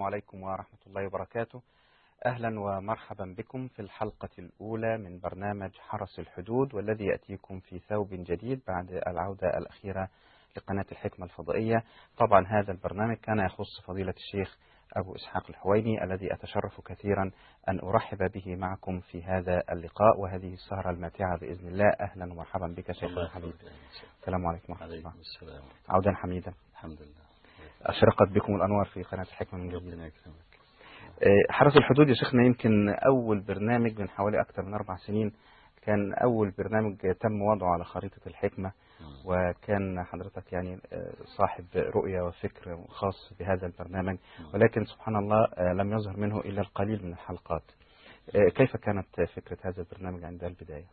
السلام عليكم ورحمة الله وبركاته. أهلا ومرحبا بكم في الحلقة الأولى من برنامج حرس الحدود والذي يأتيكم في ثوب جديد بعد العودة الأخيرة لقناة الحكمة الفضائية. طبعا هذا البرنامج كان يخص فضيلة الشيخ أبو إسحاق الحويني الذي أتشرف كثيرا أن أرحب به معكم في هذا اللقاء وهذه السهرة الماتعة بإذن الله. أهلا ومرحبا بك شيخ الحبيب السلام عليكم ورحمة الله. السلام عودا حميدا. الحمد لله. أشرقت بكم الأنوار في قناة الحكمة من جديد. آه، حرس الحدود يا شيخنا يمكن أول برنامج من حوالي أكثر من أربع سنين كان أول برنامج تم وضعه على خريطة الحكمة وكان حضرتك يعني آه، صاحب رؤية وفكر خاص بهذا البرنامج. ولكن سبحان الله آه، لم يظهر منه إلا القليل من الحلقات. كيف كانت فكرة هذا البرنامج عند البداية؟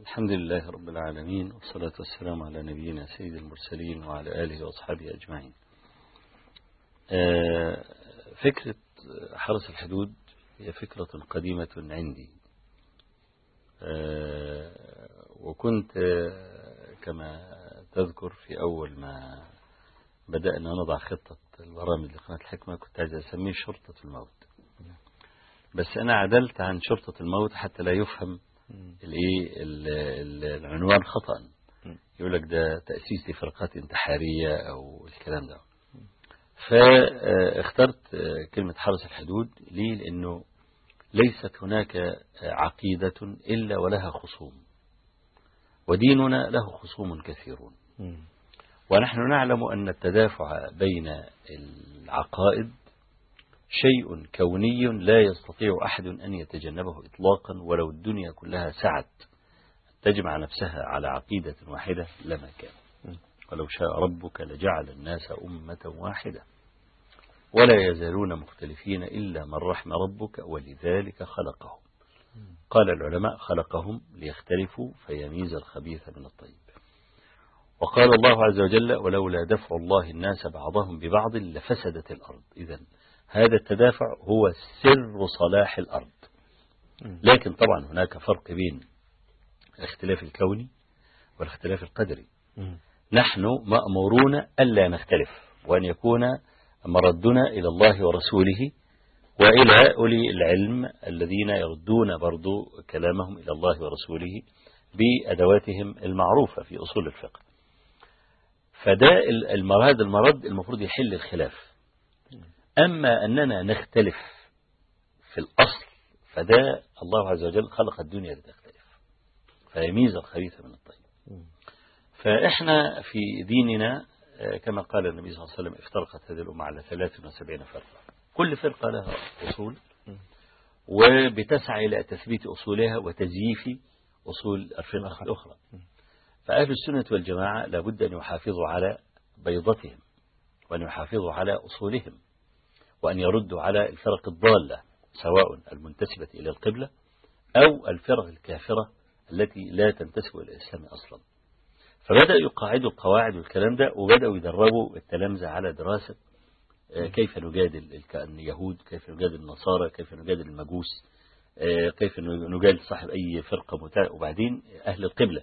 الحمد لله رب العالمين والصلاة والسلام على نبينا سيد المرسلين وعلى آله وأصحابه أجمعين. آه، فكرة حرس الحدود هي فكرة قديمة عندي. آه، وكنت آه، كما تذكر في أول ما بدأنا نضع خطة البرامج لقناة الحكمة كنت عايز أسميه شرطة الموت. بس أنا عدلت عن شرطة الموت حتى لا يفهم الايه ال- ال- العنوان خطأ. يقول لك ده تأسيس لفرقات انتحارية أو الكلام ده. فاخترت كلمة حرس الحدود. ليه؟ لأنه ليست هناك عقيدة إلا ولها خصوم. وديننا له خصوم كثيرون. ونحن نعلم أن التدافع بين العقائد شيء كوني لا يستطيع أحد أن يتجنبه إطلاقا ولو الدنيا كلها سعت. تجمع نفسها على عقيدة واحدة لما كان. ولو شاء ربك لجعل الناس أمة واحدة. ولا يزالون مختلفين إلا من رحم ربك ولذلك خلقهم. قال العلماء خلقهم ليختلفوا فيميز الخبيث من الطيب. وقال الله عز وجل ولولا دفع الله الناس بعضهم ببعض لفسدت الأرض. إذا هذا التدافع هو سر صلاح الأرض. لكن طبعا هناك فرق بين الاختلاف الكوني والاختلاف القدري. نحن مأمورون ألا نختلف وأن يكون مردنا إلى الله ورسوله وإلى أولي العلم الذين يردون برضو كلامهم إلى الله ورسوله بأدواتهم المعروفة في أصول الفقه. فده المراد المرد المفروض يحل الخلاف. أما أننا نختلف في الأصل فده الله عز وجل خلق الدنيا لتختلف. فيميز الخبيث من الطيب. فإحنا في ديننا آه، كما قال النبي صلى الله عليه وسلم افترقت هذه الأمة على 73 فرقة. كل فرقة لها أصول وبتسعى إلى تثبيت أصولها وتزييف أصول الفرقة الأخرى. فأهل السنة والجماعة لابد أن يحافظوا على بيضتهم وأن يحافظوا على أصولهم. وأن يردوا على الفرق الضالة سواء المنتسبة إلى القبلة أو الفرق الكافرة التي لا تنتسب إلى الإسلام أصلا. فبدأوا يقاعدوا القواعد والكلام ده وبدأوا يدربوا التلامذة على دراسة آه، كيف نجادل اليهود كيف نجادل النصارى كيف نجادل المجوس آه، كيف نجادل صاحب أي فرقة متع وبعدين أهل القبلة.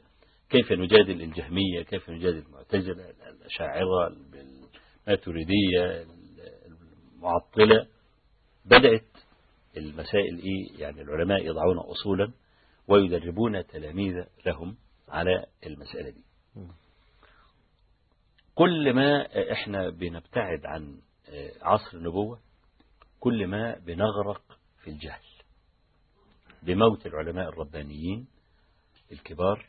كيف نجادل الجهمية كيف نجادل المعتزلة الأشاعرة الماتريدية المعطلة بدأت المسائل إيه؟ يعني العلماء يضعون أصولا ويدربون تلاميذ لهم على المسألة دي. كل ما إحنا بنبتعد عن عصر النبوة كل ما بنغرق في الجهل. بموت العلماء الربانيين الكبار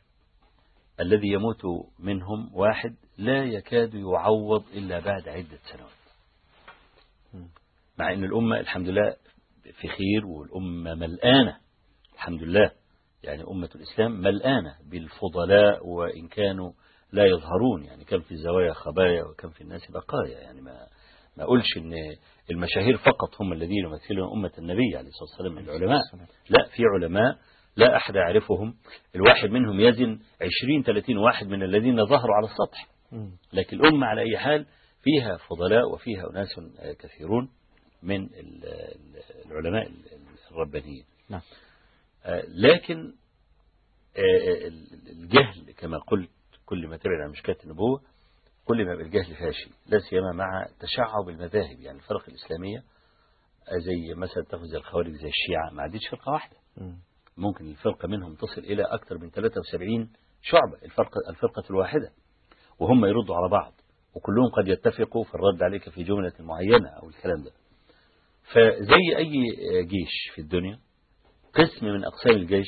الذي يموت منهم واحد لا يكاد يعوض إلا بعد عدة سنوات. مع أن الأمة الحمد لله في خير والأمة ملآنة. الحمد لله. يعني أمة الإسلام ملآنة بالفضلاء وإن كانوا لا يظهرون. يعني كم في الزوايا خبايا وكم في الناس بقايا. يعني ما ما أقولش أن المشاهير فقط هم الذين يمثلون أمة النبي عليه الصلاة والسلام العلماء. لا في علماء لا أحد يعرفهم. الواحد منهم يزن 20 30 واحد من الذين ظهروا على السطح. لكن الأمة على أي حال فيها فضلاء وفيها أناس كثيرون من العلماء الربانيين نعم. لكن الجهل كما قلت كل ما تبعد عن مشكلة النبوة كل ما يبقى الجهل فاشي لا سيما مع تشعب المذاهب يعني الفرق الإسلامية زي مثلا تاخذ زي الخوارج زي الشيعة ما عادتش فرقة واحدة مم. ممكن الفرقة منهم تصل إلى أكثر من 73 شعبة الفرقة, الفرقة الواحدة وهم يردوا على بعض وكلهم قد يتفقوا في الرد عليك في جملة معينة أو الكلام ده. فزي أي جيش في الدنيا قسم من أقسام الجيش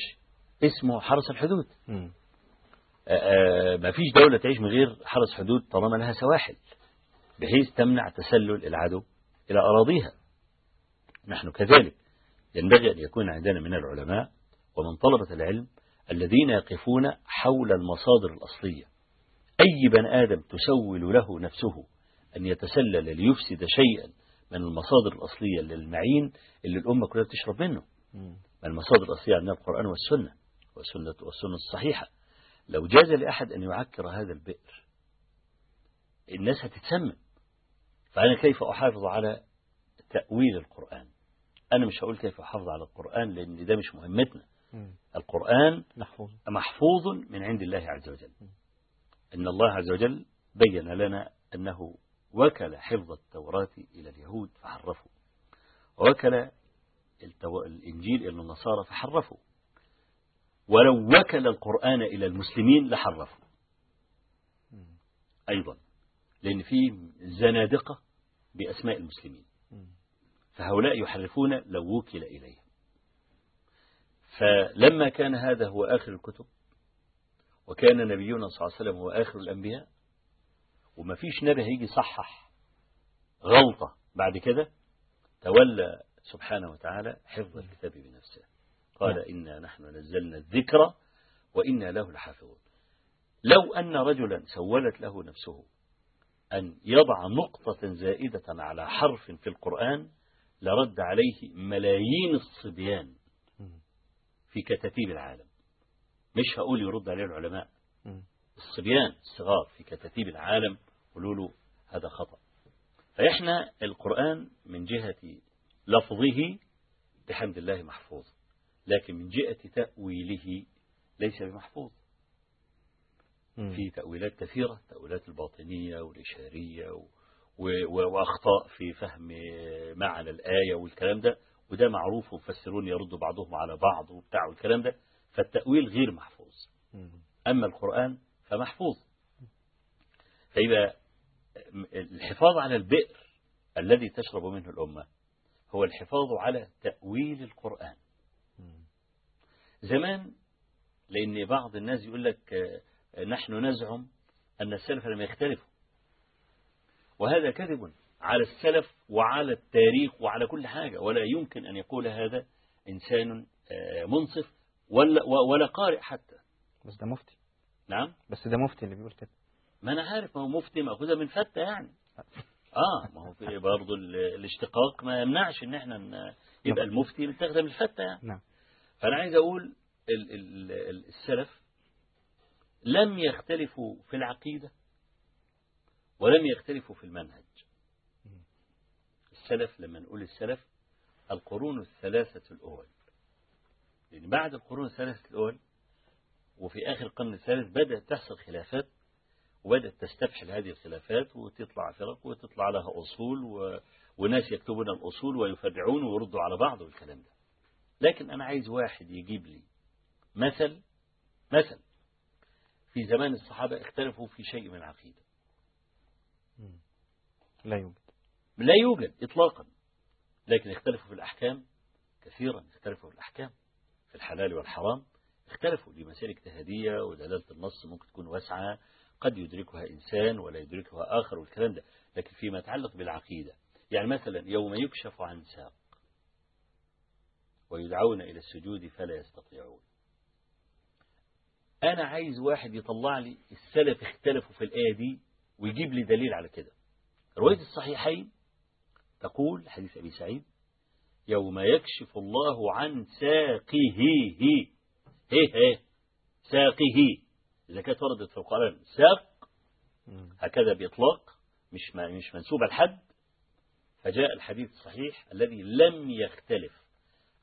اسمه حرس الحدود. مم. آه، ما فيش دولة تعيش من غير حرس حدود طالما لها سواحل بحيث تمنع تسلل العدو إلى أراضيها. نحن كذلك ينبغي أن يكون عندنا من العلماء ومن طلبة العلم الذين يقفون حول المصادر الأصلية. أي بني آدم تسول له نفسه أن يتسلل ليفسد شيئا من المصادر الأصلية للمعين اللي الأمة كلها بتشرب منه. مم. المصادر الأصلية عندنا القرآن والسنة والسنة, والسنة الصحيحة. لو جاز لأحد أن يعكر هذا البئر الناس هتتسمم. فأنا كيف أحافظ على تأويل القرآن؟ أنا مش هقول كيف أحافظ على القرآن لأن ده مش مهمتنا. القرآن محفوظ. محفوظ من عند الله عز وجل. إن الله عز وجل بين لنا أنه وكل حفظ التوراة إلى اليهود فحرفوا التو... الإنجيل إلى النصارى فحرفوا ولو وكل القرآن إلى المسلمين لحرفوا. أيضا لأن في زنادقة بأسماء المسلمين. فهؤلاء يحرفون لو وكل إليهم فلما كان هذا هو آخر الكتب وكان نبينا صلى الله عليه وسلم هو آخر الأنبياء. وما فيش نبي هيجي يصحح غلطة بعد كده تولى سبحانه وتعالى حفظ الكتاب بنفسه. قال إنا نحن نزلنا الذكر وإنا له لحافظون. لو أن رجلا سولت له نفسه أن يضع نقطة زائدة على حرف في القرآن لرد عليه ملايين الصبيان. في كتاتيب العالم. مش هقول يرد عليه العلماء. الصبيان الصغار في كتاتيب العالم قولوا له هذا خطأ فإحنا القرآن من جهة لفظه بحمد الله محفوظ لكن من جهة تأويله ليس بمحفوظ. في تأويلات كثيرة تأويلات الباطنية والإشارية و... و... وأخطاء في فهم معنى الآية والكلام ده وده معروف ومفسرون يردوا بعضهم على بعض وبتاع والكلام ده فالتأويل غير محفوظ. أما القرآن فمحفوظ فيبقى الحفاظ على البئر الذي تشرب منه الأمة هو الحفاظ على تأويل القرآن. زمان لأن بعض الناس يقول لك نحن نزعم أن السلف لم يختلفوا وهذا كذب على السلف وعلى التاريخ وعلى كل حاجة ولا يمكن أن يقول هذا إنسان منصف ولا, ولا قارئ حتى. بس ده مفتي. نعم. بس ده مفتي اللي بيقول كده. ما أنا عارف ما هو مفتي مأخوذة من فتة يعني. آه ما هو في برضه ال- الاشتقاق ما يمنعش إن إحنا ن- يبقى المفتي متاخده من الفتة يعني. نعم. فأنا عايز أقول ال- ال- ال- السلف لم يختلفوا في العقيدة ولم يختلفوا في المنهج. السلف لما نقول السلف القرون الثلاثة الأول. لأن بعد القرون الثلاثة الأول وفي آخر القرن الثالث بدأت تحصل خلافات وبدأت تستفحل هذه الخلافات وتطلع فرق وتطلع لها أصول و... وناس يكتبون الأصول ويفرعون ويردوا على بعض والكلام ده. لكن أنا عايز واحد يجيب لي مثل مثل في زمان الصحابة اختلفوا في شيء من العقيدة. مم. لا يوجد. لا يوجد إطلاقا. لكن اختلفوا في الأحكام كثيرا اختلفوا في الأحكام. الحلال والحرام اختلفوا. لمسائل اجتهادية ودلالة النص ممكن تكون واسعة قد يدركها إنسان ولا يدركها آخر والكلام ده لكن فيما يتعلق بالعقيدة. يعني مثلا يوم يكشف عن ساق ويدعون إلى السجود فلا يستطيعون. أنا عايز واحد يطلع لي السلف اختلفوا في الآية دي ويجيب لي دليل على كده. رواية الصحيحين تقول حديث أبي سعيد يوم يكشف الله عن ساقه هي هي هي ساقه إذا كانت وردت في القرآن ساق. هكذا بإطلاق مش مش منسوبة لحد فجاء الحديث الصحيح الذي لم يختلف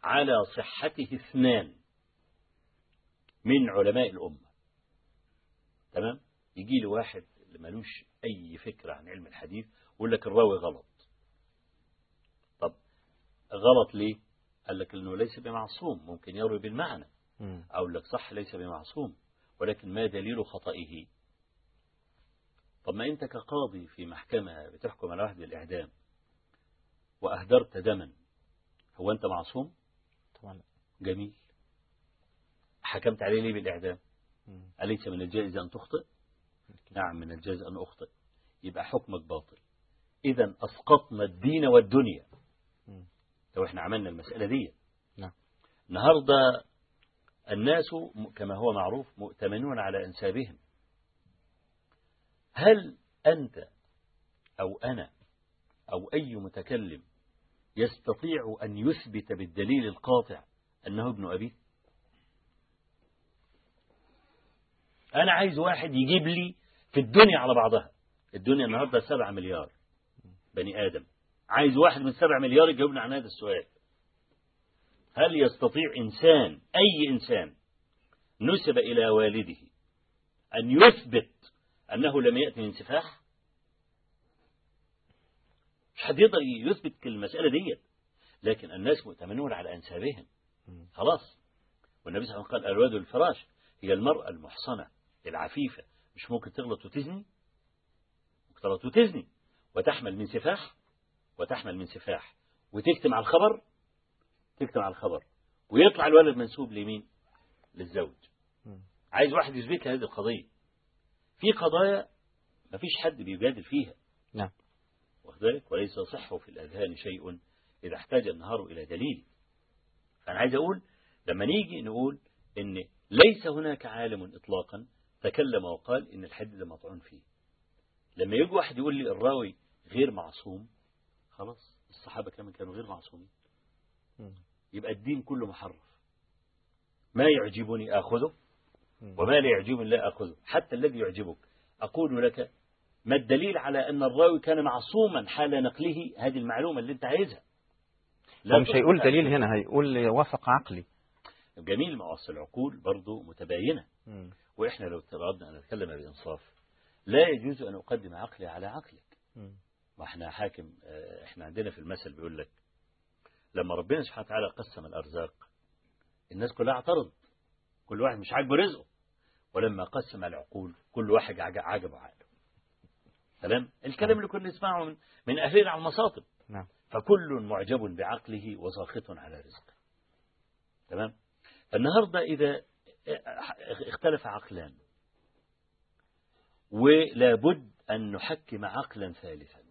على صحته اثنان من علماء الأمة. تمام؟ يجي لي واحد اللي ملوش أي فكرة عن علم الحديث ويقول لك الراوي غلط. غلط ليه؟ قال لك إنه ليس بمعصوم ممكن يروي بالمعنى. أو لك صح ليس بمعصوم ولكن ما دليل خطئه؟ طب ما أنت كقاضي في محكمة بتحكم على واحد بالإعدام وأهدرت دما هو أنت معصوم؟ طبعا. جميل. حكمت عليه ليه بالإعدام؟ مم. أليس من الجائز أن تخطئ؟ نعم من الجائز أن أخطئ. يبقى حكمك باطل. إذا أسقطنا الدين والدنيا. لو إحنا عملنا المسألة دي. نعم. النهاردة الناس كما هو معروف مؤتمنون على أنسابهم. هل أنت أو أنا أو أي متكلم يستطيع أن يثبت بالدليل القاطع أنه ابن أبيه أنا عايز واحد يجيب لي في الدنيا على بعضها. الدنيا النهاردة سبعة مليار بني آدم. عايز واحد من سبع مليار يجاوبنا عن هذا السؤال. هل يستطيع إنسان أي إنسان نسب إلى والده أن يثبت أنه لم يأتي من سفاح مش حد يقدر يثبت المسألة دي لكن الناس مؤتمنون على أنسابهم. خلاص. والنبي صلى الله عليه وسلم قال الواد الفراش هي المرأة المحصنة العفيفة مش ممكن تغلط وتزني؟ ممكن تغلط وتزني وتحمل من سفاح؟ وتحمل من سفاح. وتكتم على الخبر تكتم على الخبر. ويطلع الولد منسوب لمين؟ للزوج. عايز واحد يثبت لي هذه القضية. في قضايا ما فيش حد بيجادل فيها. نعم. وليس يصح في الأذهان شيء إذا احتاج النهار إلى دليل. فأنا عايز أقول لما نيجي نقول إن ليس هناك عالم إطلاقا تكلم وقال إن الحد ده مطعون فيه. لما يجي واحد يقول لي الراوي غير معصوم خلاص الصحابة كمان كانوا غير معصومين. يبقى الدين كله محرف ما يعجبني آخذه. وما لا يعجبني لا أخذه حتى الذي يعجبك أقول لك ما الدليل على أن الراوي كان معصوما حال نقله هذه المعلومة اللي أنت عايزها لا هو مش هيقول دليل. هنا هيقول وافق عقلي جميل ما أصل العقول برضو متباينة. وإحنا لو أردنا أن نتكلم بإنصاف لا يجوز أن أقدم عقلي على عقلك مم. ما إحنا حاكم آه، إحنا عندنا في المثل بيقول لك لما ربنا سبحانه وتعالى قسم الأرزاق الناس كلها اعترض كل واحد مش عاجبه رزقه. ولما قسم العقول كل واحد عج- عجبه عقله. تمام؟ الكلام اللي كنا نسمعه من من أهلنا على المصاطب. نعم. فكل معجب بعقله وساخط على رزقه. تمام؟ فالنهاردة إذا اختلف عقلان. ولا بد أن نحكم عقلا ثالثا.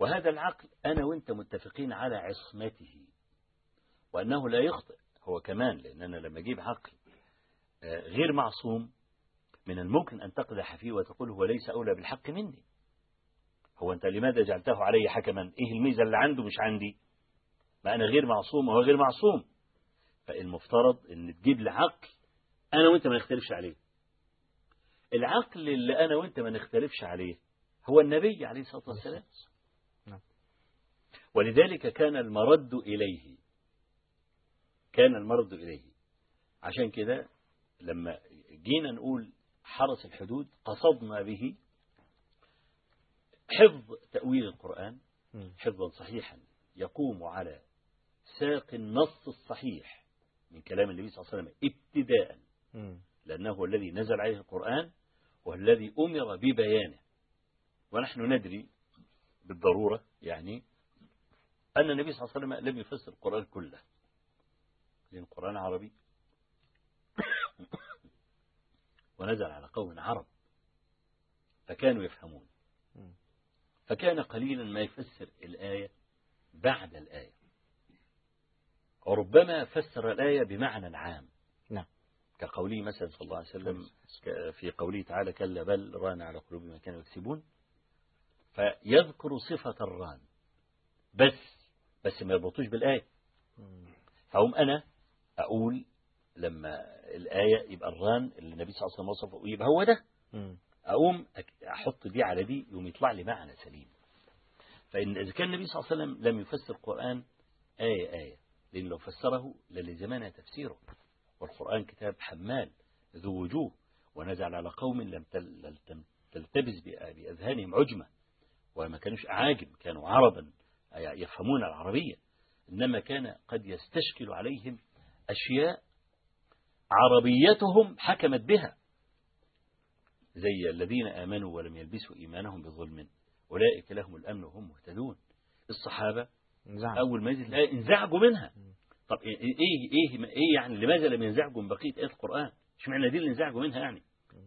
وهذا العقل أنا وأنت متفقين على عصمته وأنه لا يخطئ. هو كمان لأن أنا لما أجيب عقل آه، غير معصوم من الممكن أن تقدح فيه وتقول هو ليس أولى بالحق مني. هو أنت لماذا جعلته علي حكما؟ إيه الميزة اللي عنده مش عندي؟ ما أنا غير معصوم وهو غير معصوم. فالمفترض أن تجيب لي عقل أنا وأنت ما نختلفش عليه. العقل اللي أنا وأنت ما نختلفش عليه هو النبي عليه الصلاة والسلام. ولذلك كان المرد إليه كان المرد إليه عشان كده لما جينا نقول حرس الحدود قصدنا به حفظ تأويل القرآن. حفظا صحيحا يقوم على ساق النص الصحيح من كلام النبي صلى الله عليه وسلم ابتداء. لأنه هو الذي نزل عليه القرآن والذي أمر ببيانه ونحن ندري بالضرورة يعني أن النبي صلى الله عليه وسلم لم يفسر القرآن كله. لأن القرآن عربي. ونزل على قوم عرب. فكانوا يفهمون. فكان قليلا ما يفسر الآية بعد الآية. وربما فسر الآية بمعنى عام. نعم. كقوله مثلا صلى الله عليه وسلم في قوله تعالى كلا بل ران على قلوبهم ما كانوا يكسبون. فيذكر صفة الران. بس. بس ما يربطوش بالآية. فهم أنا أقول لما الآية يبقى الران اللي النبي صلى الله عليه وسلم وصفه يبقى هو ده. أقوم أحط دي على دي يوم يطلع لي معنى سليم فإن إذا كان النبي صلى الله عليه وسلم لم يفسر القرآن آية آية لأن لو فسره للزمانها تفسيره والقرآن كتاب حمال ذو وجوه ونزل على قوم لم تلتبس بأذهانهم عجمة وما كانوش أعاجم كانوا عربا يفهمون العربية إنما كان قد يستشكل عليهم أشياء عربيتهم حكمت بها زي الذين آمنوا ولم يلبسوا إيمانهم بظلم أولئك لهم الأمن وهم مهتدون الصحابة. أول ما انزعجوا منها طب إيه إيه إيه, إيه يعني لماذا لم ينزعجوا من بقية آيات القرآن؟ اشمعنى دي اللي انزعجوا منها يعني؟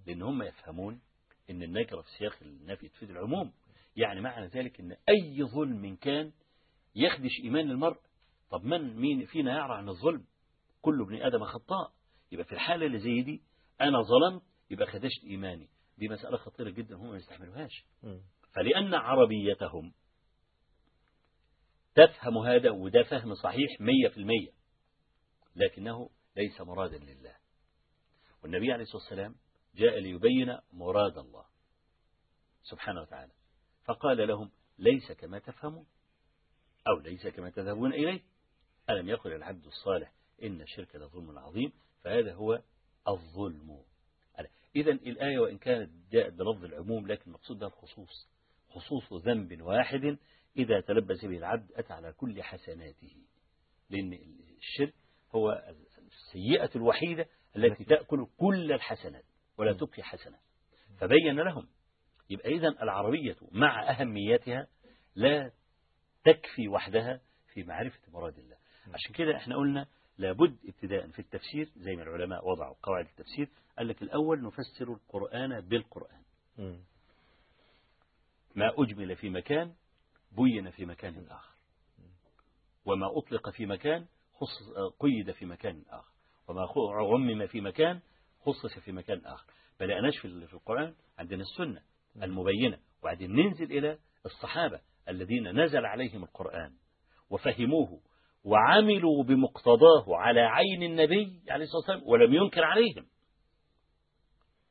لأن هم يفهمون إن النكرة في سياق النفي تفيد العموم يعني معنى ذلك إن أي ظلم كان يخدش إيمان المرء طب من مين فينا يعرى عن الظلم؟ كل ابن آدم خطاء. يبقى في الحالة اللي زي دي أنا ظلمت يبقى خدشت إيماني. دي مسألة خطيرة جدا هم ما يستحملوهاش. فلأن عربيتهم تفهم هذا وده فهم صحيح مية في المية لكنه ليس مرادا لله. والنبي عليه الصلاة والسلام جاء ليبين مراد الله سبحانه وتعالى. فقال لهم ليس كما تفهمون. أو ليس كما تذهبون إليه. ألم يقل العبد الصالح إن الشرك لظلم عظيم فهذا هو الظلم. إذا الآية وإن كانت جاءت بلفظ العموم لكن المقصود ده الخصوص خصوص ذنب واحد إذا تلبس به العبد أتى على كل حسناته. لأن الشرك هو السيئة الوحيدة التي تأكل كل الحسنات ولا تبقي حسنة. فبين لهم يبقى إذا العربية مع أهميتها لا تكفي وحدها في معرفة مراد الله. عشان كده إحنا قلنا لابد ابتداء في التفسير زي ما العلماء وضعوا قواعد التفسير. قال لك الأول نفسر القرآن بالقرآن. ما أجمل في مكان بين في مكان آخر. وما أطلق في مكان خصص قيد في مكان آخر. وما عمم في مكان خصص في مكان آخر. بلقناش في في القرآن عندنا السنة. المبينة. وبعدين ننزل إلى الصحابة الذين نزل عليهم القرآن وفهموه وعملوا بمقتضاه على عين النبي عليه الصلاة والسلام ولم ينكر عليهم.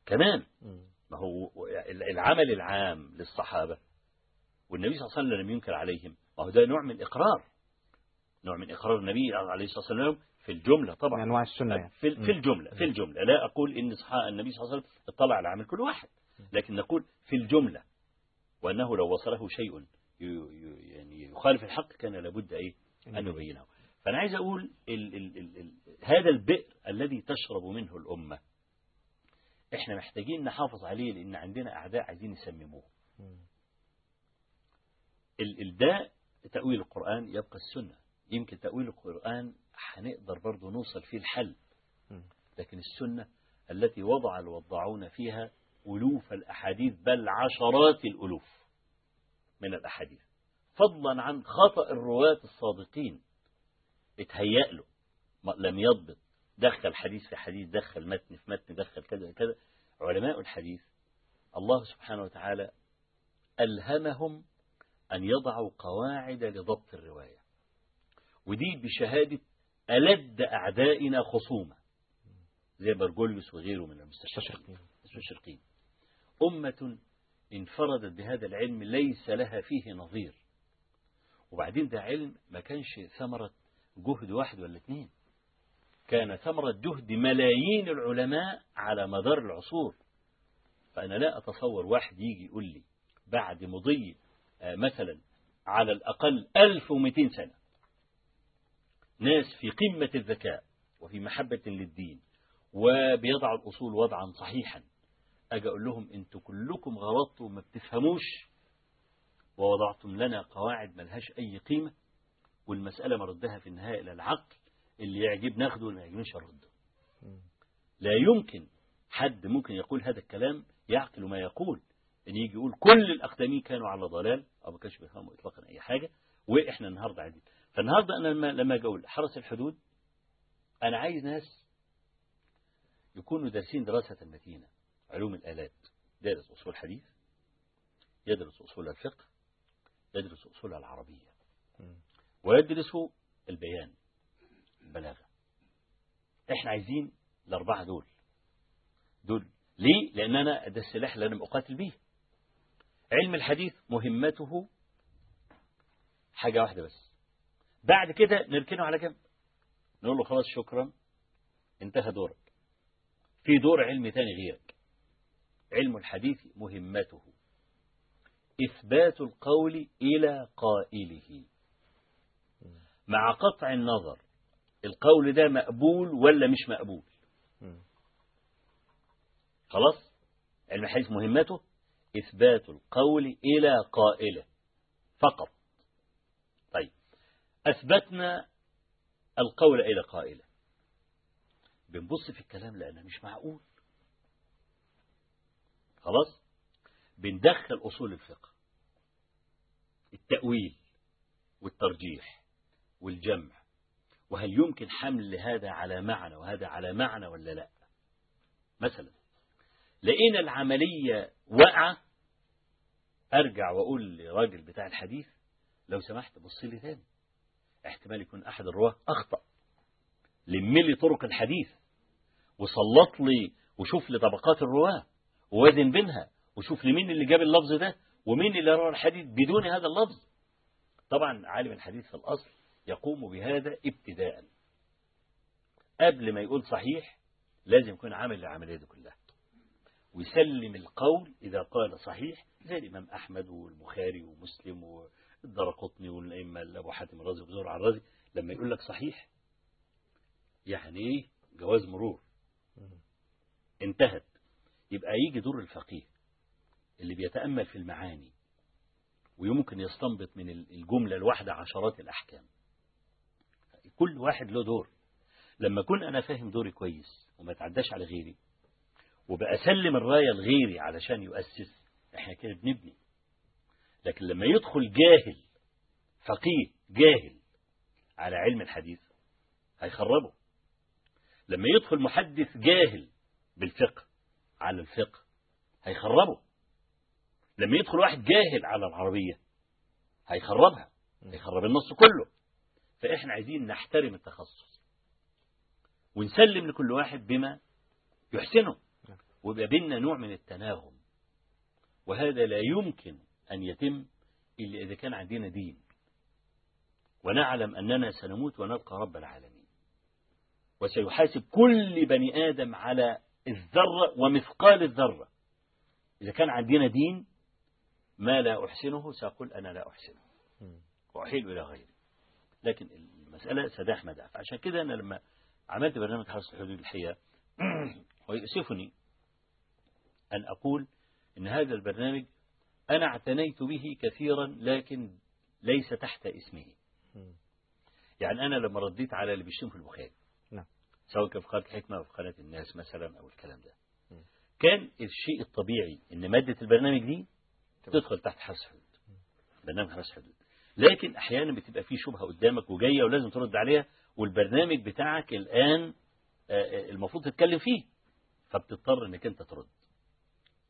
كمان. ما هو العمل العام للصحابة والنبي صلى الله عليه وسلم لم ينكر عليهم. ما هو ده نوع من إقرار. نوع من إقرار النبي عليه الصلاة والسلام في الجملة من طبعا أنواع السنة. في في الجملة في الجملة. لا أقول إن صحاء النبي صلى الله عليه وسلم اطلع على عمل كل واحد. لكن نقول في الجملة وأنه لو وصله شيء يعني يخالف الحق كان لابد إيه؟ أن يبينه. فأنا عايز أقول ال ال ال ال هذا البئر الذي تشرب منه الأمة إحنا محتاجين نحافظ عليه لأن عندنا أعداء عايزين يسمموه. مم. ال- الداء تأويل القرآن يبقى السنة. يمكن تأويل القرآن هنقدر برضه نوصل فيه الحل. لكن السنة التي وضع الوضاعون فيها ألوف الأحاديث بل عشرات الألوف من الأحاديث. فضلا عن خطأ الرواة الصادقين. اتهيأ له. لم يضبط. دخل حديث في حديث دخل متن في متن دخل كذا كذا. علماء الحديث الله سبحانه وتعالى ألهمهم أن يضعوا قواعد لضبط الرواية. ودي بشهادة ألد أعدائنا خصومة زي برجوليوس وغيره من المستشرقين. المستشرقين. أمة انفردت بهذا العلم ليس لها فيه نظير. وبعدين ده علم ما كانش ثمرة جهد واحد ولا اثنين كان ثمرة جهد ملايين العلماء على مدار العصور. فأنا لا أتصور واحد يجي يقول لي بعد مضي آه، مثلا على الأقل 1200 سنة. ناس في قمة الذكاء وفي محبة للدين وبيضعوا الأصول وضعا صحيحا. أجي أقول لهم أنتوا كلكم غلطتوا وما بتفهموش ووضعتم لنا قواعد ملهاش أي قيمة والمسألة مردها في النهاية إلى العقل اللي يعجب ناخده واللي ما يعجبنيش أرده. مم. لا يمكن حد ممكن يقول هذا الكلام يعقل ما يقول إن يجي يقول كل الأقدمين كانوا على ضلال أو ما كانش بيفهموا اطلاقا أي حاجة وإحنا النهارده عايزين فالنهاردة أنا لما لما أجي أقول حرس الحدود أنا عايز ناس يكونوا دارسين دراسة متينه علوم الآلات دارس أصول حديث يدرس أصول الفقه يدرس أصول العربية مم. ويدرس البيان البلاغة. إحنا عايزين الأربعة دول دول. ليه؟ لأن أنا ده السلاح اللي أنا بقاتل بيه. علم الحديث مهمته حاجة واحدة بس. بعد كده نركنه على جنب. نقول له خلاص شكرا انتهى دورك. في دور علم تاني غيرك. علم الحديث مهمته. إثبات القول إلى قائله. مع قطع النظر القول ده مقبول ولا مش مقبول. خلاص؟ علم الحديث مهمته؟ إثبات القول إلى قائله. فقط. طيب. أثبتنا القول إلى قائله. بنبص في الكلام لأنه مش معقول. خلاص؟ بندخل أصول الفقه. التأويل والترجيح والجمع. وهل يمكن حمل هذا على معنى وهذا على معنى ولا لا؟ مثلا لقينا العملية واقعة أرجع وأقول لراجل بتاع الحديث لو سمحت بص لي تاني. احتمال يكون أحد الرواة أخطأ. لم لي طرق الحديث وسلط لي وشوف لي طبقات الرواة. ووازن بينها وشوف لي مين اللي جاب اللفظ ده ومين اللي روى الحديث بدون هذا اللفظ. طبعا عالم الحديث في الأصل يقوم بهذا ابتداء قبل ما يقول صحيح لازم يكون عامل العملية دي كلها. ويسلم القول إذا قال صحيح زي الإمام أحمد والبخاري ومسلم والدرقطني والأئمة أبو حاتم الرازي وزور الرازي لما يقول لك صحيح يعني إيه؟ جواز مرور. انتهت. يبقى يجي دور الفقيه اللي بيتأمل في المعاني ويمكن يستنبط من الجملة الواحدة عشرات الأحكام. كل واحد له دور. لما أكون أنا فاهم دوري كويس وما أتعداش على غيري وبقى أسلم الراية لغيري علشان يؤسس إحنا كده بنبني. لكن لما يدخل جاهل فقيه جاهل على علم الحديث هيخربه. لما يدخل محدث جاهل بالفقه على الفقه هيخربه. لما يدخل واحد جاهل على العربية هيخربها هيخرب النص كله. فإحنا عايزين نحترم التخصص ونسلم لكل واحد بما يحسنه ويبقى بيننا نوع من التناغم. وهذا لا يمكن أن يتم إلا إذا كان عندنا دين. ونعلم أننا سنموت ونلقى رب العالمين. وسيحاسب كل بني آدم على الذرة ومثقال الذرة إذا كان عندنا دين ما لا أحسنه سأقول أنا لا أحسنه. وأحيل إلى غيري لكن المسألة سداح مداح. عشان كده أنا لما عملت برنامج حرس الحدود الحقيقة ويؤسفني أن أقول إن هذا البرنامج أنا اعتنيت به كثيرا لكن ليس تحت اسمه. يعني أنا لما رديت على اللي بيشتم في البخاري. سواء كان في قناة الحكمة أو في قناة الناس مثلا أو الكلام ده. كان الشيء الطبيعي إن مادة البرنامج دي تدخل تحت حرس حدود. برنامج حرس حدود. لكن أحيانا بتبقى فيه شبهة قدامك وجاية ولازم ترد عليها والبرنامج بتاعك الآن المفروض تتكلم فيه فبتضطر إنك أنت ترد.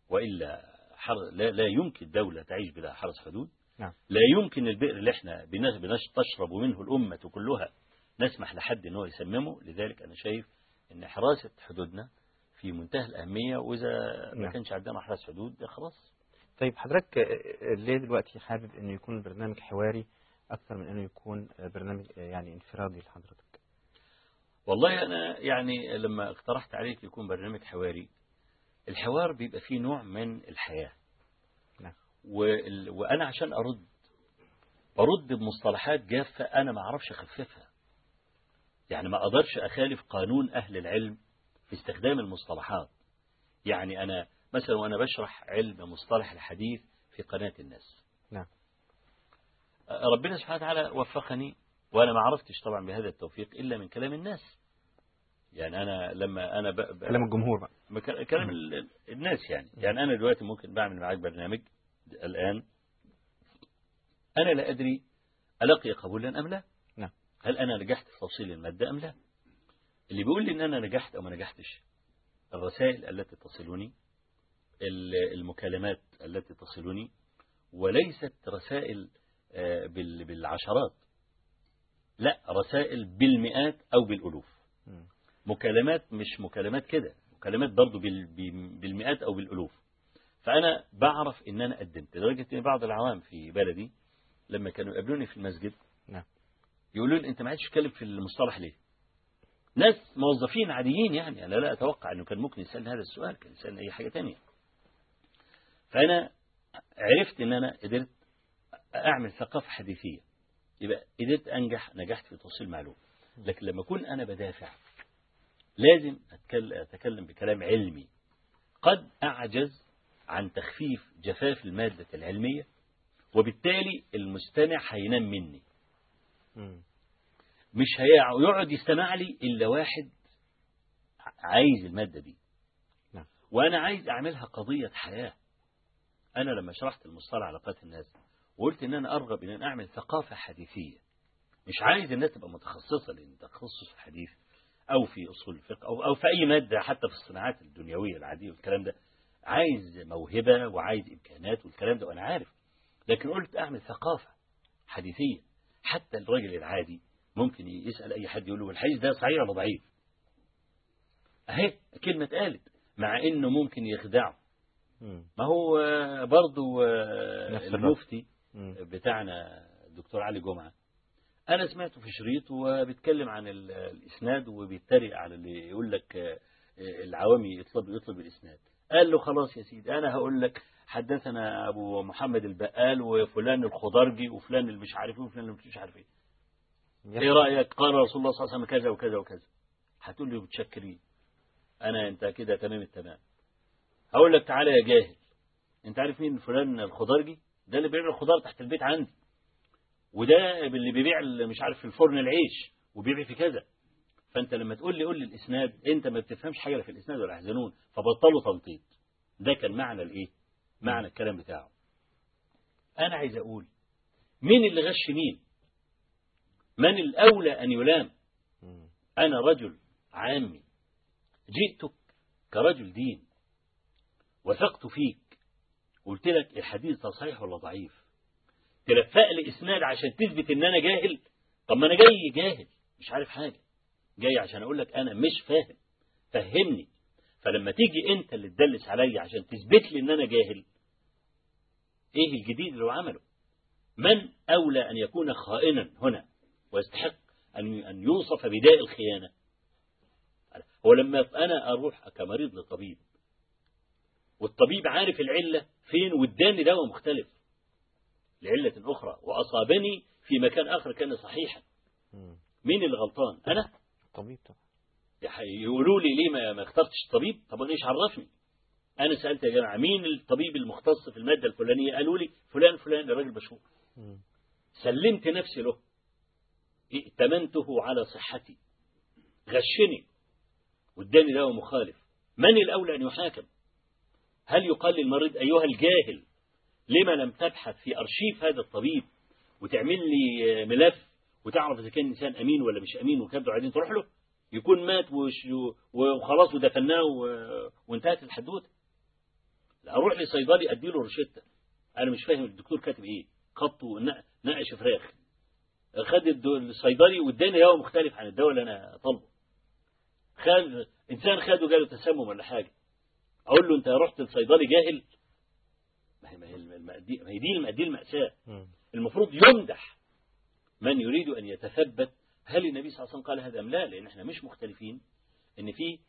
وإلا حر... لا, لا يمكن دولة تعيش بلا حرس حدود. نعم. لا يمكن البئر اللي إحنا بنش... بنش... تشرب منه الأمة كلها نسمح لحد إن هو يسممه. لذلك أنا شايف إن حراسة حدودنا في منتهى الأهمية وإذا ما نعم. كانش عندنا حراس حدود خلاص. طيب حضرتك ليه دلوقتي حابب إنه يكون البرنامج حواري أكثر من إنه يكون برنامج يعني انفرادي لحضرتك؟ والله أنا يعني لما اقترحت عليك يكون برنامج حواري الحوار بيبقى فيه نوع من الحياة. نعم. وال... وأنا عشان أرد برد بمصطلحات جافة أنا ما أعرفش أخففها. يعني ما أقدرش أخالف قانون أهل العلم في استخدام المصطلحات. يعني أنا مثلا وأنا بشرح علم مصطلح الحديث في قناة الناس. نعم. ربنا سبحانه وتعالى وفقني وأنا ما عرفتش طبعا بهذا التوفيق إلا من كلام الناس. يعني أنا لما أنا ب... ب... كلام الجمهور بقى. كلام ال- الناس يعني. يعني أنا دلوقتي ممكن بعمل معاك برنامج الآن. أنا لا أدري ألقي قبولا أم لا. نعم. هل أنا نجحت في توصيل المادة أم لا اللي بيقول لي إن أنا نجحت أو ما نجحتش الرسائل التي تصلني ال- المكالمات التي تصلني وليست رسائل آه، بال- بالعشرات لا رسائل بالمئات أو بالألوف. مكالمات مش مكالمات كده مكالمات برضو بال- بال- بالمئات أو بالألوف فأنا بعرف إن أنا قدمت لدرجة إن بعض العوام في بلدي لما كانوا يقابلوني في المسجد. يقولوا لي أنت ما عادش تتكلم في المصطلح ليه؟ ناس موظفين عاديين يعني أنا لا أتوقع أنه كان ممكن يسألني هذا السؤال كان يسألني أي حاجة تانية. فأنا عرفت إن أنا قدرت أعمل ثقافة حديثية يبقى قدرت أنجح نجحت في توصيل معلومة. لكن لما أكون أنا بدافع لازم أتكلم بكلام علمي. قد أعجز عن تخفيف جفاف المادة العلمية وبالتالي المستمع هينام مني. مش هيقعد يستمع لي إلا واحد عايز المادة دي. نعم. وأنا عايز أعملها قضية حياة. أنا لما شرحت المصطلح علاقات الناس وقلت إن أنا أرغب إن أنا أعمل ثقافة حديثية. مش عايز الناس تبقى متخصصة لأن تخصص في الحديث أو في أصول الفقه أو, أو في أي مادة حتى في الصناعات الدنيوية العادية والكلام ده. عايز موهبة وعايز إمكانات والكلام ده وأنا عارف. لكن قلت أعمل ثقافة حديثية. حتى الراجل العادي ممكن يسأل أي حد يقول له الحديث ده صحيح ولا ضعيف؟ أهي كلمة قالت مع إنه ممكن يخدعه. ما هو برضو نفس الوقت. المفتي. بتاعنا الدكتور علي جمعة. أنا سمعته في شريط وبيتكلم عن ال- الإسناد وبيتريق على اللي يقول لك آه، آه، العوامي يطلب يطلب الإسناد. قال له خلاص يا سيدي أنا هقول لك حدثنا أبو محمد البقال وفلان الخضرجي وفلان اللي مش عارف إيه وفلان اللي مش عارف إيه إيه رأيك؟ قال رسول الله صلى الله عليه وسلم كذا وكذا وكذا. هتقول لي متشكرين أنا أنت كده تمام التمام. هقول لك تعالى يا جاهل. أنت عارف مين فلان الخضرجي؟ ده اللي بيبيع الخضار تحت البيت عندي. وده اللي بيبيع مش عارف في الفرن العيش. وبيبيع في كذا. فأنت لما تقول لي قول لي الإسناد أنت ما بتفهمش حاجة في الإسناد ولا يحزنون. فبطلوا تنطيط. ده كان معنى الإيه؟ معنى الكلام بتاعه. أنا عايز أقول مين اللي غش مين؟ من الأولى أن يلام. أنا رجل عامي جئتك كرجل دين وثقت فيك. قلت لك الحديث ده صحيح ولا ضعيف؟ تلفق لي إسناد عشان تثبت إن أنا جاهل؟ طب ما أنا جاي جاهل مش عارف حاجة. جاي عشان أقول لك أنا مش فاهم. فهمني. فلما تيجي أنت اللي تدلس عليا عشان تثبت لي إن أنا جاهل إيه الجديد اللي هو عمله؟ من أولى أن يكون خائنا هنا؟ ويستحق أن أن يوصف بداء الخيانة. هو لما أنا أروح كمريض لطبيب والطبيب عارف العلة فين واداني دواء مختلف. لعلة أخرى وأصابني في مكان آخر كان صحيحا. مين اللي غلطان؟ أنا؟ طبيب طبعا. يح- يقولوا لي ليه ما- اخترتش الطبيب طب إيش عرفني؟ أنا سألت يا جماعة مين الطبيب المختص في المادة الفلانية؟ قالوا لي فلان فلان الراجل مشهور. سلمت نفسي له. ائتمنته على صحتي. غشني. واداني دواء مخالف. من الأولى أن يحاكم؟ هل يقال للمريض أيها الجاهل لما لم تبحث في أرشيف هذا الطبيب وتعمل لي ملف وتعرف إذا كان إنسان أمين ولا مش أمين وكذا وبعدين تروح له؟ يكون مات وخلاص ودفناه وانتهت الحدوته؟ لا أروح لصيدلي أديله روشتة. أنا مش فاهم الدكتور كاتب إيه. خطه نق- نقش فراخ. خد الصيدلي واداني دواء مختلف عن الدواء اللي أنا طالبه. خد إنسان خده جاله تسمم ولا حاجة. أقول له أنت رحت لصيدلي جاهل؟ ما هي ما دي ما هي دي الم- دي المأساة. المفروض يمدح من يريد أن يتثبت. هل النبي صلى الله عليه وسلم قال هذا أم لا؟ لأن إحنا مش مختلفين. إن في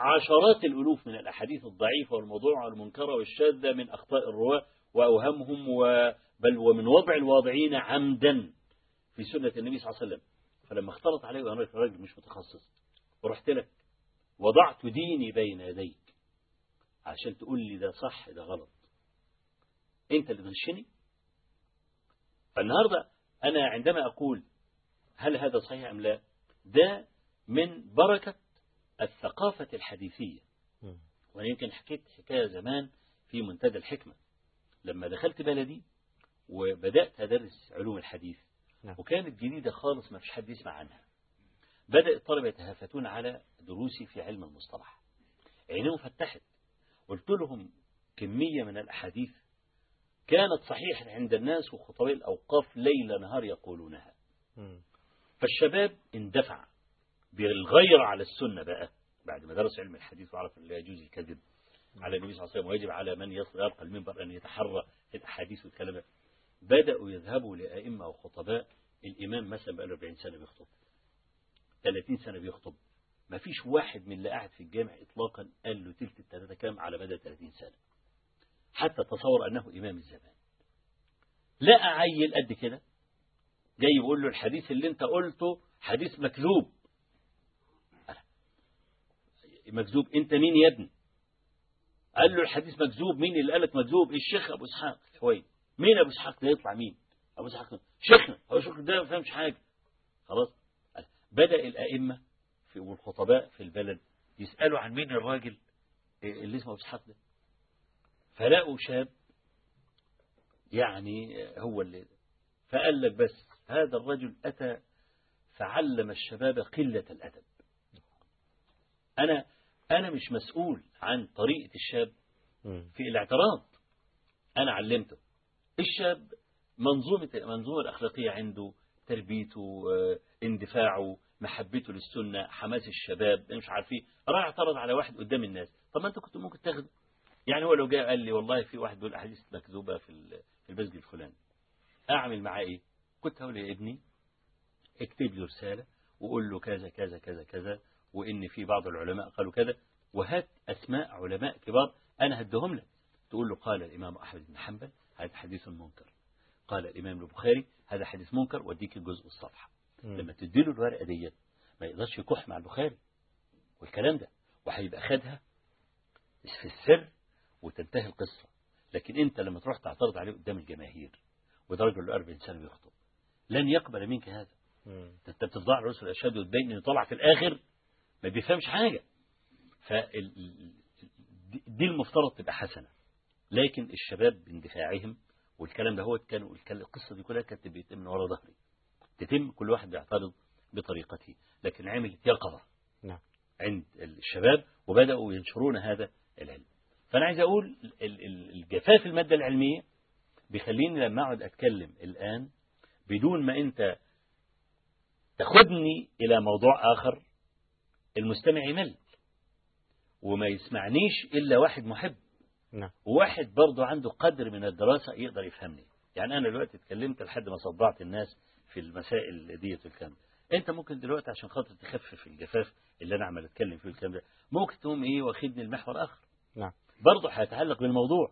عشرات الألوف من الأحاديث الضعيفة والموضوعه والمنكره والشاذة من أخطاء الرواة واوهامهم و- بل ومن وضع الواضعين عمدا في سنة النبي صلى الله عليه وسلم. فلما اختلط علي وأنا راجل مش متخصص ورحت لك وضعت ديني بين يديك عشان تقول لي ده صح ده غلط. أنت اللي تغشني؟ فالنهاردة أنا عندما أقول هل هذا صحيح أم لا ده من بركة الثقافة الحديثية. وأنا يمكن حكيت حكاية زمان في منتدى الحكمة. لما دخلت بلدي وبدأت أدرس علوم الحديث نعم. وكانت جديدة خالص ما فيش حد يسمع عنها. بدأ الطلبة يتهافتون على دروسي في علم المصطلح. عينيهم فتحت قلت لهم كمية من الأحاديث كانت صحيحة عند الناس وخطباء الأوقاف ليل نهار يقولونها. فالشباب اندفع. بالغير على السنة بقى بعد ما درس علم الحديث وعرف أن لا يجوز الكذب على النبي صلى الله عليه وسلم ويجب على من يرقى المنبر أن يتحرى الأحاديث والكلام. بدأوا يذهبوا لأئمة وخطباء الإمام مثلا بقى له 40 سنة بيخطب 30 سنة بيخطب ما فيش واحد من اللي قاعد في الجامع إطلاقا قال له تلت التلاتة كام على مدى 30 سنة. حتى تصور أنه إمام الزمان. لقى عيل قد كده جاي يقول له الحديث اللي أنت قلته حديث مكذوب. مكذوب أنت مين يا ابني؟ قال له الحديث مكذوب مين اللي قالك مكذوب؟ الشيخ أبو إسحاق شوية مين أبو إسحاق؟ ده يطلع مين؟ أبو إسحاق شيخنا هو شيخ ده ما فهمش حاجة. خلاص. بدأ الأئمة في والخطباء في البلد يسألوا عن مين الراجل اللي اسمه أبو إسحاق ده. فلقوا شاب يعني هو اللي فقال لك بس هذا الرجل أتى فعلم الشباب قلة الأدب. أنا أنا مش مسؤول عن طريقة الشاب في الاعتراض. أنا علمته. الشاب منظومة المنظومة الأخلاقية عنده تربيته اندفاعه محبته للسنة حماس الشباب مش عارفين راح اعترض على واحد قدام الناس. طب ما أنت كنت ممكن تاخده. يعني هو لو جاء قال لي والله في واحد بيقول أحاديث مكذوبة في في المسجد الفلاني. أعمل معاه إيه؟ كنت هقول يا ابني اكتب له رسالة وقول له كذا كذا كذا كذا. وإن في بعض العلماء قالوا كذا وهات أسماء علماء كبار أنا هدهم لك. تقول له قال الإمام أحمد بن حنبل هذا حديث منكر. قال الإمام البخاري هذا حديث منكر وأديك الجزء الصفحة. لما تديله الورقة ديت ما يقدرش يكح مع البخاري. والكلام ده وهيبقى خدها في السر وتنتهي القصة. لكن أنت لما تروح تعترض عليه قدام الجماهير وده رجل له 40 سنة بيخطب لن يقبل منك هذا. أنت بتفضع رسل الأشهاد وتبين انه طلع في الآخر ما بيفهمش حاجة. فال دي المفترض تبقى حسنة. لكن الشباب باندفاعهم والكلام ده هو كانوا القصة دي كلها كانت بيتم من ورا ظهري. تتم كل واحد بيعترض بطريقته. لكن عملت يقظة نعم. عند الشباب وبدأوا ينشرون هذا العلم. فأنا عايز أقول الجفاف المادة العلمية بيخليني لما أقعد أتكلم الآن بدون ما أنت تاخدني إلى موضوع آخر المستمع يمل. وما يسمعنيش إلا واحد محب. نعم. وواحد برضه عنده قدر من الدراسة يقدر يفهمني. يعني أنا دلوقتي اتكلمت لحد ما صدعت الناس في المسائل ديت والكلام أنت ممكن دلوقتي عشان خاطر تخفف الجفاف اللي أنا عمال أتكلم فيه الكلام ده ممكن تقوم إيه واخدني المحور آخر. نعم. برضه هيتعلق بالموضوع.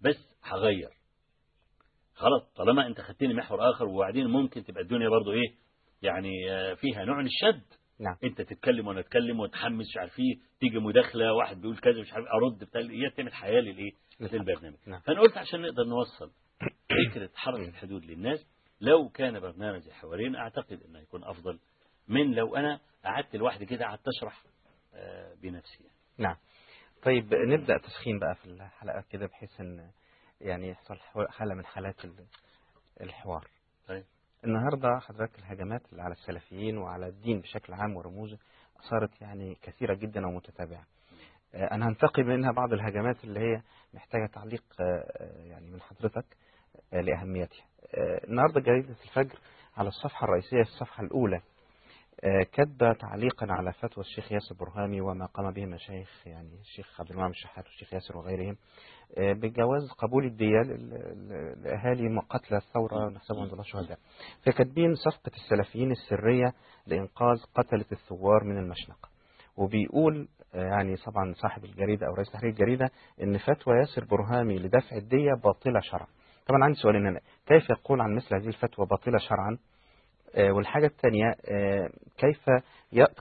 بس هغير. خلاص طالما أنت خدتني محور آخر وبعدين ممكن تبقى الدنيا برضه إيه يعني فيها نوع من الشد. نعم. انت تتكلم وأنا اتكلم وتحمس مش عارف إيه تيجي مداخلة واحد بيقول كذا مش عارف ارد بتاع هي تعمل حياة للايه؟ للبرنامج. نعم. فانا قلت عشان نقدر نوصل فكرة حركة الحدود للناس لو كان برنامج حوارين اعتقد انه يكون افضل من لو أنا قعدت لوحدي كده قعدت اشرح بنفسي يعني. نعم. طيب نبدأ تسخين بقى في الحلقة كده بحيث إن يعني يحصل حالة من حالات الحوار. طيب. النهاردة حضرتك الهجمات اللي على السلفيين وعلى الدين بشكل عام ورموزه صارت يعني كثيرة جدا ومتتابعة. أنا هنتقي منها بعض الهجمات اللي هي محتاجة تعليق يعني من حضرتك لأهميتها. النهاردة جريدة الفجر على الصفحة الرئيسية الصفحة الأولى كتب تعليقا على فتوى الشيخ ياسر برهامي وما قام به مشايخ يعني الشيخ عبد المنعم الشحات والشيخ ياسر وغيرهم بجواز قبول الدية لأهالي قتلى الثورة نحسبهم الله شهداء. فكاتبين صفقة السلفيين السرية لإنقاذ قتلة الثوار من المشنقة. وبيقول يعني طبعا صاحب الجريدة أو رئيس تحرير الجريدة إن فتوى ياسر برهامي لدفع الدية باطلة شرعا. طبعا عندي سؤال إن كيف يقول عن مثل هذه الفتوى باطلة شرعا؟ والحاجة الثانية كيف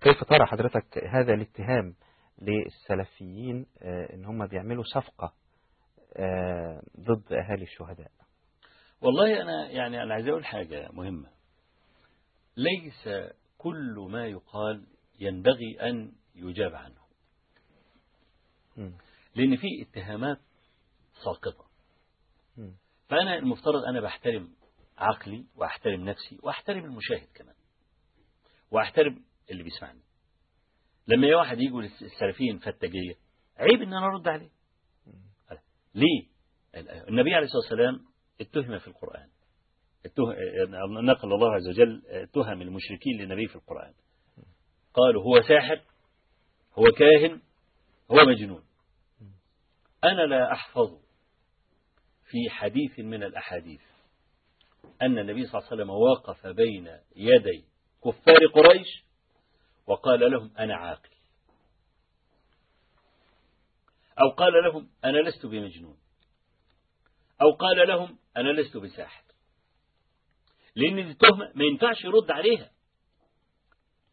كيف ترى حضرتك هذا الاتهام للسلفيين إن هم بيعملوا صفقة ضد أهالي الشهداء. والله أنا يعني أنا عايز أقول حاجة مهمة. ليس كل ما يقال ينبغي أن يجاب عنه. لأن في اتهامات ساقطة. فأنا المفترض أنا بحترم عقلي وأحترم نفسي وأحترم المشاهد كمان. وأحترم اللي بيسمعني. لما واحد يجوا للسلفيين فتجية عيب إن أنا أرد عليه. ليه النبي عليه الصلاة والسلام اتهم في القرآن. اتهم نقل الله عز وجل اتهم المشركين للنبي في القرآن. قالوا هو ساحر هو كاهن هو مجنون. أنا لا أحفظ في حديث من الأحاديث أن النبي صلى الله عليه وسلم وقف بين يدي كفار قريش وقال لهم أنا عاقل. أو قال لهم أنا لست بمجنون. أو قال لهم أنا لست بساحر. لأن دي تهمة ما ينفعش يرد عليها.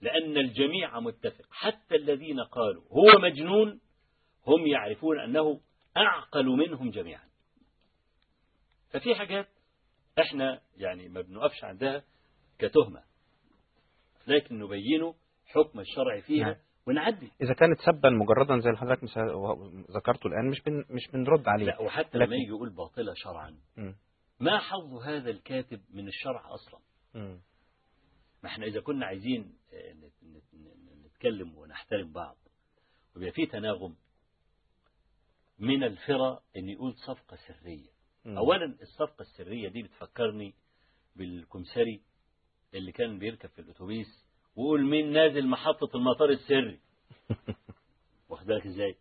لأن الجميع متفق. حتى الذين قالوا هو مجنون هم يعرفون أنه أعقل منهم جميعا. ففي حاجات إحنا يعني ما بنقفش عندها كتهمة. لكن نبينه حكم الشرع فيها نعم. ونعدي إذا كانت سبا مجردا زي اللي حضرتك ذكرته الآن مش بن مش بنرد عليه لا وحتى لما يجي يقول باطلة شرعا مم. ما حظ هذا الكاتب من الشرع أصلا مم. ما إحنا إذا كنا عايزين آه، نت- نت- نت- نتكلم ونحترم بعض ويبقى في تناغم من الفرى إن يقول صفقة سرية مم. اولا الصفقة السرية دي بتفكرني بالكمسري اللي كان بيركب في الأتوبيس ويقول مين نازل محطة المطار السري. واخد بالك إزاي؟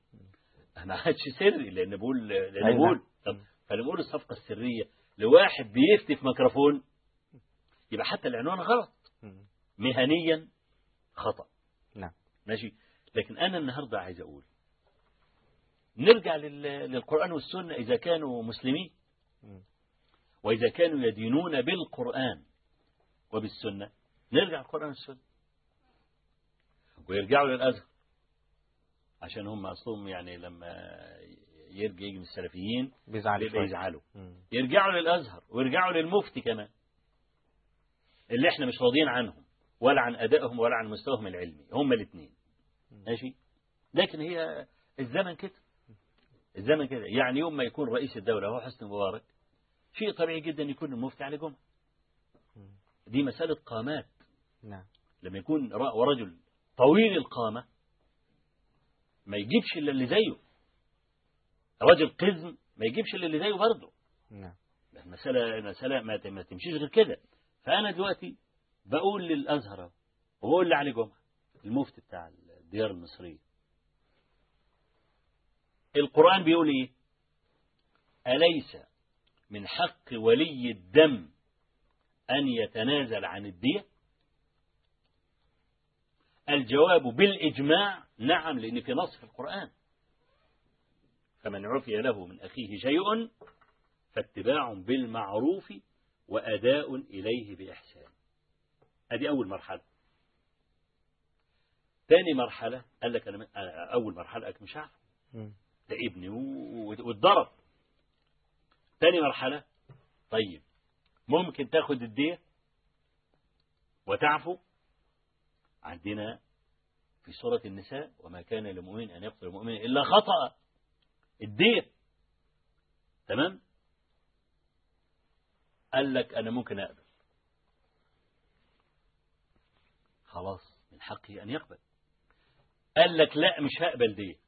ما عادش سري لأن بقول لأن أيوة. بقول طب فلما بقول الصفقة السرية لواحد بيفتي في ميكروفون يبقى حتى العنوان غلط. مهنيا خطأ. نعم. ماشي؟ لكن أنا النهاردة عايز أقول نرجع لل- للقرآن والسنة إذا كانوا مسلمين. وإذا كانوا يدينون بالقرآن وبالسنة نرجع للقرآن والسنة. ويرجعوا للأزهر عشان هم أصلهم يعني لما يرجع يجي من السلفيين بيزعل يبقى شوية. يزعلوا. مم. يرجعوا للأزهر ويرجعوا للمفتي كمان. اللي إحنا مش راضيين عنهم ولا عن أدائهم ولا عن مستواهم العلمي. هم الاثنين ماشي؟ لكن هي الزمن كده. الزمن كده. يعني يوم ما يكون رئيس الدولة هو حسني مبارك شيء طبيعي جدا يكون المفتي على جمعة. دي مسألة قامات. نعم. لما يكون ورجل طويل القامة ما يجيبش إلا اللي زيه. رجل قزم ما يجيبش إلا اللي زيه برضه. نعم. المسألة المسألة ما تمشيش غير كده. فأنا دلوقتي بقول للأزهر وبقول لعلي جمعة المفتي بتاع الديار المصرية. القرآن بيقول إيه؟ أليس من حق ولي الدم أن يتنازل عن الدية؟ الجواب بالإجماع نعم لأن في نص في القرآن. فمن عفي له من أخيه شيء فاتباع بالمعروف وأداء إليه بإحسان. هذه أول مرحلة. ثاني مرحلة قال لك أنا أول مرحلة قال لك مش عارف. ده ابني واتضرب. ثاني مرحلة طيب ممكن تاخد الدية وتعفو؟ عندنا في سورة النساء وما كان لمؤمن أن يقتل مؤمنا إلا خطأ. الدية تمام؟ قال لك أنا ممكن أقبل. خلاص من حقه أن يقبل. قال لك لا مش هقبل دي.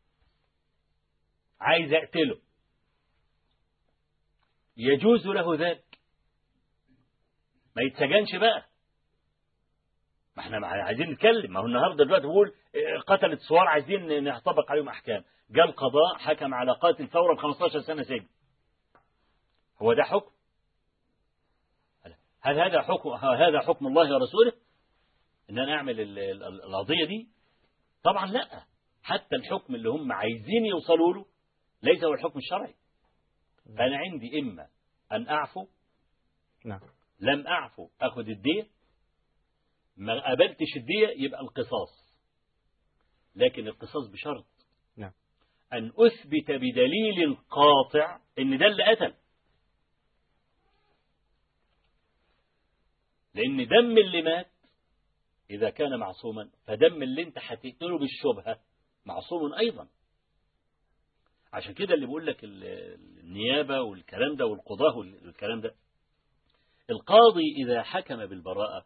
عايز أقتله. يجوز له ذلك. ما يتسجنش بقى. ما إحنا عايزين نتكلم ما هو النهارده دلوقتي بيقول آه، قتلت صور عايزين نطبق عليهم أحكام. جاء القضاء حكم على قاتل ثورة ب 15 سنة سجن هو ده حكم؟ هل هذا حكم هذا حكم الله ورسوله؟ إن أنا أعمل ال- ال- القضية دي؟ طبعا لا. حتى الحكم اللي هم عايزين يوصلوا له ليس هو الحكم الشرعي. فانا عندي إما أن أعفو نعم. لم أعفو أخذ الدية ما قبلتش الدية يبقى القصاص. لكن القصاص بشرط. نعم. أن أثبت بدليل قاطع إن ده اللي قتل. لأن دم اللي مات إذا كان معصوما فدم اللي أنت هتقتله بالشبهة معصوم أيضا. عشان كده اللي بيقول لك ال- النيابة والكلام ده والقضاة والكلام ده. القاضي إذا حكم بالبراءة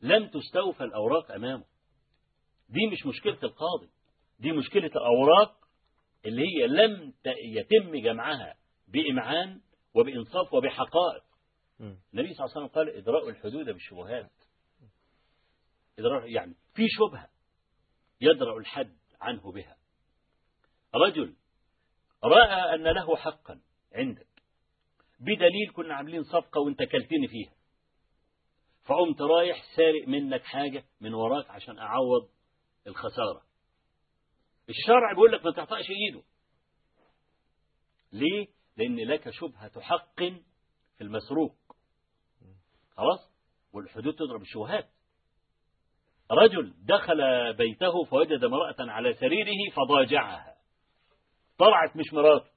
لم تستوفى الأوراق أمامه. دي مش مشكلة القاضي. دي مشكلة الأوراق اللي هي لم يتم جمعها بإمعان وبإنصاف وبحقائق. النبي صلى الله عليه وسلم قال إدراء الحدود بالشبهات. إدراء يعني في شبهة يدرأ الحد عنه بها. رجل رأى أن له حقا عندك. بدليل كنا عاملين صفقة وانت كلتني فيها. فقمت رايح سارق منك حاجة من وراك عشان أعوض الخسارة. الشرع بيقول لك ما تعطاش إيده. ليه؟ لأن لك شبهة حق في المسروق. خلاص؟ والحدود تضرب الشبهات. رجل دخل بيته فوجد امرأة على سريره فضاجعها. طلعت مش مراته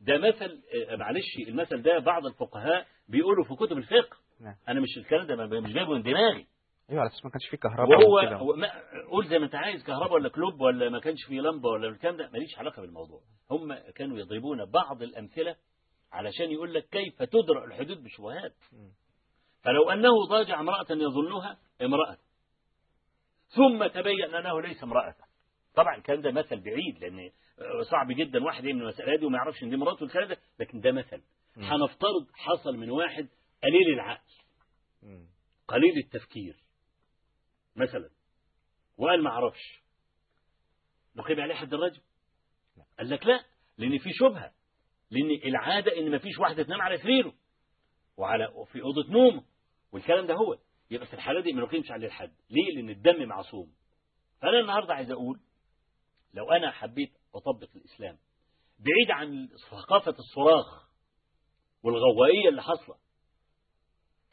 ده مثل آه، معلش المثل ده بعض الفقهاء بيقولوا في كتب الفقه. نعم. أنا مش الكلام ده مش جايبه من دماغي. أيوه على أساس ما كانش فيه كهرباء وهو ما- قول زي ما أنت عايز كهرباء ولا كلوب ولا ما كانش فيه لمبة ولا الكلام ده ماليش علاقة بالموضوع. هم كانوا يضربون بعض الأمثلة علشان يقول لك كيف تدرأ الحدود بشبهات. فلو أنه ضاجع امرأة يظنها امرأة. ثم تبين أنه ليس امرأة. طبعا الكلام ده مثل بعيد لأن صعب جدا واحد يعمل المساله دي وما يعرفش إن دي مراته والكلام ده لكن ده مثل. هنفترض حصل من واحد قليل العقل. قليل التفكير. مثلا وقال ما أعرفش. نقيم عليه حد الرجم قال لك لا لأن في شبهة لأن العادة إن ما فيش واحدة تنام على سريره وعلى في أوضة نومه والكلام ده هو. يبقى في الحالة دي ما نقيمش عليه الحد. ليه؟ لأن الدم معصوم. فأنا النهارده عايز أقول لو أنا حبيت أطبق الإسلام بعيد عن ثقافة الصراخ والغوائية اللي حاصلة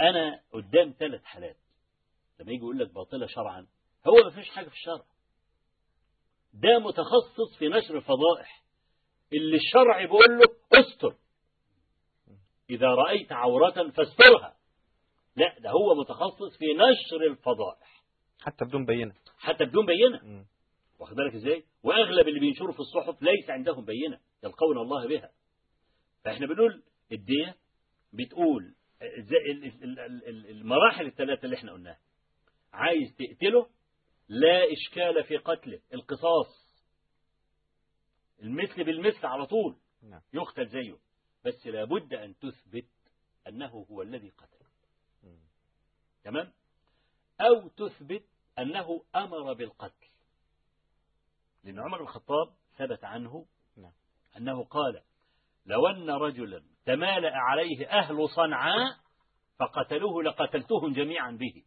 أنا قدام ثلاث حالات. لما يجي يقول لك باطلة شرعا هو ما فيش حاجة في الشرع. ده متخصص في نشر الفضائح اللي الشرع بيقول له استر. إذا رأيت عورة فاسترها. لا ده هو متخصص في نشر الفضائح. حتى بدون بينة. حتى بدون بينة. مم. واخد بالك إزاي؟ وأغلب اللي بينشروا في الصحف ليس عندهم بينة يلقون الله بها. فإحنا بنقول الدية بتقول المراحل الثلاثة اللي إحنا قلناها. عايز تقتله؟ لا إشكال في قتله. القصاص. المثل بالمثل على طول. نعم. يقتل زيه. بس لابد أن تثبت أنه هو الذي قتل. تمام؟ أو تثبت أنه أمر بالقتل. لأن عمر بن الخطاب ثبت عنه نعم. أنه قال لو أن رجلا تمالأ عليه أهل صنعاء فقتلوه لقتلتهم جميعا به.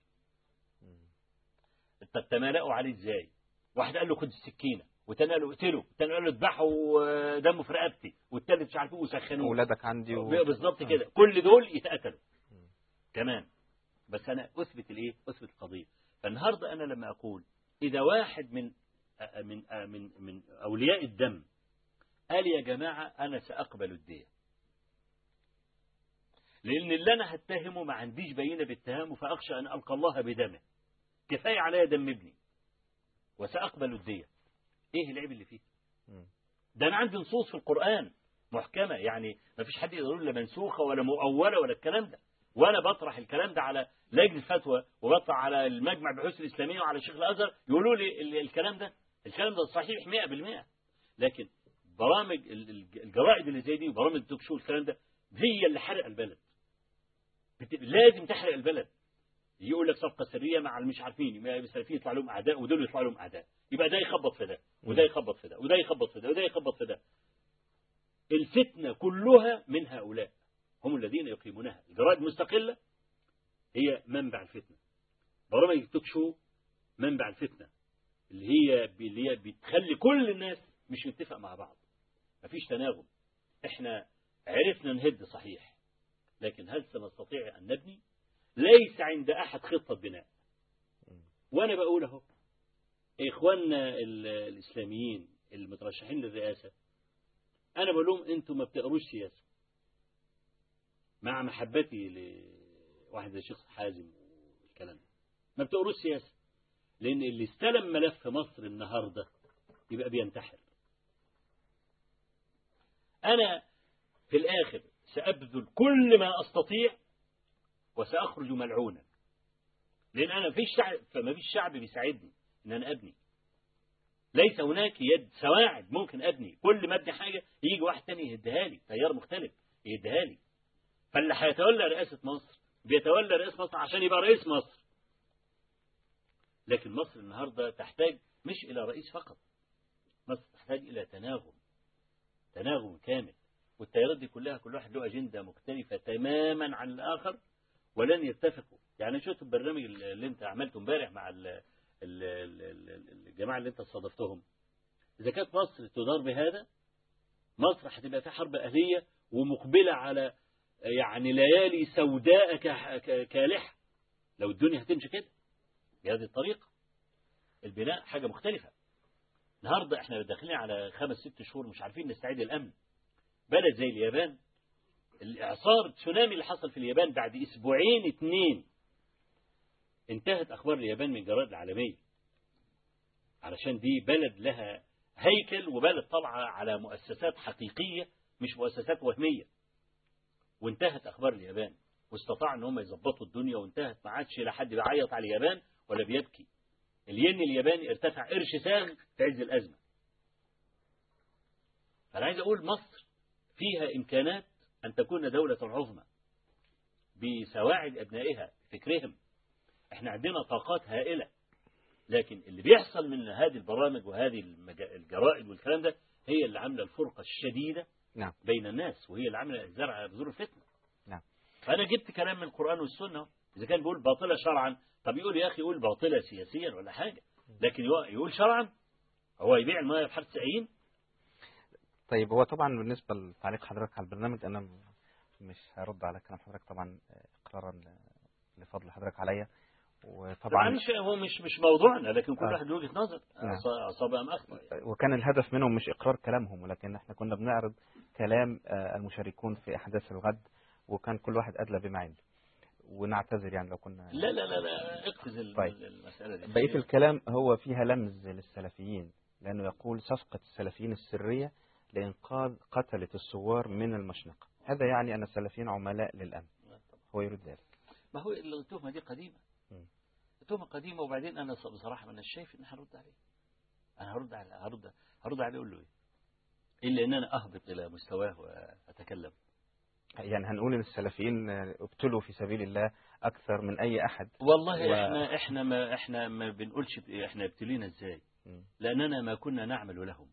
طب تمالأوا عليه إزاي؟ واحد قال له خد السكينة والتاني قال له اقتله والتاني قال له اذبحه ودمه في رقبتي والتالت مش عارف إيه وسخنوه. اولادك عندي و... بالظبط. كده. كل دول يتقتلوا. تمام بس أنا أثبت الايه أثبت القضية. فالنهاردة أنا لما أقول إذا واحد من من من من أولياء الدم قال يا جماعة أنا سأقبل الديه لأن اللي أنا هتهمه ما عنديش بينة باتهامه فأخشى أن ألقى الله بدمه. كفاية عليا دم ابني. وسأقبل الديه إيه العيب اللي فيه. ده أنا عندي نصوص في القرآن محكمة. يعني ما فيش حد يقول لا منسوخة ولا مؤولة ولا الكلام ده. وأنا بطرح الكلام ده على لجنة فتوى وبطرح على المجمع البحوث الإسلامية وعلى شيخ الأزهر. يقولوا لي ال- الكلام ده. الكلام ده صحيح 100% لكن برامج ال- ال- الجرائد اللي زي دي وبرامج التوك شو الكلام ده هي اللي حرق البلد. بت- لازم تحرق البلد. يقول لك صفقة سرية مع المش عارفين السلفيين يطلع لهم أعداء ودول يطلع لهم أعداء. يبقى ده يخبط في ده وده يخبط في ده وده يخبط في ده وده يخبط في ده. الفتنة كلها من هؤلاء هم الذين يقيمونها. الجرائد المستقلة هي منبع الفتنة. برامج التوك شو منبع الفتنة اللي هي اللي هي بتخلي كل الناس مش متفق مع بعض. مفيش تناغم. إحنا عرفنا نهد صحيح لكن هل سنستطيع أن نبني؟ ليس عند أحد خطة بناء. وأنا بقول أهو إخواننا ال- الإسلاميين المترشحين للرئاسة أنا بقول لهم أنتم ما بتقروش سياسة. مع محبتي لواحد زي الشيخ حازم والكلام ده ما بتقروش سياسة. لأن اللي استلم ملف مصر النهاردة يبقى بينتحر. أنا في الآخر سأبذل كل ما أستطيع وسأخرج ملعونا. لأن أنا في شعب فما فيش شعب بيساعدني إن أنا أبني. ليس هناك يد سواعد ممكن أبني. كل ما أبني حاجة يجي واحد تاني يهدها لي تيار مختلف يهدها لي. فاللي هيتولى رئاسة مصر بيتولى رئيس مصر عشان يبقى رئيس مصر. لكن مصر النهاردة تحتاج مش إلى رئيس فقط مصر تحتاج إلى تناغم. تناغم كامل والتيارات دي كلها كل واحد له أجندة مختلفة تماما عن الآخر ولن يتفقوا. يعني شفت البرنامج اللي أنت عملته امبارح مع ال ال ال ال الجماعة اللي أنت استضفتهم. إذا كانت مصر تدار بهذا مصر هتبقى في حرب أهلية ومقبلة على يعني ليالي سوداء كالحة. لو الدنيا هتمشي كده بهذه الطريقة البناء حاجة مختلفة. النهاردة إحنا داخلين على خمس ست شهور مش عارفين نستعيد الأمن. بلد زي اليابان الإعصار التسونامي اللي حصل في اليابان بعد أسبوعين اتنين. انتهت أخبار اليابان من الجرائد العالمية. علشان دي بلد لها هيكل وبلد طالعة على مؤسسات حقيقية مش مؤسسات وهمية. وانتهت أخبار اليابان. واستطاع إن هم يظبطوا الدنيا وانتهت ما عادش لا حد بيعيط على اليابان ولا بيبكي. الين الياباني ارتفع قرش ساغ في عز الأزمة فأنا عايز أقول مصر فيها إمكانات أن تكون دولة عظمى بسواعد أبنائها بفكرهم إحنا عندنا طاقات هائلة لكن اللي بيحصل من هذه البرامج وهذه الجرائد والكلام ده هي اللي عاملة الفرقة الشديدة نعم. بين الناس وهي اللي عاملة الزرع بذور الفتنة نعم. فأنا جبت كلام من القرآن والسنة إذا كان بيقول باطلة شرعا طب يقول يا أخي يقول باطلة سياسيا ولا حاجة لكن يقول- شرعا هو يبيع المياه بحرف 90 طيب هو طبعا بالنسبة لتعليق حضرتك على البرنامج أنا مش هرد على كلام حضرتك طبعا إقرارا ل- لفضل حضرتك عليا طبعا وطبعا مش هو مش مش موضوعنا لكن كل آه. واحد له وجهة نظر نعم. أص- أصاب أم أخطأ يعني. وكان الهدف منهم مش إقرار كلامهم ولكن إحنا كنا بنعرض كلام آه، المشاركون في أحداث الغد وكان كل واحد أدلى بما عنده ونعتذر يعني لو كنا لا لا لا لا اقفز طيب. المسألة دي. بقية الكلام هو فيها لمز للسلفيين لأنه يقول صفقة السلفيين السرية لإنقاذ قتلة الثوار من المشنقة. هذا يعني أن السلفيين عملاء للأمن. هو يريد ذلك. ما هو التهمة دي قديمة. التهمة قديمة وبعدين أنا بصراحة أنا شايف إن هرد عليه. أنا هرد على هرد هرد عليه أقول له إيه؟ إلا إن أنا أهبط إلى مستواه وأتكلم. يعني هنقول إن السلفيين ابتلوا في سبيل الله أكثر من أي أحد. والله و- إحنا إحنا ما إحنا ما بنقولش إحنا ابتلينا إزاي؟ مم. لأننا ما كنا نعمل لهم.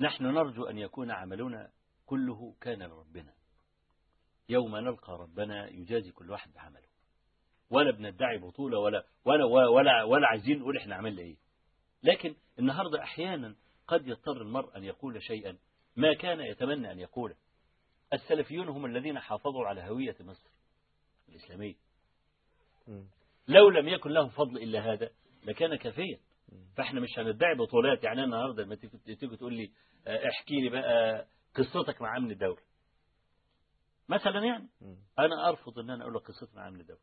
نحن نرجو أن يكون عملنا كله كان لربنا. يوم نلقى ربنا يجازي كل واحد بعمله. ولا بندعي بطولة ولا ولا ولا ولا عايزين نقول إحنا عملنا إيه. لكن النهارده أحيانا قد يضطر المرء أن يقول شيئا ما كان يتمنى أن يقوله. السلفيون هم الذين حافظوا على هوية مصر الإسلامية. لو لم يكن لهم فضل إلا هذا لكان كافيا. فإحنا مش هندعي بطولات. يعني أنا النهارده لما تيجي تقول لي آه، احكي لي بقى قصتك مع أمن الدولة. مثلا يعني. أنا أرفض إن أنا أقول لك قصتي مع أمن الدولة.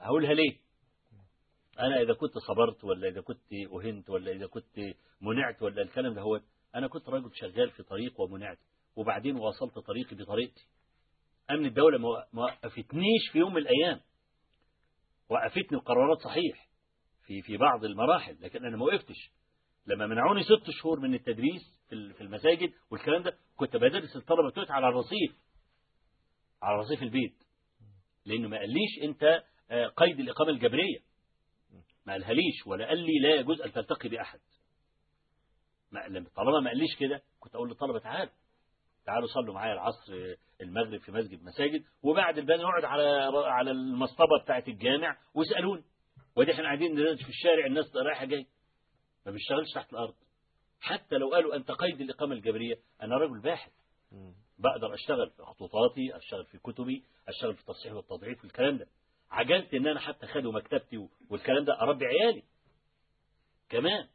هقولها ليه؟ أنا إذا كنت صبرت ولا إذا كنت أهنت ولا إذا كنت منعت ولا الكلام ده هو أنا كنت راجل شغال في طريق ومنعت وبعدين واصلت طريقي بطريقتي. أمن الدولة ما وقفتنيش في يوم من الأيام. وقفتني بقرارات صحيح في في بعض المراحل لكن أنا ما وقفتش. لما منعوني ست شهور من التدريس في ال- في المساجد والكلام ده كنت بدرس الطلبة بتوعي على الرصيف على رصيف البيت. لأنه ما قاليش أنت آه، قيد الإقامة الجبرية. ما قالهاليش ولا قال لي لا يجوز أن تلتقي بأحد. ما لما طالما ما قاليش كده كنت أقول للطلبة تعالوا. تعالوا صلوا معايا العصر المغرب في مسجد مساجد وبعد البان نقعد على على المصطبة بتاعه الجامع واسألوني. ودي إحنا قاعدين في الشارع الناس رايحة جاية. ما بيشتغلش تحت الأرض. حتى لو قالوا أنت قيد الإقامة الجبرية أنا رجل باحث. بقدر أشتغل في خطوطاتي أشتغل في كتبي أشتغل في التصحيح والتضعيف والكلام ده. عجلت إن أنا حتى خدوا مكتبتي والكلام ده أربي عيالي. كمان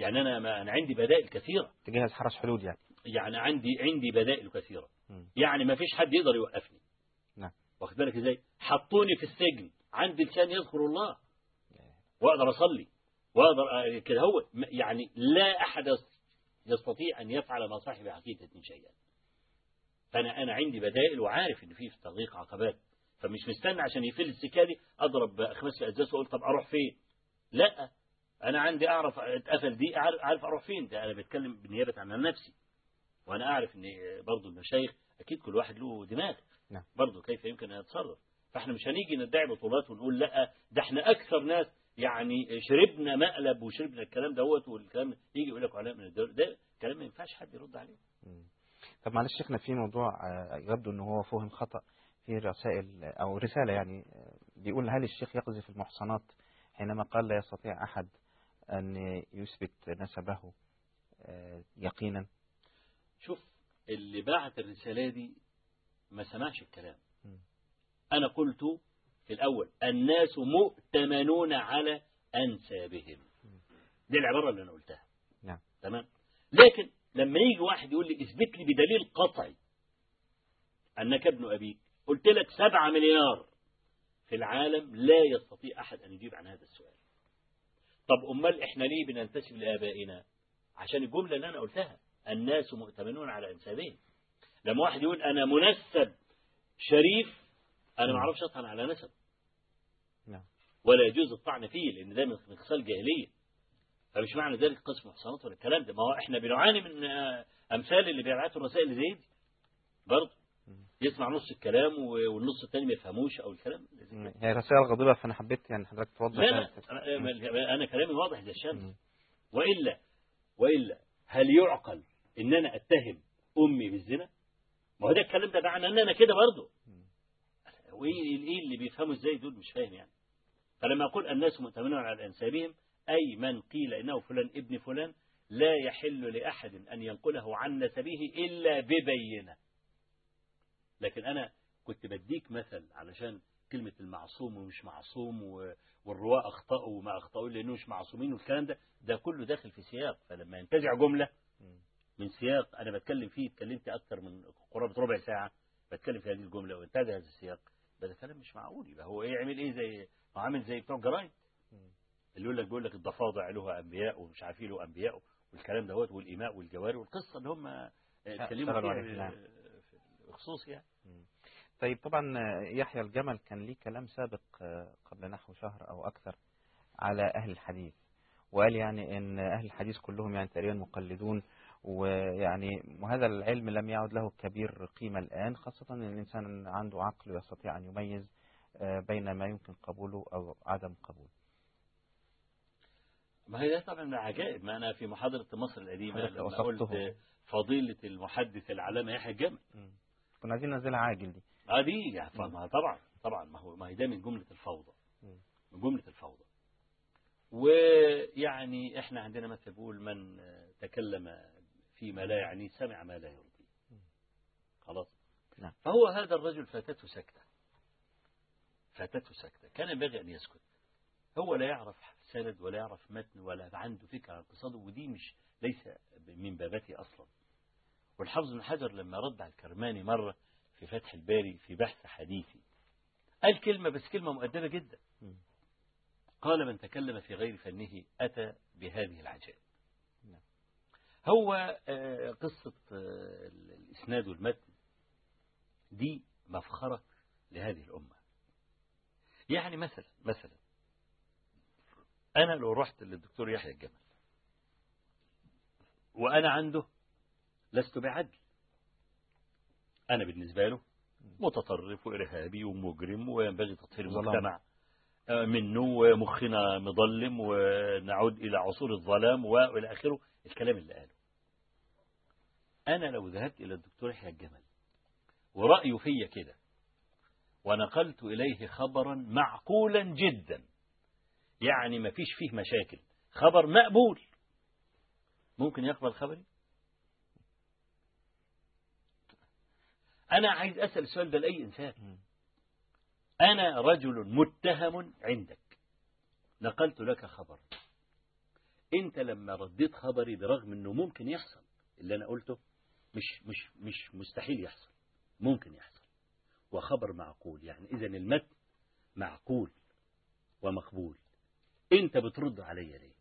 يعني أنا ما أنا عندي بدائل كثيرة. تجهز حرس حدود يعني. يعني عندي عندي بدائل كثيرة. مم. يعني ما فيش حد يقدر يوقفني. نعم. واخد بالك إزاي؟ حطوني في السجن عندي لسان يذكر الله. وأقدر أصلي. وأقدر آه، كده هو. م- يعني لا أحد يس- يستطيع أن يفعل مع صاحب عقيدة شيئا. فانا أنا عندي بدائل وعارف إن في في عقبات. فمش مستني عشان يفل السكة دي أضرب اخماس في ازاز وأقول طب أروح فين؟ لا. أنا عندي أعرف اتقفل دي عارف أروح فين؟ ده أنا بتكلم بالنيابه عن نفسي. وأنا أعرف إن برضه المشايخ أكيد كل واحد له دماغ. نعم. برضه كيف يمكن أن يتصرف. فإحنا مش هنيجي ندعي بطولات ونقول لأ ده إحنا أكثر ناس يعني شربنا مقلب وشربنا الكلام دوت والكلام يجي يقول لك علماء من الدولة ده كلام ما ينفعش حد يرد عليه. طب معلش شيخنا في موضوع آه، يبدو إن هو فهم خطأ في رسائل أو رسالة يعني آه، بيقول هل الشيخ يقذف المحصنات حينما قال لا يستطيع أحد أن يثبت نسبه آه، يقينا. شوف اللي بعت الرسالة دي ما سمعش الكلام. أنا قلت في الأول الناس مؤتمنون على أنسابهم. دي العبارة اللي أنا قلتها. نعم. تمام؟ لكن لما يجي واحد يقول لي اثبت لي بدليل قطعي أنك ابن أبيك قلت لك سبعة مليار في العالم لا يستطيع أحد أن يجيب عن هذا السؤال. طب أمال إحنا ليه بننتسب لآبائنا؟ عشان الجملة اللي أنا قلتها الناس مؤتمنون على أنسابهم لما واحد يقول أنا منسب شريف أنا ما أعرفش أطعن على نسب. نعم. ولا يجوز الطعن فيه لأن ده من خصال جاهلية. فمش معنى ذلك قسم محصنات ولا الكلام ده. ما هو إحنا بنعاني من آه، أمثال اللي بيبعتوا الرسائل زي دي. برضه. يسمع نص الكلام والنص التاني ما يفهموش أو الكلام. هي رسائل غاضبة فأنا حبيت يعني حضرتك توضح لا لا أنا كلامي واضح زي الشمس مم. وإلا وإلا هل يعقل إن أنا أتهم أمي بالزنا؟ ما هو ده الكلام ده معنى إن أنا كده برضه مم. وإيه إيه اللي بيفهموا إزاي دول مش فاهم يعني فلما أقول الناس مؤتمنون على أنسابهم أي من قيل إنه فلان ابن فلان لا يحل لأحد أن ينقله عن نسبه إلا ببينة لكن أنا كنت بديك مثل علشان كلمة المعصوم ومش معصوم والرواة أخطأوا وما أخطأوا لأنه مش معصومين والكلام ده ده كله داخل في سياق. فلما ينتزع جملة. من سياق أنا بتكلم فيه اتكلمت أكتر من قرابة ربع ساعة بتكلم في هذه الجملة وانتهى هذا السياق. ده, ده كلام مش معقول. يبقى هو إيه يعمل إيه زي ما عامل زي بتوع الجرايد. اللي يقول لك بيقول لك الضفادع له أنبياء ومش عارف إيه له أنبياء والكلام دوت والإيماء والجواري والقصة اللي هم اتكلموا فيها عليها، نعم. في خصوص يعني طيب طبعا يحيى الجمل كان ليه كلام سابق آه، قبل نحو شهر أو أكثر على أهل الحديث وقال يعني إن أهل الحديث كلهم يعني تقريبا مقلدون ويعني وهذا العلم لم يعد له كبير قيمة الآن خاصة أن الإنسان عنده عقل يستطيع أن يميز آه، بين ما يمكن قبوله أو عدم قبوله ما هي ده طبعا من العجائب ما أنا في محاضرة مصر القديمة لما وصفته. قلت فضيلة المحدث العلامة يحيى الجمل. كنا عايزين ننزلها عاجل دي. آه دي يعني ما طبعا طبعا ما هو ما هي ده من جملة الفوضى. من جملة الفوضى. ويعني إحنا عندنا مثل بيقول من تكلم فيما لا يعنيه سمع ما لا يرضيه خلاص؟ نعم. فهو هذا الرجل فاتته سكتة. فاتته سكتة. كان ينبغي أن يسكت. هو لا يعرف سند ولا يعرف متن ولا عنده فكرة عن اقتصاده ودي مش ليس من بابتي أصلا. والحافظ بن حجر لما رد على الكرماني مرة في فتح الباري في بحث حديثي قال كلمة بس كلمة مؤدبة جدا. قال من تكلم في غير فنه أتى بهذه العجائب نعم. هو آه، قصة آه، الإسناد والمتن دي مفخرة لهذه الأمة يعني مثلا مثلا أنا لو رحت للدكتور يحيى الجمل وأنا عنده لست بعدل. أنا بالنسبة له متطرف وإرهابي ومجرم وينبغي تطهير. المجتمع. آه، منه ومخنا مظلم ونعود إلى عصور الظلام وإلى آخره. الكلام اللي قاله. أنا لو ذهبت إلى الدكتور يحيى الجمل ورأيه فيا كده ونقلت إليه خبرا معقولا جدا يعني ما فيش فيه مشاكل خبر مقبول. ممكن يقبل خبري؟ أنا عايز أسأل السؤال ده لأي إنسان. أنا رجل متهم عندك. نقلت لك خبر أنت لما رديت خبري برغم أنه ممكن يحصل اللي أنا قلته مش مش مش مستحيل يحصل. ممكن يحصل. وخبر معقول يعني إذا المتن معقول ومقبول. أنت بترد علي ليه؟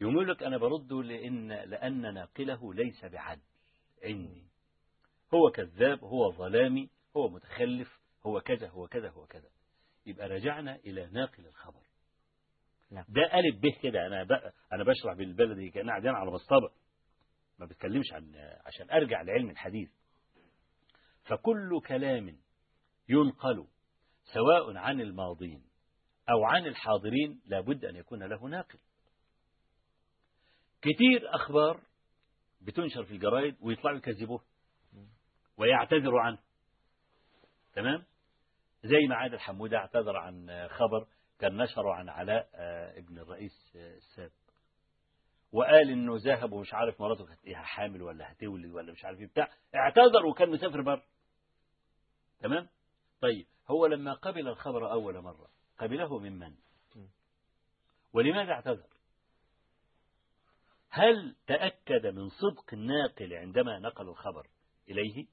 يقول لك أنا برده لأن لأن ناقله ليس بعدل. عندي. هو كذاب هو ظلامي هو متخلف هو كذا هو كذا هو كذا. يبقى رجعنا إلى ناقل الخبر. نعم. ده ألف به كده أنا. أنا بشرح بالبلدي كأننا قاعدين على مصطبة ما بتكلمش عن عشان أرجع لعلم الحديث. فكل كلام ينقل سواء عن الماضين أو عن الحاضرين لابد أن يكون له ناقل. كتير أخبار بتنشر في الجرايد ويطلعوا يكذبوها ويعتذروا عنه. تمام؟ زي ما عادل حمودة اعتذر عن خبر كان نشره عن علاء آه، ابن الرئيس آه، السابق. وقال إنه ذهب ومش عارف مراته كانت إيه حامل ولا هتولد ولا مش عارف إيه بتاع. اعتذر وكان مسافر بره. تمام؟ طيب هو لما قبل الخبر أول مرة قبله ممن ولماذا اعتذر؟ هل تأكد من صدق الناقل عندما نقل الخبر إليه؟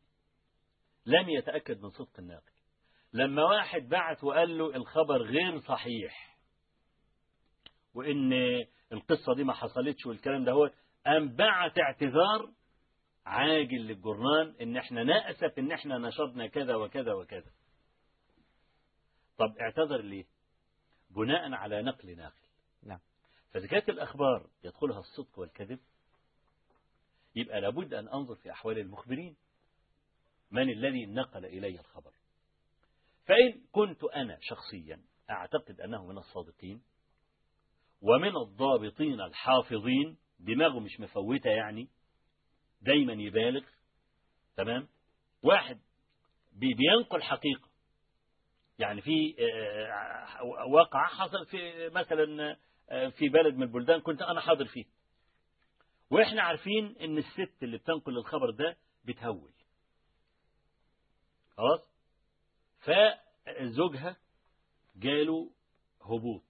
لم يتأكد من صدق الناقل. لما واحد بعت وقال له الخبر غير صحيح وإن القصة دي ما حصلتش والكلام ده هو قام بعت اعتذار عاجل للجرنان إن إحنا نأسف إن إحنا نشرنا كذا وكذا وكذا. طب اعتذر ليه؟ بناء على نقل ناقل. نعم. فإذا كانت الأخبار يدخلها الصدق والكذب يبقى لابد أن أنظر في أحوال المخبرين. من الذي نقل إلي الخبر؟ فإن كنت أنا شخصيا أعتقد أنه من الصادقين ومن الضابطين الحافظين دماغه مش مفوتة يعني دايما يبالغ تمام؟ واحد بي- بينقل حقيقة. يعني في آه، واقع حصل في مثلا آه، في بلد من البلدان كنت أنا حاضر فيه. وإحنا عارفين إن الست اللي بتنقل الخبر ده بتهول. خلاص؟ فزوجها جاله هبوط.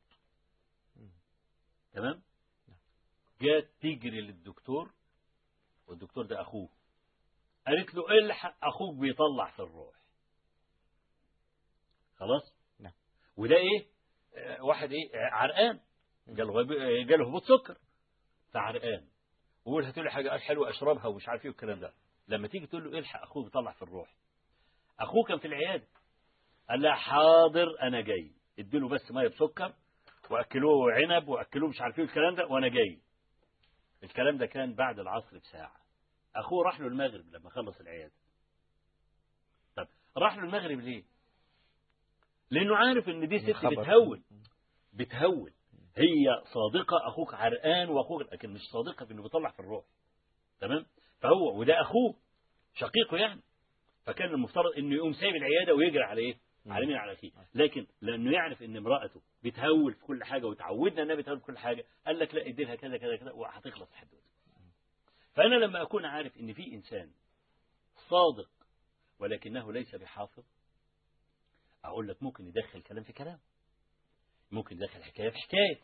تمام؟ جات تجري للدكتور والدكتور ده أخوه. قالت له الحق أخوك بيطلع في الروح. خلاص؟ نعم. وده إيه؟ واحد إيه؟ عرقان. جاله جاله هبوط سكر. فعرقان. ويقول هاتوا لي حاجة حلوة أشربها ومش عارف إيه والكلام ده. لما تيجي تقول له الحق أخوك بيطلع في الروح. أخوه كان في العيادة. قال لها حاضر أنا جاي. اديله بس مية بسكر وأكلوه عنب وأكلوه مش عارف إيه الكلام ده وأنا جاي. الكلام ده كان بعد العصر بساعة. أخوه راح له المغرب لما خلص العيادة. طب راح له المغرب ليه؟ لأنه عارف إن دي ست. بتهول بتهول هي صادقة أخوك عرقان وأخوك لكن مش صادقة في إنه بيطلع في الروح. تمام؟ فهو وده أخوه شقيقه يعني. فكان المفترض إنه يقوم سايب العيادة ويجري على إيه؟ على مين؟ على أخيه لكن لأنه يعرف إن امرأته بتهول في كل حاجة وتعودنا إنها بتهول في كل حاجة قال لك لا ادي لها كذا كذا كذا وهتخلص الحدوته فأنا لما أكون عارف إن في إنسان صادق ولكنه ليس بحافظ أقول لك ممكن يدخل كلام في كلام. ممكن يدخل حكاية في حكاية.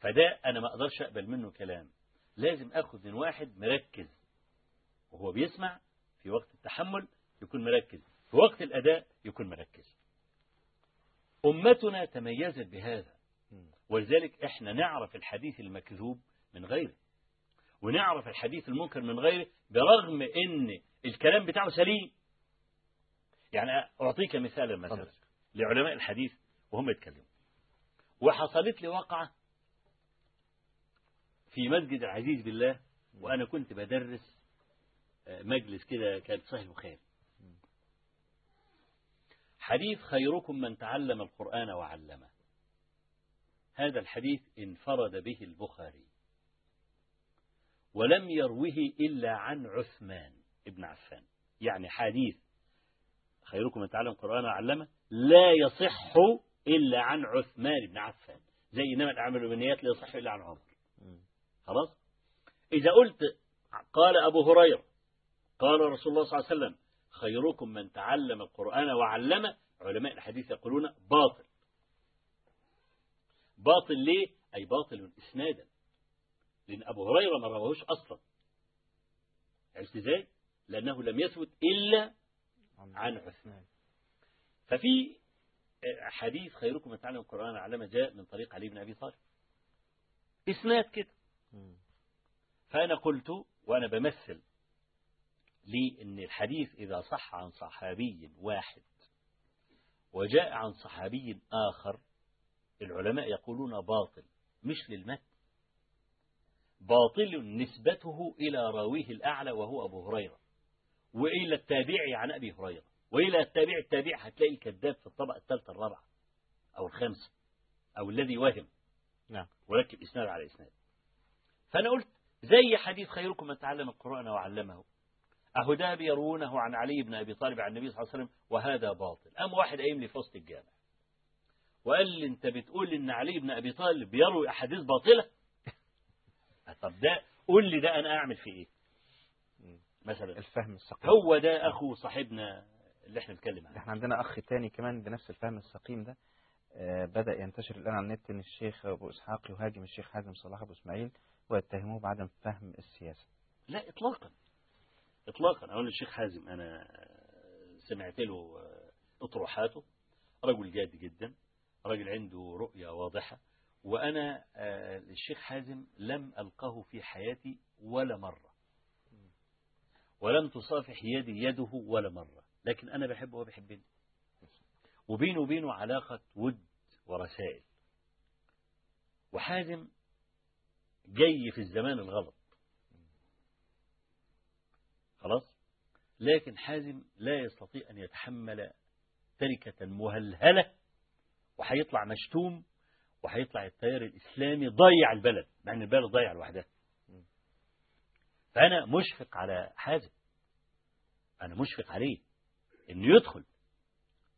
فده أنا ما أقدرش أقبل منه كلام. لازم أخذ من واحد مركز وهو بيسمع في وقت التحمل يكون مركز. في وقت الأداء يكون مركز. أمتنا تميزت بهذا. ولذلك إحنا نعرف الحديث المكذوب من غيره. ونعرف الحديث المنكر من غيره برغم إن الكلام بتاعه سليم. يعني أعطيك مثالا مثلا. لعلماء الحديث وهم يتكلموا وحصلت لي واقعة في مسجد العزيز بالله وأنا كنت بدرس آه، مجلس كده كان صحيح البخاري. حديث خيركم من تعلم القرآن وعلمه. هذا الحديث انفرد به البخاري. ولم يروه إلا عن عثمان ابن عفان. يعني حديث خيركم من تعلم القرآن وعلمه لا يصح إلا عن عثمان بن عفان. زي إنما الأعمال بالنيات لا يصح إلا عن عمر. خلاص؟ إذا قلت قال أبو هريرة قال رسول الله صلى الله عليه وسلم خيركم من تعلم القرآن وعلمه علماء الحديث يقولون باطل. باطل ليه؟ أي باطل إسنادا. لأن أبو هريرة ما رواهوش أصلا. عرفت إزاي؟ لأنه لم يثبت إلا عن عثمان. ففي حديث خيركم من تعلم القرآن وعلمه جاء من طريق علي بن أبي طالب. إسناد كده. فأنا قلت وأنا بمثل لي أن الحديث إذا صح عن صحابي واحد وجاء عن صحابي آخر العلماء يقولون باطل مش للمتن. باطل نسبته إلى راويه الأعلى وهو أبو هريرة وإلى التابعي عن أبي هريرة وإلى التابع التابع هتلاقي كذاب في الطبقة الثالثة الرابعة أو الخامسة أو الذي وهم. نعم. وركب إسناد على إسناد. فأنا قلت زي حديث خيركم من تعلم القرآن وعلمه. أهو ده بيروونه عن علي بن أبي طالب عن النبي صلى الله عليه وسلم وهذا باطل. أم واحد قايم لي في وسط الجامع. وقال لي أنت بتقول إن علي بن أبي طالب بيروي أحاديث باطلة؟ طب ده قول لي ده أنا أعمل فيه مم. مثلا الفهم السقيم. هو ده أخو صاحبنا اللي إحنا بنتكلم عنه. إحنا عندنا أخ تاني كمان بنفس الفهم السقيم ده. آه، بدأ ينتشر الآن على النت إن الشيخ أبو إسحاق يهاجم الشيخ حازم صلاح أبو إسماعيل ويتهموه بعدم فهم السياسة. لا اطلاقا. اطلاقا. أقول للشيخ حازم أنا سمعت له أطروحاته. رجل جاد جدا. رجل عنده رؤية واضحة. وأنا آه، الشيخ حازم لم ألقه في حياتي ولا مرة. ولم تصافح يدي يده ولا مرة. لكن أنا بحبه وهو بيحبني وبينه وبينه علاقة ود ورسائل. وحازم جاي في الزمان الغلط. خلاص؟ لكن حازم لا يستطيع أن يتحمل تركة مهلهلة وهيطلع مشتوم وهيطلع التيار الإسلامي ضيع البلد مع أن البلد ضيع لوحدها. فأنا مشفق على حازم. أنا مشفق عليه إنه يدخل.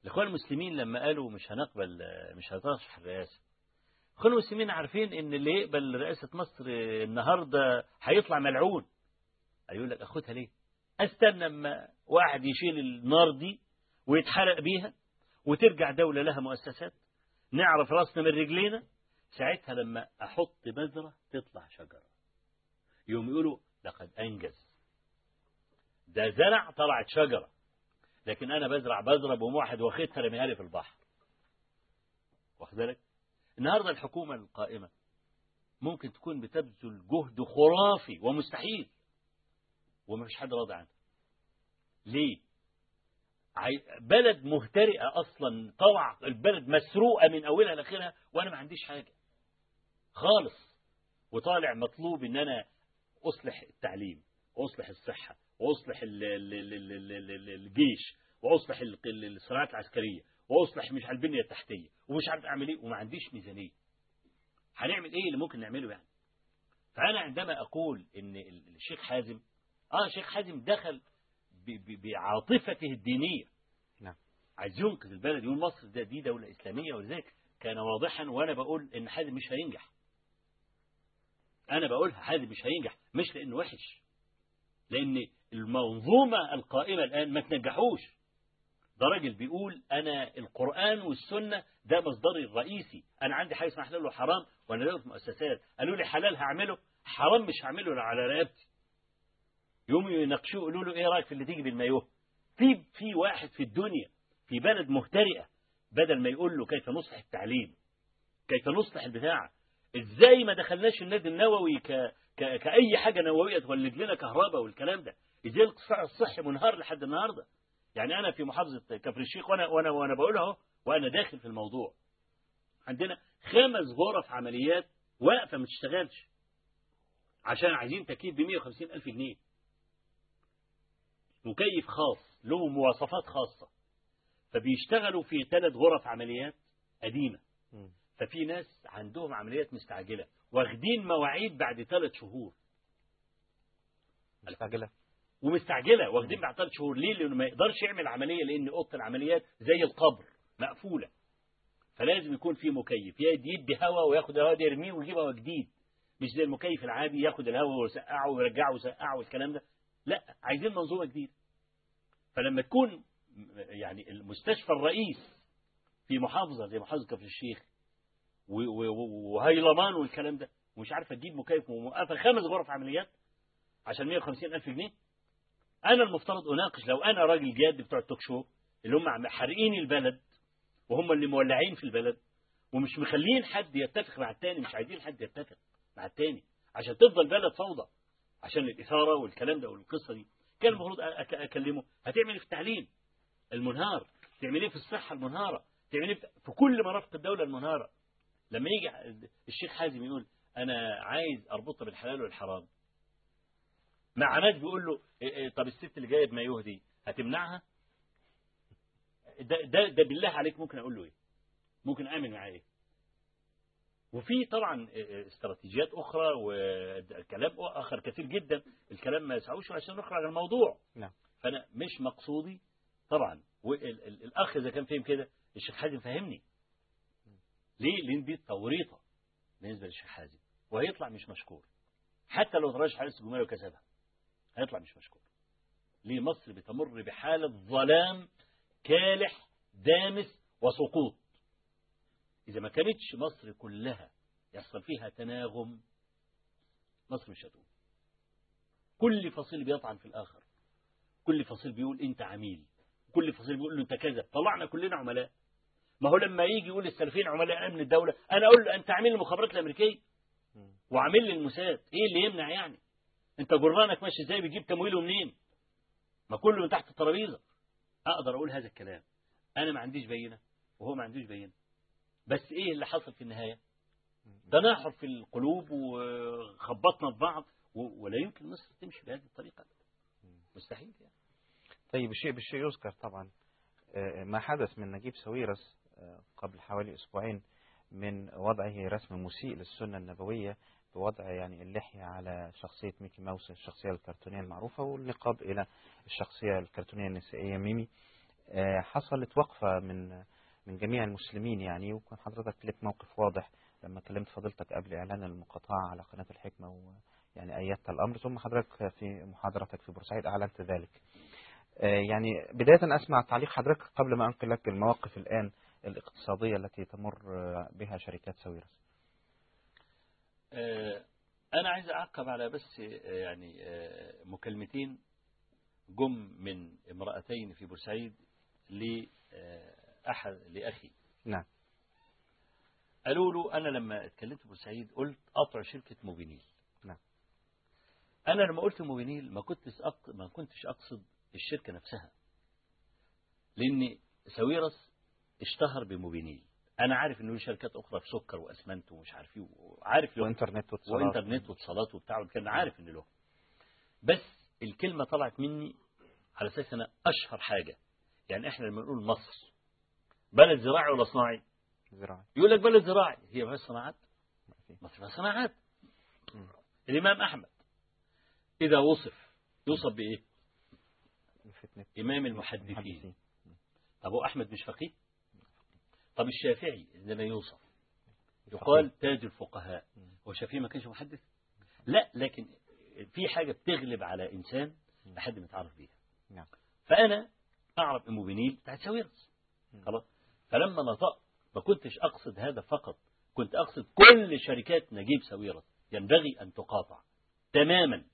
الإخوان المسلمين لما قالوا مش هنقبل مش هترشح الرئاسة. الإخوان المسلمين عارفين إن اللي يقبل رئاسة مصر النهاردة هيطلع ملعون. هيقول لك أخدها ليه؟ أستنى أما واحد يشيل النار دي ويتحرق بيها وترجع دولة لها مؤسسات نعرف راسنا من رجلينا ساعتها لما أحط بذرة تطلع شجرة. يوم يقولوا لقد أنجز. ده زرع طلعت شجرة لكن أنا بزرع بذرة بقوم واحد واخدها رميها لي في البحر. واخد بالك؟ النهارده الحكومة القائمة ممكن تكون بتبذل جهد خرافي ومستحيل. وما فيش حد راضي عنها. ليه؟ بلد مهترئة أصلا طلع البلد مسروقة من أولها لآخرها وأنا ما عنديش حاجة. خالص. وطالع مطلوب إن أنا أصلح التعليم وأصلح الصحة وأصلح ال- ال- ال- ال- ال- ال- الجيش وأصلح ال- ال- الصناعات العسكرية وأصلح مش على البنية التحتية ومش عارف أعمل إيه وما عنديش ميزانية. هنعمل إيه اللي ممكن نعمله يعني؟ فأنا عندما أقول إن ال- الشيخ حازم آه شيخ حازم دخل بعاطفته الدينية. نعم. عايز ينقذ البلد يقول مصر ده دي دولة إسلامية ولذلك كان واضحا وأنا بقول إن حازم مش هينجح. أنا بقولها حازم مش هينجح مش لأنه وحش لأن المنظومة القائمة الآن ما تنجحوش. ده راجل بيقول أنا القرآن والسنة ده مصدري الرئيسي. أنا عندي حاجة اسمها حلال وحرام وأنا له مؤسسات. قالوا لي حلال هعمله حرام مش هعمله على رقبتي. يقوموا يناقشوه يقولوا له إيه رأيك في اللي تيجي بالمايوه في في واحد في الدنيا في بلد مهترئه بدل ما يقول له كيف نصلح التعليم كيف نصلح البتاع إزاي ما دخلناش النادي النووي ك... ك... كأي حاجة نووية تولد لنا كهرباء والكلام ده؟ إزاي القطاع الصحي منهار لحد النهارده؟ يعني أنا في محافظة كفر الشيخ وأنا وأنا وأنا بقول أهو وأنا داخل في الموضوع. عندنا خمس غرف عمليات واقفة ما تشتغلش عشان عايزين تكييف ب 150 ألف جنيه. مكيف خاص له مواصفات خاصة. فبيشتغلوا في ثلاث غرف عمليات قديمة. ففي ناس عندهم عمليات مستعجلة واخدين مواعيد بعد ثلاث شهور. مستعجلة. ومستعجلة واخدين بعد ثلاث شهور. ليه؟ لأنه ما يقدرش يعمل عملية لأن أوضة العمليات زي القبر مقفولة. فلازم يكون في مكيف يدي يدي هواء وياخد الهواء ده يرميه ويجيب هواء جديد. مش زي المكيف العادي ياخد الهواء ويسقعه ويرجعه ويسقعه والكلام ده. لا عايزين منظومة جديدة. فلما تكون يعني المستشفى الرئيس في محافظة زي محافظة كفر الشيخ وهيلمان والكلام ده ومش عارفة تجيب مكيف وموقفة خمس غرف عمليات عشان 150 ألف جنيه أنا المفترض أناقش لو أنا راجل جاد بتوع التوك شو اللي هم حارقين البلد وهم اللي مولعين في البلد ومش مخلين حد يتفق مع التاني مش عايزين حد يتفق مع التاني عشان تفضل بلد فوضى. عشان الإثارة والكلام ده والقصة دي. كان المفروض أك- أكلمه. هتعمل إيه في التعليم؟ المنهار تعمل إيه في الصحة المنهارة؟ تعمل إيه في كل مرافق الدولة المنهارة. لما يجي الشيخ حازم يقول أنا عايز أربطها بالحلال والحرام. مع ناس بيقول له إيه إيه طب الست اللي جاية بمايوه دي هتمنعها؟ ده, ده, ده بالله عليك ممكن أقول له إيه؟ ممكن أعمل معاه إيه؟ وفي طبعا استراتيجيات أخرى وكلام آخر كثير جدا. الكلام ما يسعوش عشان نخرج عن الموضوع. نعم. فأنا مش مقصودي طبعا. والأخ إذا كان فهم كده الشيخ حازم فهمني. ليه؟ لأن دي توريطة بالنسبة للشيخ حازم. وهيطلع مش مشكور. حتى لو ترشح رئيس الجمهورية وكسبها هيطلع مش مشكور. ليه؟ مصر بتمر بحالة ظلام كالح دامس وسقوط. إذا ما كانتش مصر كلها يحصل فيها تناغم مصر مش هتقوم. كل فصيل بيطعن في الآخر. كل فصيل بيقول أنت عميل. كل فصيل بيقول له أنت كذا. طلعنا كلنا عملاء. ما هو لما يجي يقول السلفيين عملاء أمن الدولة أنا أقول له أنت عميل المخابرات الأمريكية وعامل لي الموساد إيه اللي يمنع يعني؟ أنت جرانك ماشي إزاي بيجيب تمويله منين؟ ما كله من تحت الترابيزة. أقدر أقول هذا الكلام. أنا ما عنديش بينة وهو ما عندوش بينة. بس إيه اللي حصل في النهاية؟ تناحر في القلوب وخبطنا في بعض ولا يمكن مصر تمشي بهذه الطريقة. مستحيل يعني. طيب الشيء بالشيء يذكر طبعا. ما حدث من نجيب ساويرس قبل حوالي أسبوعين من وضعه رسم مسيء للسنة النبوية بوضع يعني اللحية على شخصية ميكي ماوس الشخصية الكرتونية المعروفة والنقاب إلى الشخصية الكرتونية النسائية ميمي. حصلت وقفة من من جميع المسلمين يعني وكان حضرتك لك موقف واضح لما كلمت فضيلتك قبل إعلان المقاطعة على قناة الحكمة ويعني أيدت الأمر ثم حضرتك في محاضرتك في بورسعيد أعلنت ذلك. يعني بداية أسمع تعليق حضرتك قبل ما أنقل لك المواقف الآن الاقتصادية التي تمر بها شركات ساويرس. أنا عايز أعقب على بس يعني مكالمتين جم من امرأتين في بورسعيد لأحد لأخي. نعم. قالوا له أنا لما اتكلمت في بورسعيد قلت قطع شركة موبينيل نعم. أنا لما قلت موبينيل ما كنتش أق... ما كنتش أقصد الشركة نفسها. لأن ساويرس اشتهر بموبينيل أنا عارف إنه شركات أخرى في سكر وأسمنت ومش عارف إيه وعارف له. وإنترنت واتصالات. وإنترنت واتصالات وبتاع كان عارف إن له. بس الكلمة طلعت مني على أساس أنا أشهر حاجة. يعني إحنا لما نقول مصر بلد زراعي ولا صناعي؟ زراعي. يقول لك بلد زراعي هي فيها صناعات. ما فيها. صناعات. الإمام أحمد إذا وصف يوصف بإيه؟ إمام المحدثين. هو أحمد مش فقيه؟ طب الشافعي عندما يوصف يقال تاج الفقهاء. مم. هو الشافعي ما كانش محدث؟ لا لكن في حاجة بتغلب على إنسان لحد ما يتعرف بيها. نعم. فأنا أعرف أم بنيل بتاعت ساويرس. خلاص. فلما نطقت ما كنتش أقصد هذا فقط كنت أقصد كل شركات نجيب ساويرس ينبغي أن تقاطع تماما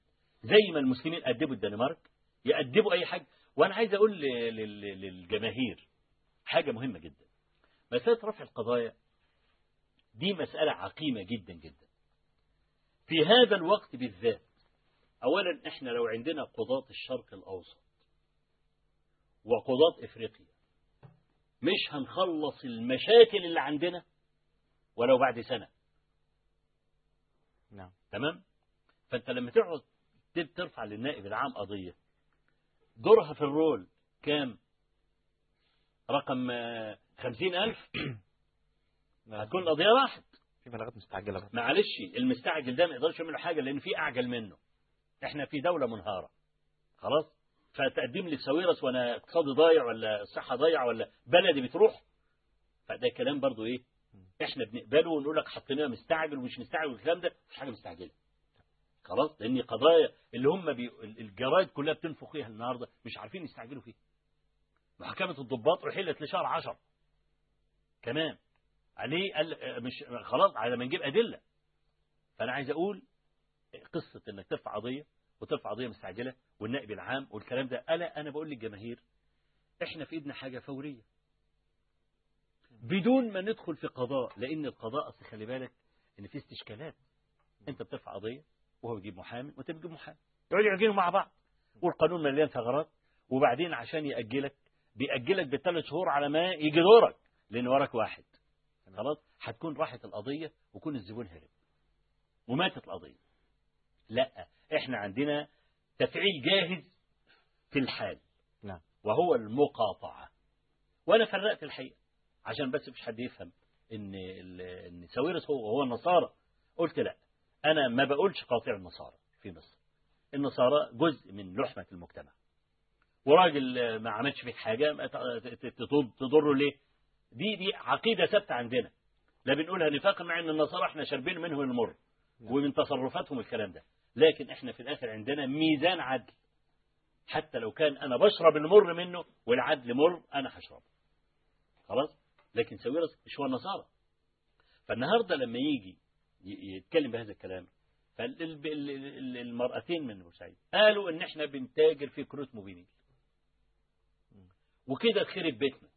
زي ما المسلمين أدبوا الدنمارك يأدبوا أي حاجة. وأنا عايز أقول للجماهير حاجة مهمة جدا. مسألة رفع القضايا دي مسألة عقيمة جدا جدا. في هذا الوقت بالذات أولا إحنا لو عندنا قضاة الشرق الأوسط وقضاة إفريقيا مش هنخلص المشاكل اللي عندنا ولو بعد سنة. نعم. تمام؟ فأنت لما تقعد ترفع للنائب العام قضية دورها في الرول كام؟ رقم آه، خمسين ألف؟ هتكون القضية راحت. في بلاغات مستعجلة. معلش المستعجل ده ما يقدرش يعمل حاجة لأن في أعجل منه. إحنا في دولة منهارة. خلاص؟ فتقدم لي ساويرس وأنا اقتصادي ضايع ولا الصحة ضايعة ولا بلدي بتروح فده كلام برضو إيه إحنا بنقبله ونقول لك حطيناه مستعجل ومش مستعجل والكلام ده مش حاجة مستعجلة. خلاص؟ لأن قضايا اللي هم بي... الجرايد كلها بتنفخ فيها النهارده مش عارفين يستعجلوا فيها. محكمة الضباط رحلت لشهر عشر. كمان عليه قال مش خلاص على ما نجيب أدلة. فأنا عايز أقول قصة إنك ترفع قضية وترفع قضية مستعجلة والنائب العام والكلام ده. ألا أنا بقول للجماهير إحنا في إيدنا حاجة فورية. بدون ما ندخل في قضاء لأن القضاء أصل خلي بالك إن في استشكالات. أنت بترفع قضية وهو بيجيب محامي وأنت بتجيب محامي. يقعدوا يعجنوا مع بعض. والقانون مليان ثغرات. وبعدين عشان يأجلك بيأجلك بالثلاث شهور على ما يجي دورك لأن وراك واحد. خلاص؟ هتكون راحت القضية ويكون الزبون هرب. وماتت القضية. لأ إحنا عندنا تفعيل جاهز في الحال. نعم. وهو المقاطعة. وأنا فرقت الحقيقة. عشان بس مش حد يفهم إن ال- إن ساويرس هو هو النصارى. قلت لا. أنا ما بقولش قاطع النصارى في مصر. النصارى جزء من لحمة المجتمع. وراجل ما عملش فيك حاجة تضره ليه؟ دي دي عقيدة ثابتة عندنا. لا بنقولها نفاقا مع إن النصارى إحنا شاربين منهم المر. نعم. ومن تصرفاتهم الكلام ده. لكن إحنا في الآخر عندنا ميزان عدل. حتى لو كان أنا بشرب المر منه والعدل مر أنا هشربه. خلاص؟ لكن ساويرس مش هو النصارى فالنهاردة لما يجي يتكلم بهذا الكلام فالمرأتين من بورسعيد قالوا إن إحنا بنتاجر في كروت موبينيل. وكده خرب بيتنا.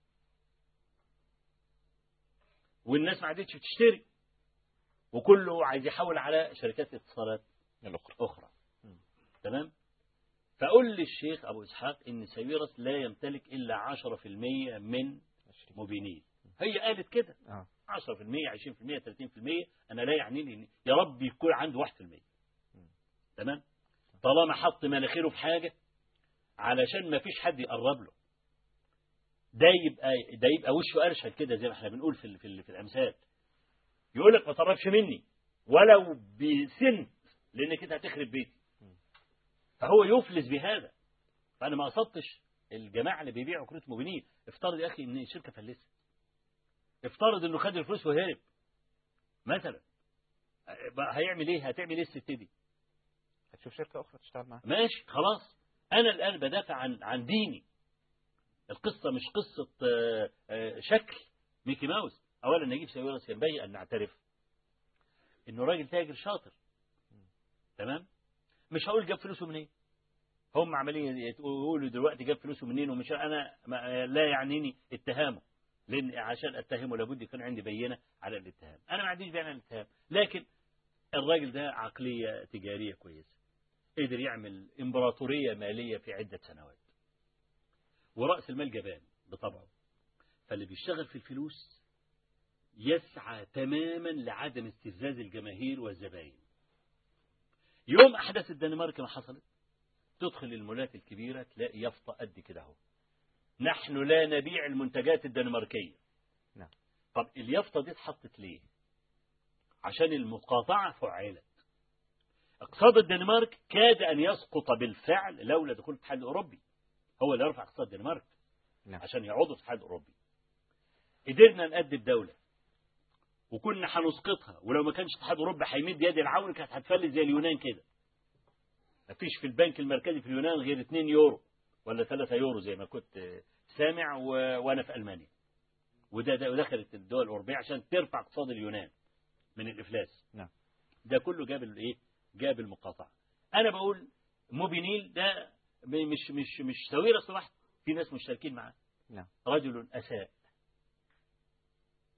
والناس ما عادتش بتشتري. وكله عايز يحول على شركات اتصالات. الأخرى أخرى. تمام؟ فقل للشيخ أبو إسحاق إن ساويرس لا يمتلك إلا 10% من موبينيل هي قالت كده. آه. 10% 20% 30% أنا لا يعنيني يا رب يكون عنده 1% تمام؟ طالما حط مناخيره في حاجة علشان ما فيش حد يقرب له. ده يبقى ده يبقى وشه أرشد كده زي ما إحنا بنقول في في, في الأمثال. يقول لك ما تقربش مني. ولو بسنت لأن كده هتخرب بيتي. فهو يفلس بهذا. فأنا ما قصدتش الجماعة اللي بيبيعوا كروت موبينيل افترض يا أخي إن الشركة فلست. افترض إنه خد الفلوس وهرب. مثلا. هيعمل إيه؟ هتعمل إيه الست دي؟ هتشوف شركة أخرى تشتغل معاها. ماشي خلاص. أنا الآن بدافع عن عن ديني. القصة مش قصة آه، آه، شكل. ميكي ماوس. اولا نجيب ساويرس ينبغي أن نعترف إنه راجل تاجر شاطر. تمام؟ مش هقول جاب فلوسه منين. هم عمالين يقولوا دلوقتي جاب فلوسه منين ومش أنا لا يعنيني اتهامه لأن عشان اتهمه لابد يكون عندي بينة على الاتهام. أنا ما عنديش بيان على الاتهام لكن الراجل ده عقلية تجارية كويسة قدر يعمل إمبراطورية مالية في عدة سنوات. ورأس المال جبان بطبعه فاللي بيشتغل في الفلوس يسعى تماما لعدم استفزاز الجماهير والزباين. يوم أحداث الدنمارك ما حصلت تدخل المولات الكبيرة تلاقي يافطة قد كده أهو. نحن لا نبيع المنتجات الدنماركية. نعم. طب اليافطة دي اتحطت ليه؟ عشان المقاطعة فعلت اقتصاد الدنمارك كاد أن يسقط بالفعل لولا دخول الاتحاد الأوروبي. هو اللي رفع اقتصاد الدنمارك نعم. عشان يعودوا في الاتحاد الأوروبي. قدرنا نأدب دولة وكنا هنسقطها ولو ما كانش الاتحاد الأوروبي هيمد يد العون كانت هتفلت زي اليونان كده. مفيش في البنك المركزي في اليونان غير 2 يورو ولا 3 يورو زي ما كنت سامع و... وأنا في ألمانيا. وده ده ودخلت الدول الأوروبية عشان ترفع اقتصاد اليونان من الإفلاس. نعم. ده كله جاب الايه جاب المقاطعة. أنا بقول موبينيل ده مش مش مش ساويرس لوحده في ناس مشتركين معاه. نعم. رجل أساء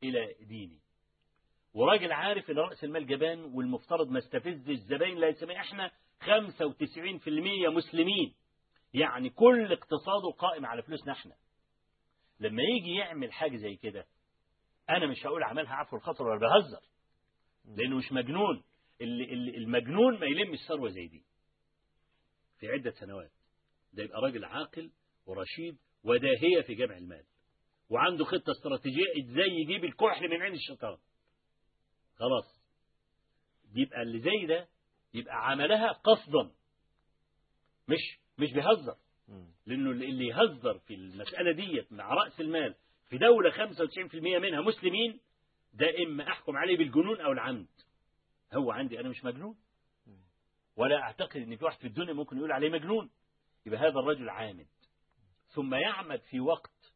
إلى ديني وراجل عارف إن رأس المال جبان والمفترض ما استفز الزباين لا يسمى إحنا 95% مسلمين. يعني كل اقتصاده قائم على فلوسنا إحنا. لما يجي يعمل حاجة زي كده أنا مش هقول عملها عفو الخطر ولا بهزر لأنه مش مجنون. المجنون ما يلمش ثروة زي دي. في عدة سنوات ده يبقى راجل عاقل ورشيد وداهية في جمع المال وعنده خطة استراتيجية إزاي يجيب الكحل من عين الشيطان. خلاص. يبقى اللي زي ده يبقى عملها قصدا. مش مش بيهزر. لأنه اللي يهزر في المسألة ديت مع رأس المال في دولة 95% منها مسلمين ده إما أحكم عليه بالجنون أو العمد. هو عندي أنا مش مجنون. ولا أعتقد إن في واحد في الدنيا ممكن يقول عليه مجنون. يبقى هذا الرجل عامد. ثم يعمد في وقت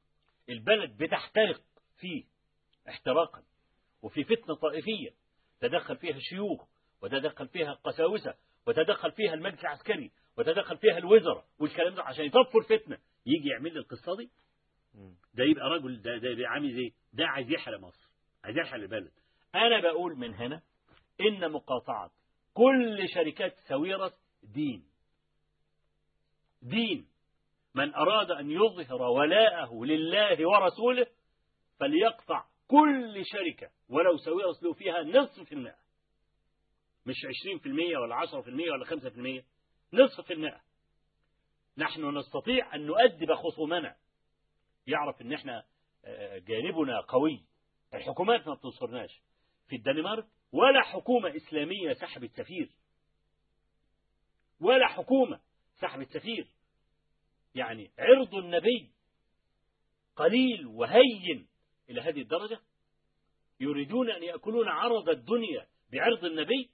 البلد بتحترق فيه احتراقا. وفي فتنة طائفية. تدخل فيها الشيوخ وتدخل فيها القساوسة وتدخل فيها المجلس العسكري وتدخل فيها الوزراء. والكلام ده عشان يطفوا الفتنة. يجي يعمل لي القصة دي. ده يبقى رجل ده ده, ده عامل زي ده عايز يحرق مصر عايز يحرق البلد. أنا بقول من هنا إن مقاطعة كل شركات ساويرس دين. دين. من أراد أن يظهر ولاءه لله ورسوله فليقطع كل شركة ولو ساويرس له فيها نصف في المئة. مش 20% ولا 10% ولا 5% نصف في المئة. نحن نستطيع أن نؤدب خصومنا. يعرف إن إحنا آه، جانبنا قوي. الحكومات ما بتنصرناش. في الدنمارك ولا حكومة إسلامية سحبت سفير. ولا حكومة سحبت سفير. يعني عرض النبي قليل وهين. إلى هذه الدرجة؟ يريدون أن يأكلون عرض الدنيا بعرض النبي؟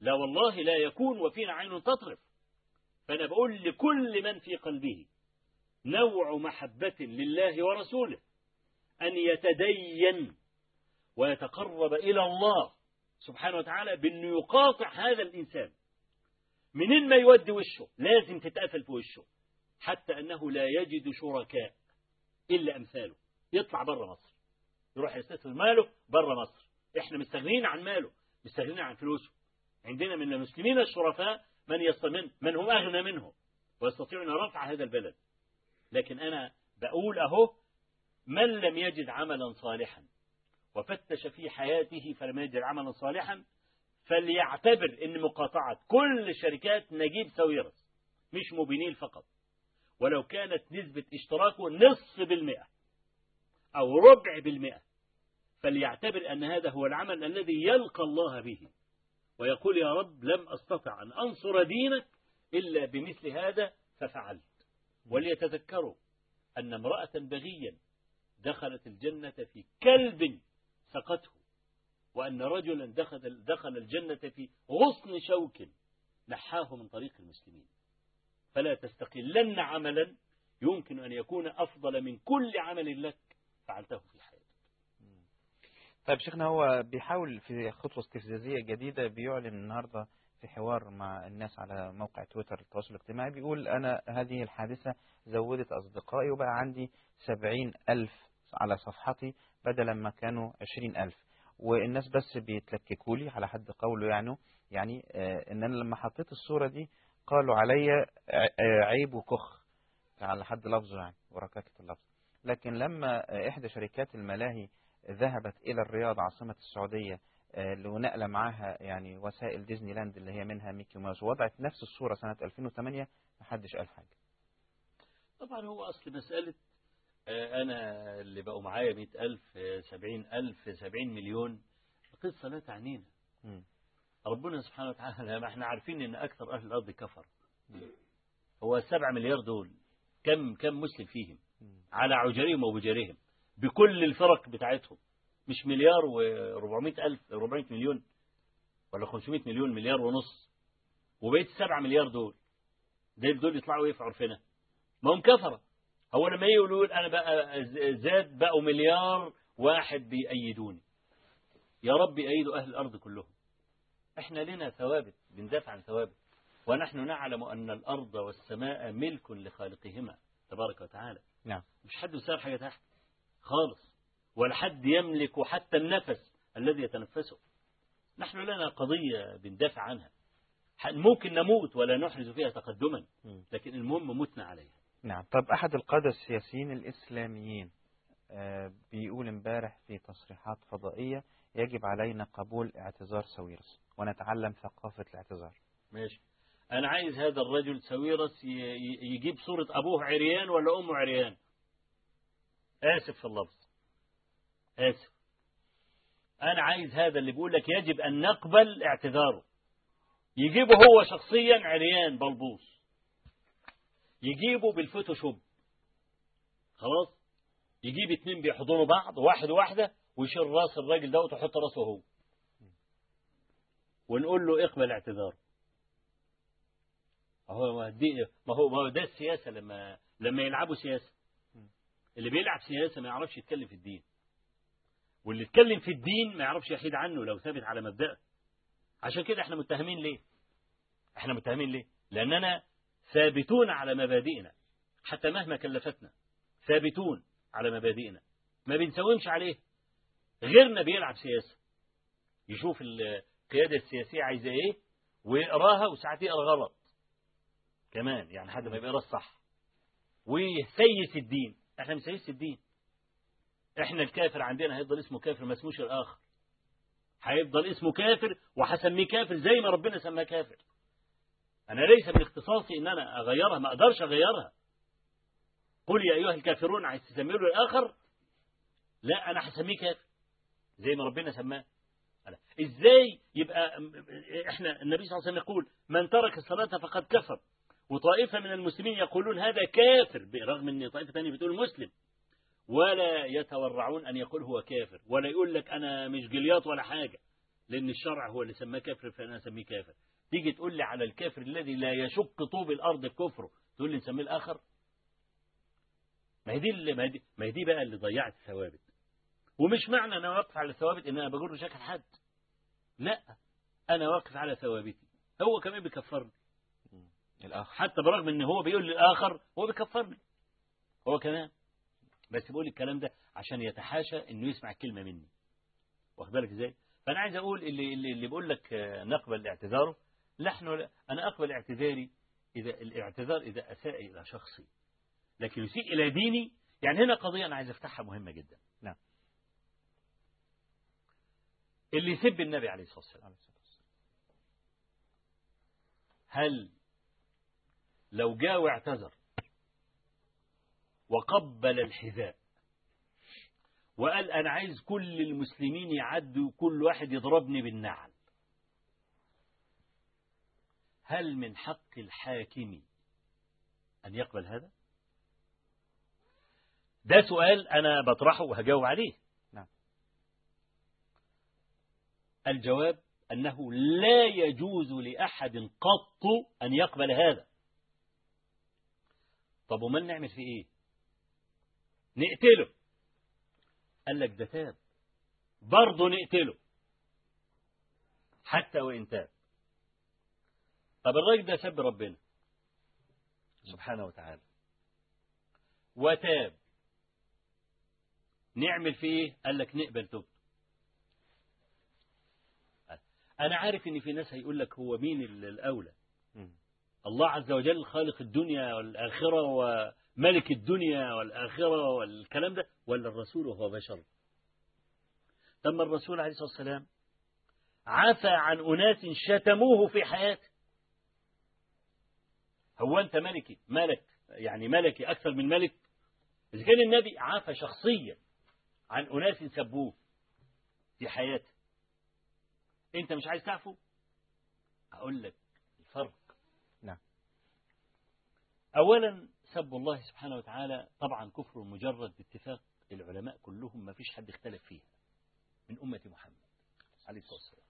لا والله لا يكون وفينا عين تطرف. فأنا بقول لكل من في قلبه نوع محبة لله ورسوله أن يتدين ويتقرب إلى الله سبحانه وتعالى بأنه يقاطع هذا الإنسان. منين ما يودي وشه لازم تتقفل في وشه حتى أنه لا يجد شركاء إلا أمثاله. يطلع بره مصر. يروح يستثمر ماله بره مصر. إحنا مستغنين عن ماله مستغنين عن فلوسه. عندنا من المسلمين الشرفاء من يستمن من هم أغنى منه ويستطيعون رفع هذا البلد. لكن أنا بقول أهو من لم يجد عملا صالحا وفتش في حياته فلم يجد عملا صالحا فليعتبر إن مقاطعة كل شركات نجيب ساويرس مش موبينيل فقط. ولو كانت نسبة اشتراكه نصف بالمئة. أو ربع بالمئة. فليعتبر أن هذا هو العمل الذي يلقى الله به. ويقول يا رب لم أستطع أن أنصر دينك إلا بمثل هذا ففعلت. وليتذكروا أن امرأة بغيا دخلت الجنة في كلب سقته وأن رجلا دخل, دخل الجنة في غصن شوك نحاه من طريق المسلمين. فلا تستقلن عملا يمكن أن يكون أفضل من كل عمل لك فعلته في حياتك. طيب شيخنا هو بيحاول في خطوة استفزازية جديدة بيعلن النهاردة في حوار مع الناس على موقع تويتر التواصل الاجتماعي بيقول أنا هذه الحادثة زودت أصدقائي وبقى عندي سبعين ألف على صفحتي بدلا ما كانوا عشرين ألف. والناس بس بيتلككوا لي على حد قوله يعني يعني آه إن أنا لما حطيت الصورة دي قالوا عليا عيب وكخ. على حد لفظه يعني وركاكة اللفظ. لكن لما إحدى شركات الملاهي ذهبت إلى الرياض عاصمة السعودية ونقل معاها يعني وسائل ديزني لاند اللي هي منها ميكي ماوس ووضعت نفس الصورة سنة 2008 محدش قال حاجة. طبعا هو أصل مسألة أنا اللي بقوا معايا مئة ألف سبعين ألف سبعين مليون القصة لا تعنينا. م. ربنا سبحانه وتعالى ما إحنا عارفين إن أكثر أهل الأرض كفر هو السبع مليار دول كم كم مسلم فيهم؟ على عجرهم وبجرهم بكل الفرق بتاعتهم. مش مليار و400 ألف 400 مليون ولا 500 مليون مليار ونص. وبقيت السبع مليار دول. دول دول يطلعوا إيه في عرفنا؟ ما هم كفرة. هو لما يقولوا أنا بقى زاد بقوا مليار واحد بيأيدوني. يا رب يأيدوا أهل الأرض كلهم. إحنا لنا ثوابت بندافع عن ثوابت. ونحن نعلم أن الأرض والسماء ملك لخالقهما تبارك وتعالى. نعم. مش حد يسار حاجة تحت. خالص. ولا حد يملك حتى النفس الذي يتنفسه. نحن لنا قضية بندافع عنها. ممكن نموت ولا نحرز فيها تقدما لكن المهم متنا عليها. نعم. طب أحد القادة السياسيين الإسلاميين آه بيقول امبارح في تصريحات فضائية يجب علينا قبول اعتذار ساويرس ونتعلم ثقافة الاعتذار. ماشي. أنا عايز هذا الرجل ساويرس يجيب صورة أبوه عريان ولا أمه عريان. آسف في اللفظ. آسف. أنا عايز هذا اللي بيقول لك يجب أن نقبل اعتذاره. يجيبه هو شخصيا عريان بلبوص. يجيبه بالفوتوشوب. خلاص؟ يجيب اتنين بيحضنوا بعض واحد وواحدة ويشيل رأس الراجل ده وتحط رأسه هو. ونقول له اقبل اعتذاره. هو ما دي ما هو ما هو ده السياسة لما لما يلعبوا سياسة. اللي بيلعب سياسة ما يعرفش يتكلم في الدين. واللي يتكلم في الدين ما يعرفش يحيد عنه لو ثابت على مبدأه. عشان كده إحنا متهمين ليه؟ إحنا متهمين ليه؟ لأننا ثابتون على مبادئنا. حتى مهما كلفتنا ثابتون على مبادئنا. ما بنساومش عليه. غيرنا بيلعب سياسة. يشوف القيادة السياسية عايزة إيه؟ ويقراها وساعات يقرا غلط. كمان يعني حد ما يقرا الصح ويسيس الدين. إحنا بنسيس الدين. إحنا الكافر عندنا هيفضل اسمه كافر ما اسموش الآخر. هيفضل اسمه كافر وهسميه كافر زي ما ربنا سماه كافر. أنا ليس من اختصاصي إن أنا أغيرها ما أقدرش أغيرها. قل يا أيها الكافرون عايز تسميه له الآخر لا أنا هسميه كافر زي ما ربنا سماه. إزاي يبقى إحنا النبي صلى الله عليه وسلم يقول من ترك الصلاة فقد كفر. وطائفة من المسلمين يقولون هذا كافر برغم إن طائفة ثانية بتقول مسلم. ولا يتورعون أن يقول هو كافر ولا يقول لك أنا مش جلياط ولا حاجة لأن الشرع هو اللي سماه كافر فأنا أسميه كافر. تيجي تقول لي على الكافر الذي لا يشق طوب الأرض بكفره تقول لي نسميه الآخر؟ ما هي دي ما هي دي, بقى اللي ضيعت الثوابت. ومش معنى أنا واقف على ثوابت إن أنا بجر شكل حد. لا أنا واقف على ثوابتي. هو كمان بيكفرني. الآخر. حتى برغم إن هو بيقول للآخر هو بيكفرني. هو كمان. بس بيقول الكلام ده عشان يتحاشى إنه يسمع كلمه مني. واخد بالك إزاي؟ فأنا عايز أقول اللي اللي, بيقول لك آه، نقبل اعتذاره. نحن أنا أقبل اعتذاري إذا الاعتذار إذا أساء إلى شخصي. لكن يسيء إلى ديني يعني هنا قضية أنا عايز أفتحها مهمة جدا. نعم. اللي يسب النبي عليه الصلاة والسلام. هل لو جاء واعتذر وقبل الحذاء وقال أنا عايز كل المسلمين يعدوا وكل واحد يضربني بالنعل هل من حق الحاكم أن يقبل هذا؟ ده سؤال أنا بطرحه وهجاوب عليه نعم. الجواب أنه لا يجوز لأحد قط أن يقبل هذا طب وما نعمل فيه إيه؟ نقتله. قال لك ده تاب. برضه نقتله. حتى وإن تاب. طب الراجل ده سب ربنا. سبحانه وتعالى. وتاب. نعمل فيه إيه؟ قال لك نقبل توبته. أنا عارف إن في ناس هيقول لك هو مين ال- الأولى. مم. الله عز وجل خالق الدنيا والآخرة وملك الدنيا والآخرة والكلام ده ولا الرسول وهو بشر؟ تم الرسول عليه الصلاة والسلام عفى عن أناس شتموه في حياته. هو أنت ملكي ملك يعني ملكي أكثر من ملك؟ إذا كان النبي عفى شخصيا عن أناس سبوه في حياته. أنت مش عايز تعفو؟ أقول لك الفرق نعم. أولا سب الله سبحانه وتعالى طبعا كفر مجرد باتفاق العلماء كلهم ما فيش حد اختلف فيها من أمة محمد عليه الصلاة والسلام.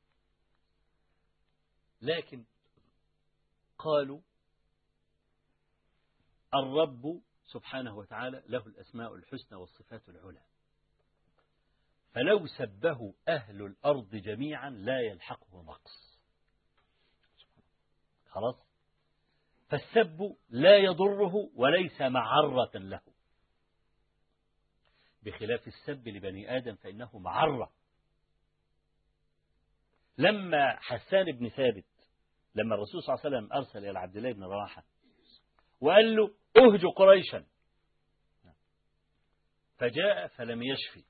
لكن قالوا الرب سبحانه وتعالى له الأسماء الحسنى والصفات العلى. فلو سبه أهل الأرض جميعا لا يلحقه نقص. خلاص؟ فالسب لا يضره وليس معرة له. بخلاف السب لبني آدم فإنه معرة. لما حسان بن ثابت لما الرسول صلى الله عليه وسلم أرسل إلى عبد الله بن رواحة وقال له أهج قريشا فجاء فلم يشفي.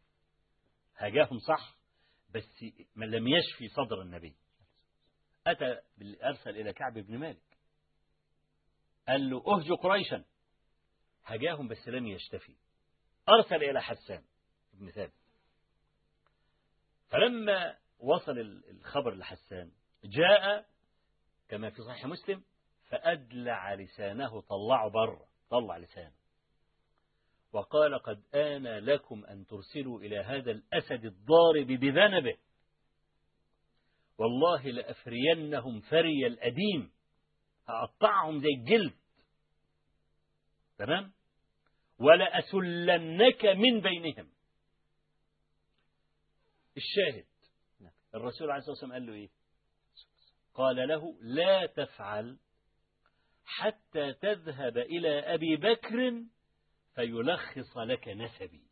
هجاهم صح بس لم يشفي صدر النبي. أتى أرسل إلى كعب بن مالك. قال له أهج قريشا. هجاهم بس لم يشتفي. أرسل إلى حسان بن ثابت. فلما وصل الخبر لحسان جاء كما في صحيح مسلم فأدلع لسانه طلعه بره طلع لسانه. وقال قد آن لكم أن ترسلوا إلى هذا الأسد الضارب بذنبه. والله لأفرينهم فري الأديم. هقطعهم زي الجلد. تمام؟ ولأسلنك من بينهم. الشاهد الرسول عليه الصلاة والسلام قال له إيه؟ قال له لا تفعل حتى تذهب إلى أبي بكر فيلخص لك نسبي.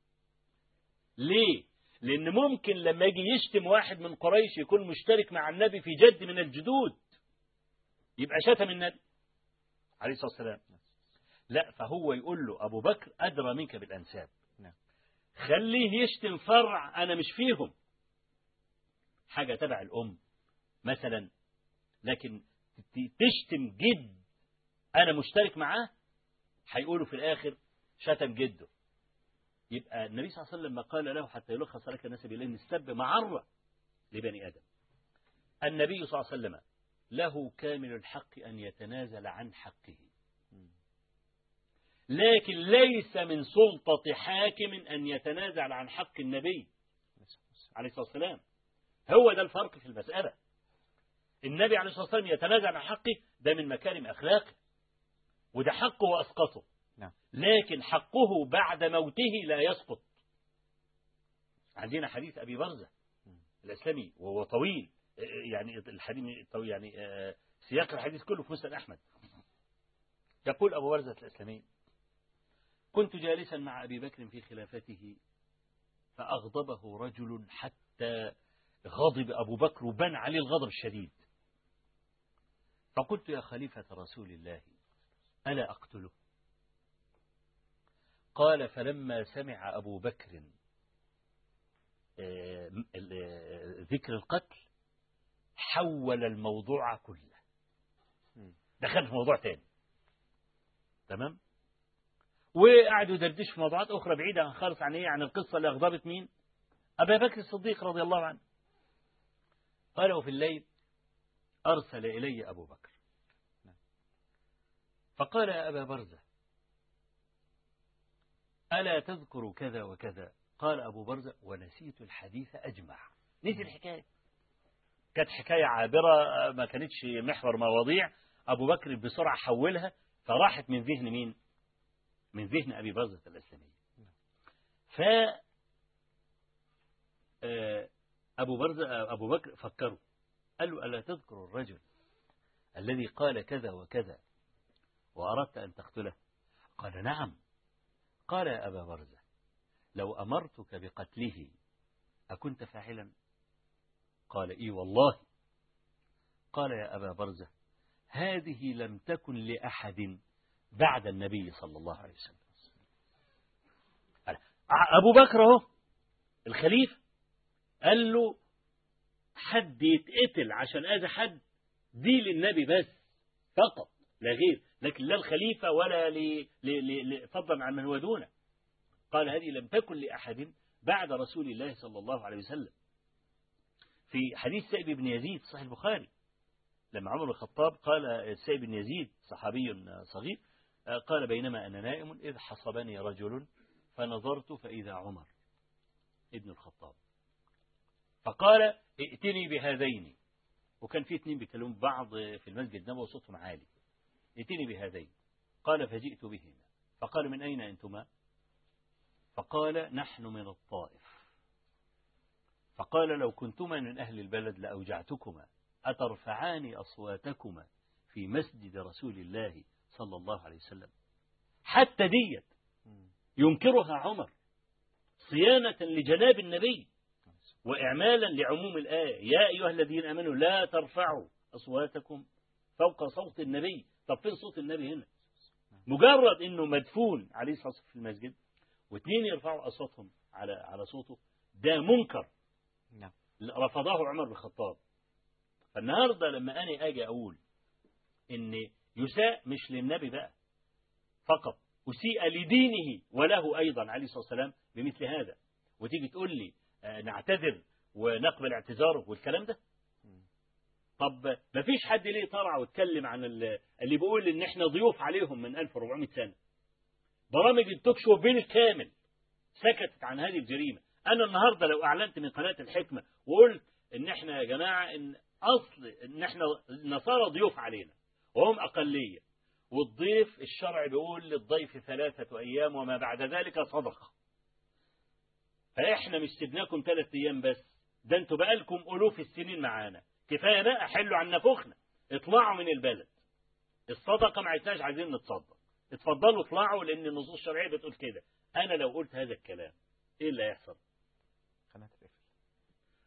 ليه؟ لأن ممكن لما يجي يشتم واحد من قريش يكون مشترك مع النبي في جد من الجدود يبقى شتم النبي. عليه الصلاة والسلام. لا فهو يقول له أبو بكر أدرى منك بالأنساب. نعم. خليه يشتم فرع أنا مش فيهم. حاجة تبع الأم مثلا لكن تشتم جد أنا مشترك معاه هيقولوا في الآخر شتم جده. يبقى النبي صلى الله عليه وسلم لما قال له حتى يلخص لك نسبي لأن السب معرة لبني آدم. النبي صلى الله عليه وسلم له كامل الحق أن يتنازل عن حقه. لكن ليس من سلطة حاكم أن يتنازل عن حق النبي عليه الصلاة والسلام. هو ده الفرق في المسألة. النبي عليه الصلاة والسلام يتنازع عن حقه ده من مكارم أخلاقه وده حقه وأسقطه. نعم. لكن حقه بعد موته لا يسقط. عندنا حديث أبي برزة الإسلامي وهو طويل يعني الحديث طويل يعني آه، سياق الحديث كله في مسند أحمد. يقول أبو برزة الإسلامي كنت جالسا مع أبي بكر في خلافته فأغضبه رجل حتى غضب أبو بكر وبان عليه الغضب الشديد. فقلت يا خليفة رسول الله ألا أقتله؟ قال فلما سمع أبو بكر آه، ذكر القتل حول الموضوع كله. دخل في موضوع تاني. تمام؟ وقعدوا يدردشوا في موضوعات أخرى بعيدة عن خالص عن إيه؟ عن القصة اللي أغضبت مين أبا بكر الصديق رضي الله عنه قال وفي الليل أرسل إلي أبو بكر. فقال يا أبا برزة ألا تذكر كذا وكذا؟ قال أبو برزة ونسيت الحديث أجمع. نسي الحكاية. كانت حكاية عابرة ما كانتش محور مواضيع. أبو بكر بسرعة حولها فراحت من ذهن مين؟ من ذهن أبي برزة الإسلامي ف آه، أبو برزة أبو بكر فكروا. قال له ألا تذكر الرجل الذي قال كذا وكذا وأردت أن تقتله؟ قال نعم. قال يا أبا برزة لو أمرتك بقتله أكنت فاعلا قال إي والله. قال يا أبا برزة هذه لم تكن لأحد. بعد النبي صلى الله عليه وسلم أبو بكر أهو الخليفة قال له حد يتقتل عشان أذى حد دي للنبي بس فقط لا غير لكن لا الخليفة ولا. فضلا عن من هو دونه قال هذه لم تكن لأحد بعد رسول الله صلى الله عليه وسلم في حديث سائب بن يزيد صحيح البخاري لما عمر الخطاب قال سائب بن يزيد صحابي صغير قال بينما أنا نائم إذ حصبني رجل فنظرت فإذا عمر ابن الخطاب. فقال ائتني بهذين. وكان في اثنين بيكلموا بعض في المسجد النبوي وصوتهم عالي. ائتني بهذين. قال فجئت بهما. فقال من أين أنتما؟ فقال نحن من الطائف. فقال لو كنتما من أهل البلد لأوجعتكما أترفعان أصواتكما في مسجد رسول الله صلى الله عليه وسلم. حتى ديت ينكرها عمر صيانة لجناب النبي وإعمالا لعموم الآية. يا أيها الذين أمنوا لا ترفعوا أصواتكم فوق صوت النبي. طب فين صوت النبي هنا؟ مجرد أنه مدفون عليه الصلاة والسلام في المسجد واثنين يرفعوا أصواتهم على على صوته ده منكر. نعم. رفضه عمر بن الخطاب. فالنهاردة لما أنا أجي أقول إن يساء مش للنبي بقى فقط. أسيء لدينه وله أيضا عليه الصلاة والسلام بمثل هذا. وتيجي تقول لي آه، نعتذر ونقبل اعتذاره والكلام ده؟ طب ما فيش حد ليه طلع واتكلم عن ال- اللي بيقول إن إحنا ضيوف عليهم من 1400 سنة؟ برامج التوك شو بالكامل سكتت عن هذه الجريمة. أنا النهاردة لو أعلنت من قناة الحكمة وقلت إن إحنا يا جماعة إن أصل إن إحنا نصارى ضيوف علينا وهم أقلية. والضيف الشرع بيقول للضيف ثلاثة أيام وما بعد ذلك صدقة. فإحنا مش سيبناكم ثلاث أيام بس. ده أنتوا بقالكم ألوف السنين معانا. كفاية بقى حلوا عن نفوخنا اطلعوا من البلد. الصدقة ما عدناش عايزين نتصدق. اتفضلوا اطلعوا لأن النصوص الشرعية بتقول كده. أنا لو قلت هذا الكلام إيه اللي هيحصل؟ قناة الإفل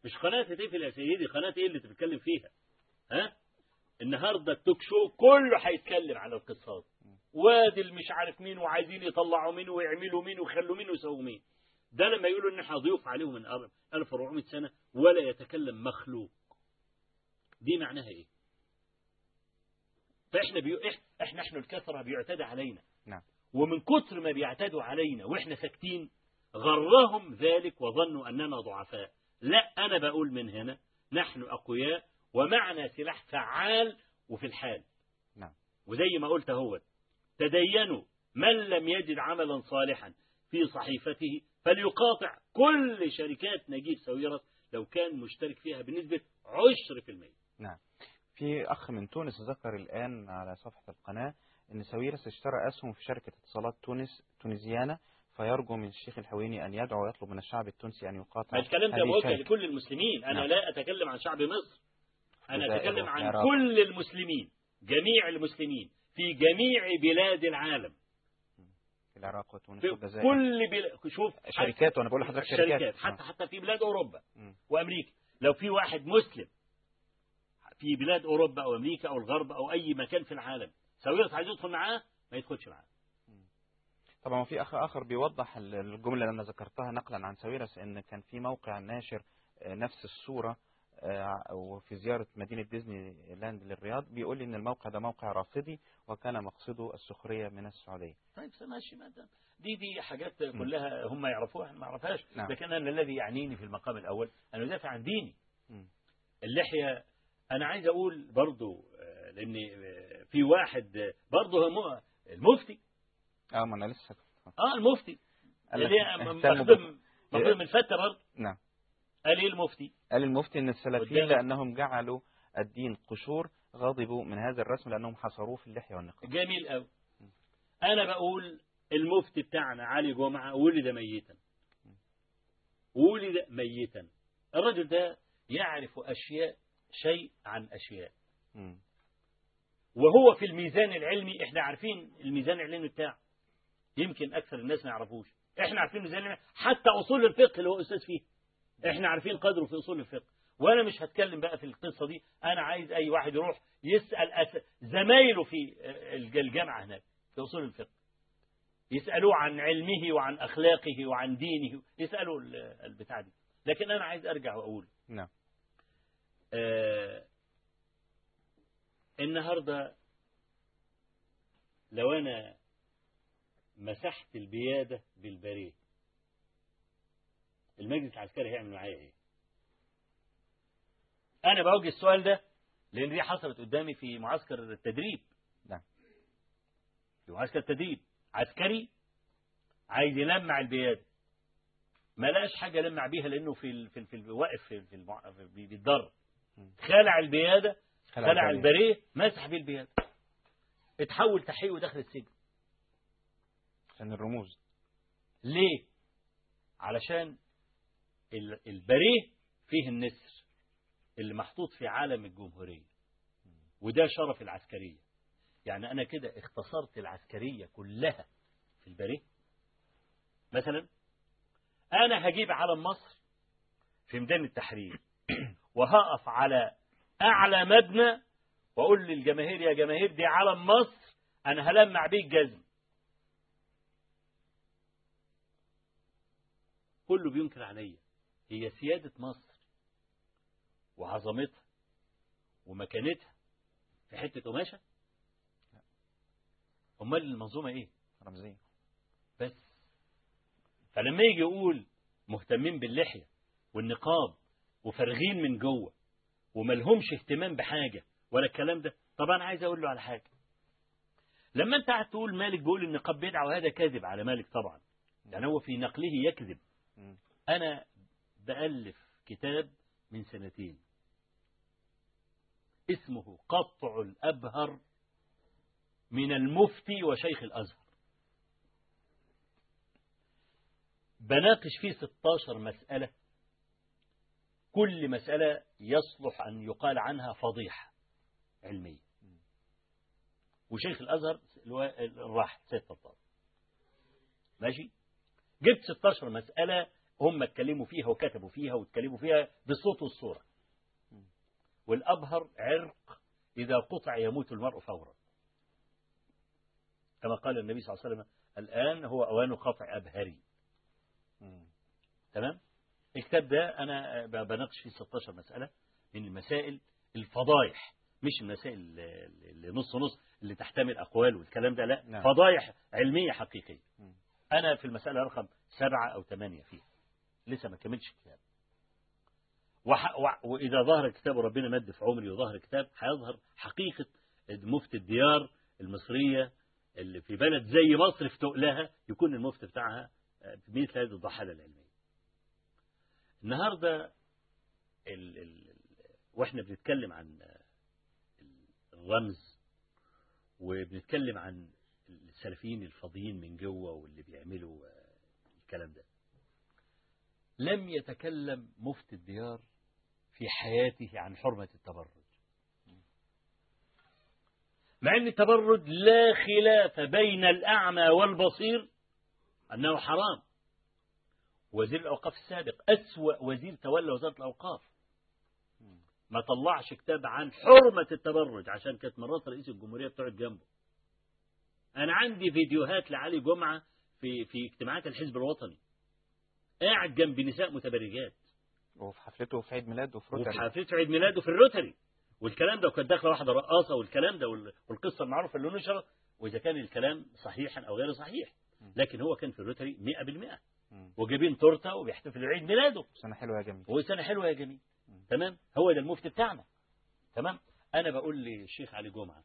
مش قناة تقفل يا سيدي قناة إيه اللي تتكلم فيها؟ ها؟ النهارده التوك شو كله هيتكلم على القصات وادي اللي مش عارف مين وعايزين يطلعوا مين ويعملوا مين ويخلوا مين ويسووا مين ده لما يقولوا ان إحنا ضيوف عليهم من 1400 سنة ولا يتكلم مخلوق. دي معناها إيه؟ فإحنا بيو... إحنا إحنا الكثرة بيعتدى علينا. نعم. ومن كتر ما بيعتدوا علينا وإحنا ساكتين غرهم ذلك وظنوا أننا ضعفاء. لا أنا بقول من هنا نحن أقوياء ومعنا سلاح فعال وفي الحال نعم. وزي ما قلت هو تدينوا من لم يجد عملا صالحا في صحيفته فليقاطع كل شركات نجيب ساويرس لو كان مشترك فيها بنسبة 10% في أخ من تونس ذكر الآن على صفحة القناة أن ساويرس اشترى أسهم في شركة اتصالات تونس تونيزيانا فيرجو من الشيخ الحويني أن يدعو ويطلب من الشعب التونسي أن يقاطع الكلام ده موجه. لكل المسلمين أنا نعم. لا أتكلم عن شعب مصر أنا أتكلم عن. كل المسلمين جميع المسلمين في جميع بلاد العالم. في العراق وتونس في والجزائر كل بلاد شوف شركات وأنا بقول لحضرتك شركات. شركات حتى حتى في بلاد أوروبا مم. وأمريكا. لو في واحد مسلم في بلاد أوروبا أو أمريكا أو الغرب أو أي مكان في العالم ساويرس عايز يدخل معاه ما يدخلش معاه. طبعا في أخ آخر بيوضح ال- الجملة اللي أنا ذكرتها نقلا عن ساويرس أن كان في موقع ناشر آه، نفس الصورة آه، وفي زيارة مدينة ديزني لاند للرياض بيقول لي أن الموقع ده موقع رافضي وكان مقصده السخرية من السعودية. طيب ماشي ما دي دي حاجات كلها هم يعرفوها إحنا ما نعرفهاش نعم. لكن أنا الذي يعنيني في المقام الأول ان أدافع عن ديني. مم. اللحية أنا عايز أقول برضو آه، لأن آه، في واحد آه، برضو هم المفتي. آه ما أنا لسه آه المفتي. اللي هي مخدوم مخدوم من برضه نعم. قال إيه المفتي. قال المفتي أن السلفيين. لأنهم جعلوا الدين قشور غضبوا من هذا الرسم لأنهم حصروه في اللحية والنقاب جميل قوي أنا بقول المفتي بتاعنا علي جمعة ولد ميتا. ولد ميتا. الرجل ده يعرف أشياء شيء عن أشياء. وهو في الميزان العلمي إحنا عارفين الميزان العلمي بتاعه. يمكن أكثر الناس ما يعرفوش. إحنا عارفين الميزان العلمي حتى أصول الفقه اللي هو أستاذ فيه. إحنا عارفين قدره في اصول الفقه. وأنا مش هتكلم بقى في القصة دي. أنا عايز اي واحد يروح يسأل أس... زمايله في الج- الجامعة هناك في اصول الفقه. يسألوه عن علمه وعن أخلاقه وعن دينه. يسألوا ال- البتاع دي. لكن أنا عايز أرجع وأقول. نعم. آه النهاردة لو أنا مسحت البيادة بالبريه المجلس العسكري هيعمل معايا إيه؟ أنا بوجه السؤال ده لأن دي حصلت قدامي في معسكر التدريب. نعم. في معسكر التدريب عسكري عايز يلمع البيادة ما لقاش حاجة يلمع بيها لأنه في ال... في ال... في ال... واقف في, في, المع... في بيتدرب خلع البيادة خلع البرية مسح بيه البيادة اتحول تحقيق ودخل السجن. عشان الرموز. ليه؟ علشان ال- البريه فيه النسر اللي محطوط في عالم الجمهورية. وده شرف العسكرية. يعني أنا كده اختصرت العسكرية كلها في البريه. مثلا أنا هجيب علم مصر في ميدان التحرير وهقف على أعلى مبنى وأقول للجماهير يا جماهير دي علم مصر أنا هلمع بيه الجزم كله بينكر عليا. هي سيادة مصر وعظمتها ومكانتها في حتة قماشة؟ أمال المنظومة إيه؟ رمزية. بس. فلما يجي يقول مهتمين باللحية والنقاب وفارغين من جوة وملهمش اهتمام بحاجة ولا الكلام ده طبعا عايز أقول له على حاجة. لما أنت قاعد تقول مالك بيقول النقاب بدعة وهذا كاذب على مالك طبعا. يعني هو في نقله يكذب. أنا بألف كتاب من سنتين. اسمه قطع الأبهر من المفتي وشيخ الأزهر. بناقش فيه 16 مسألة. كل مسألة يصلح أن يقال عنها فضيحة علمية. وشيخ الأزهر الراحل سيد طبطاب ماشي؟ جبت 16 مسألة هم اتكلموا فيها وكتبوا فيها واتكلموا فيها بالصوت والصورة والأبهر عرق إذا قطع يموت المرء فورا كما قال النبي صلى الله عليه وسلم الآن هو أوان قطع أبهري. تمام الكتاب ده أنا بناقش فيه 16 مسألة من المسائل الفضايح مش المسائل اللي نص نص اللي تحتمل أقوال والكلام ده لا نعم. فضايح علمية حقيقية. أنا في المسألة رقم سبعة أو ثمانية فيها لسه ما كملش الكتاب. وإذا ظهر الكتاب وربنا مد في عمري وظهر الكتاب هيظهر حقيقة مفتي الديار المصرية اللي في بلد زي مصر في تقلها يكون المفتي بتاعها في مثل هذه الضحالة العلمية النهاردة ال ال وإحنا بنتكلم عن الرمز وبنتكلم عن السلفيين الفاضيين من جوه واللي بيعملوا الكلام ده لم يتكلم مفتي الديار في حياته عن حرمة التبرج. مع أن التبرج لا خلاف بين الأعمى والبصير أنه حرام. وزير الأوقاف السابق أسوأ وزير تولى وزارة الأوقاف. ما طلعش كتاب عن حرمة التبرج عشان كانت مرات رئيس الجمهورية بتقعد جنبه. أنا عندي فيديوهات لعلي جمعة في في اجتماعات الحزب الوطني. قاعد جنب نساء متبرجات. وفي حفلته في عيد ميلاده في وفي روتري حفلته عيد ميلاده في الروتري. والكلام ده وكانت داخلة واحدة رقاصة والكلام ده وال- والقصة المعروفة اللي نشرت وإذا كان الكلام صحيحا أو غير صحيح. لكن هو كان في الروتري 100% مم. وجايبين تورتة وبيحتفل بعيد ميلاده. سنة حلوة يا جميل. وسنة حلوة يا جميل. تمام؟ هو ده المفتي بتاعنا. تمام؟ أنا بقول للشيخ علي جمعة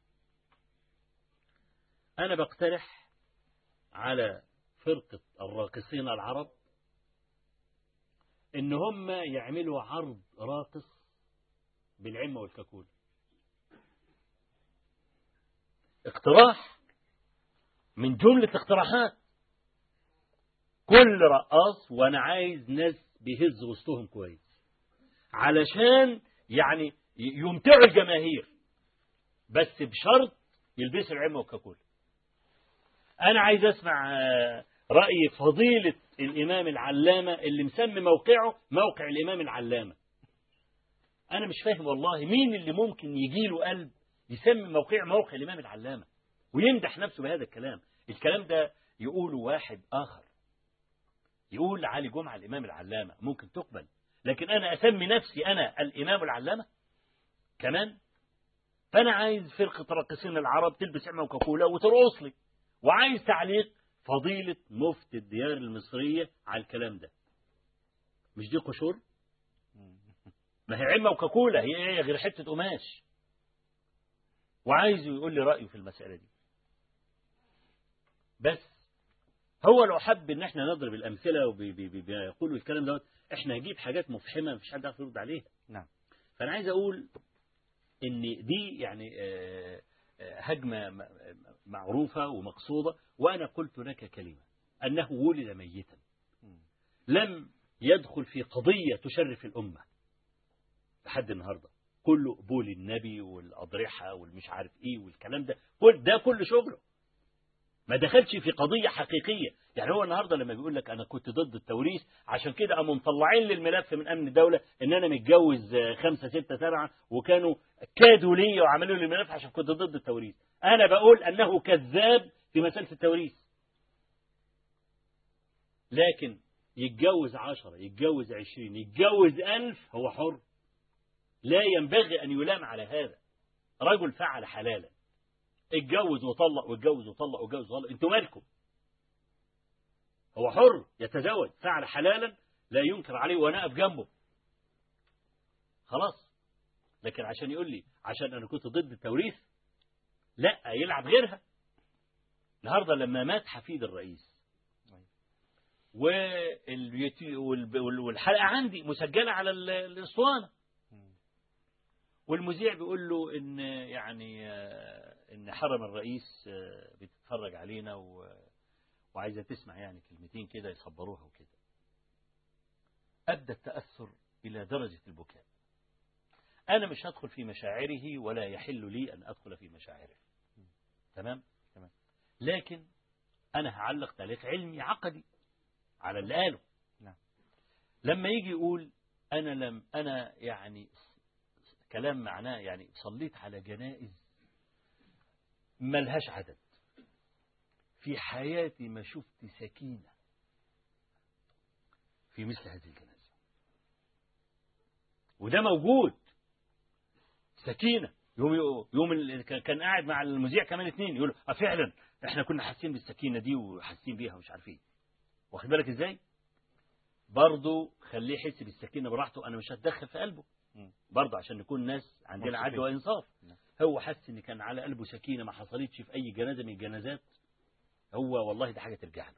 أنا بقترح على فرقة الراقصين العرب إن هم يعملوا عرض راقص بالعمه والكاكول اقتراح من جملة اقتراحات. كل رقاص وأنا عايز ناس بيهز وسطهم كويس. علشان يعني يمتعوا الجماهير. بس بشرط يلبسوا العمة والكاكول أنا عايز أسمع آه، رأي فضيلة الإمام العلامة اللي مسمي موقعه موقع الإمام العلامة. أنا مش فاهم والله مين اللي ممكن يجي له قلب يسمي موقع موقع الإمام العلامة ويمدح نفسه بهذا الكلام. الكلام ده يقوله واحد آخر. يقول علي جمعة الإمام العلامة ممكن تقبل لكن أنا أسمي نفسي أنا الإمام العلامة؟ كمان؟ فأنا عايز فرقة راقصين العرب تلبس عمة وكاكولا وترقص لي وعايز تعليق فضيلة مفتي الديار المصرية على الكلام ده. مش دي قشور؟ ما هي عمة وكاكولا هي إيه غير حتة قماش؟ وعايز يقول لي رأيه في المسألة دي. بس هو لو حب إن إحنا نضرب الأمثلة وبيقولوا الكلام دوت إحنا هنجيب حاجات مفحمة مفيش حد يعرف يرد عليها. نعم. فأنا عايز أقول إن دي يعني آه، آه، هجمة م- معروفة ومقصودة وأنا قلت لك كلمة أنه ولد ميتا. لم يدخل في قضية تشرف الأمة لحد النهارده. كله بول النبي والأضرحة والمش عارف إيه والكلام ده كل ده كل شغله. ما دخلش في قضية حقيقية. يعني هو النهاردة لما بيقول لك أنا كنت ضد التوريث عشان كده قاموا مطلعين لي الملف من أمن الدولة إن أنا متجوز آه، خمسة ستة سبعة وكانوا كادوا لي وعملوا لي الملف عشان كنت ضد التوريث. أنا بقول أنه كذاب في مسألة التوريث. لكن يتجوز عشرة يتجوز عشرين يتجوز ألف هو حر. لا ينبغي أن يلام على هذا. رجل فعل حلالا. اتجوز وطلق واتجوز وطلق واتجوز وطلق. أنتوا مالكم؟ هو حر يتزوج فعل حلالا لا ينكر عليه وأنا اقف جنبه. خلاص. لكن عشان يقول لي عشان أنا كنت ضد التوريث لا يلعب غيرها. النهارده لما مات حفيد الرئيس. واليوتي- والب- وال- والحلقة عندي مسجلة على ال- الأسطوانة. مم. والمذيع بيقول له إن يعني آه، إن حرم الرئيس آه، بتتفرج علينا و- وعايزة تسمع يعني كلمتين كده يصبروها وكده. ابدى التأثر إلى درجة البكاء. أنا مش هدخل في مشاعره ولا يحل لي أن أدخل في مشاعره. تمام؟ تمام. لكن أنا هعلق تعليق علمي عقدي على اللي قاله. نعم. لما يجي يقول أنا لم أنا يعني كلام معناه يعني صليت على جنائز ملهاش عدد. في حياتي ما شفت سكينة في مثل هذه الجنازة. وده موجود. سكينة. يوم يوم كان- قاعد مع المذيع كمان اتنين. يقول آه فعلا إحنا كنا حاسين بالسكينة دي وحاسين بيها ومش عارف إيه واخد بالك إزاي؟ برضه خليه يحس بالسكينة براحته. أنا مش هتدخل في قلبه. برضه عشان نكون ناس عندنا. عدل وإنصاف. نعم. هو حس إن كان على قلبه سكينة ما حصلتش في أي جنازة من الجنازات. هو والله ده حاجة ترجع له.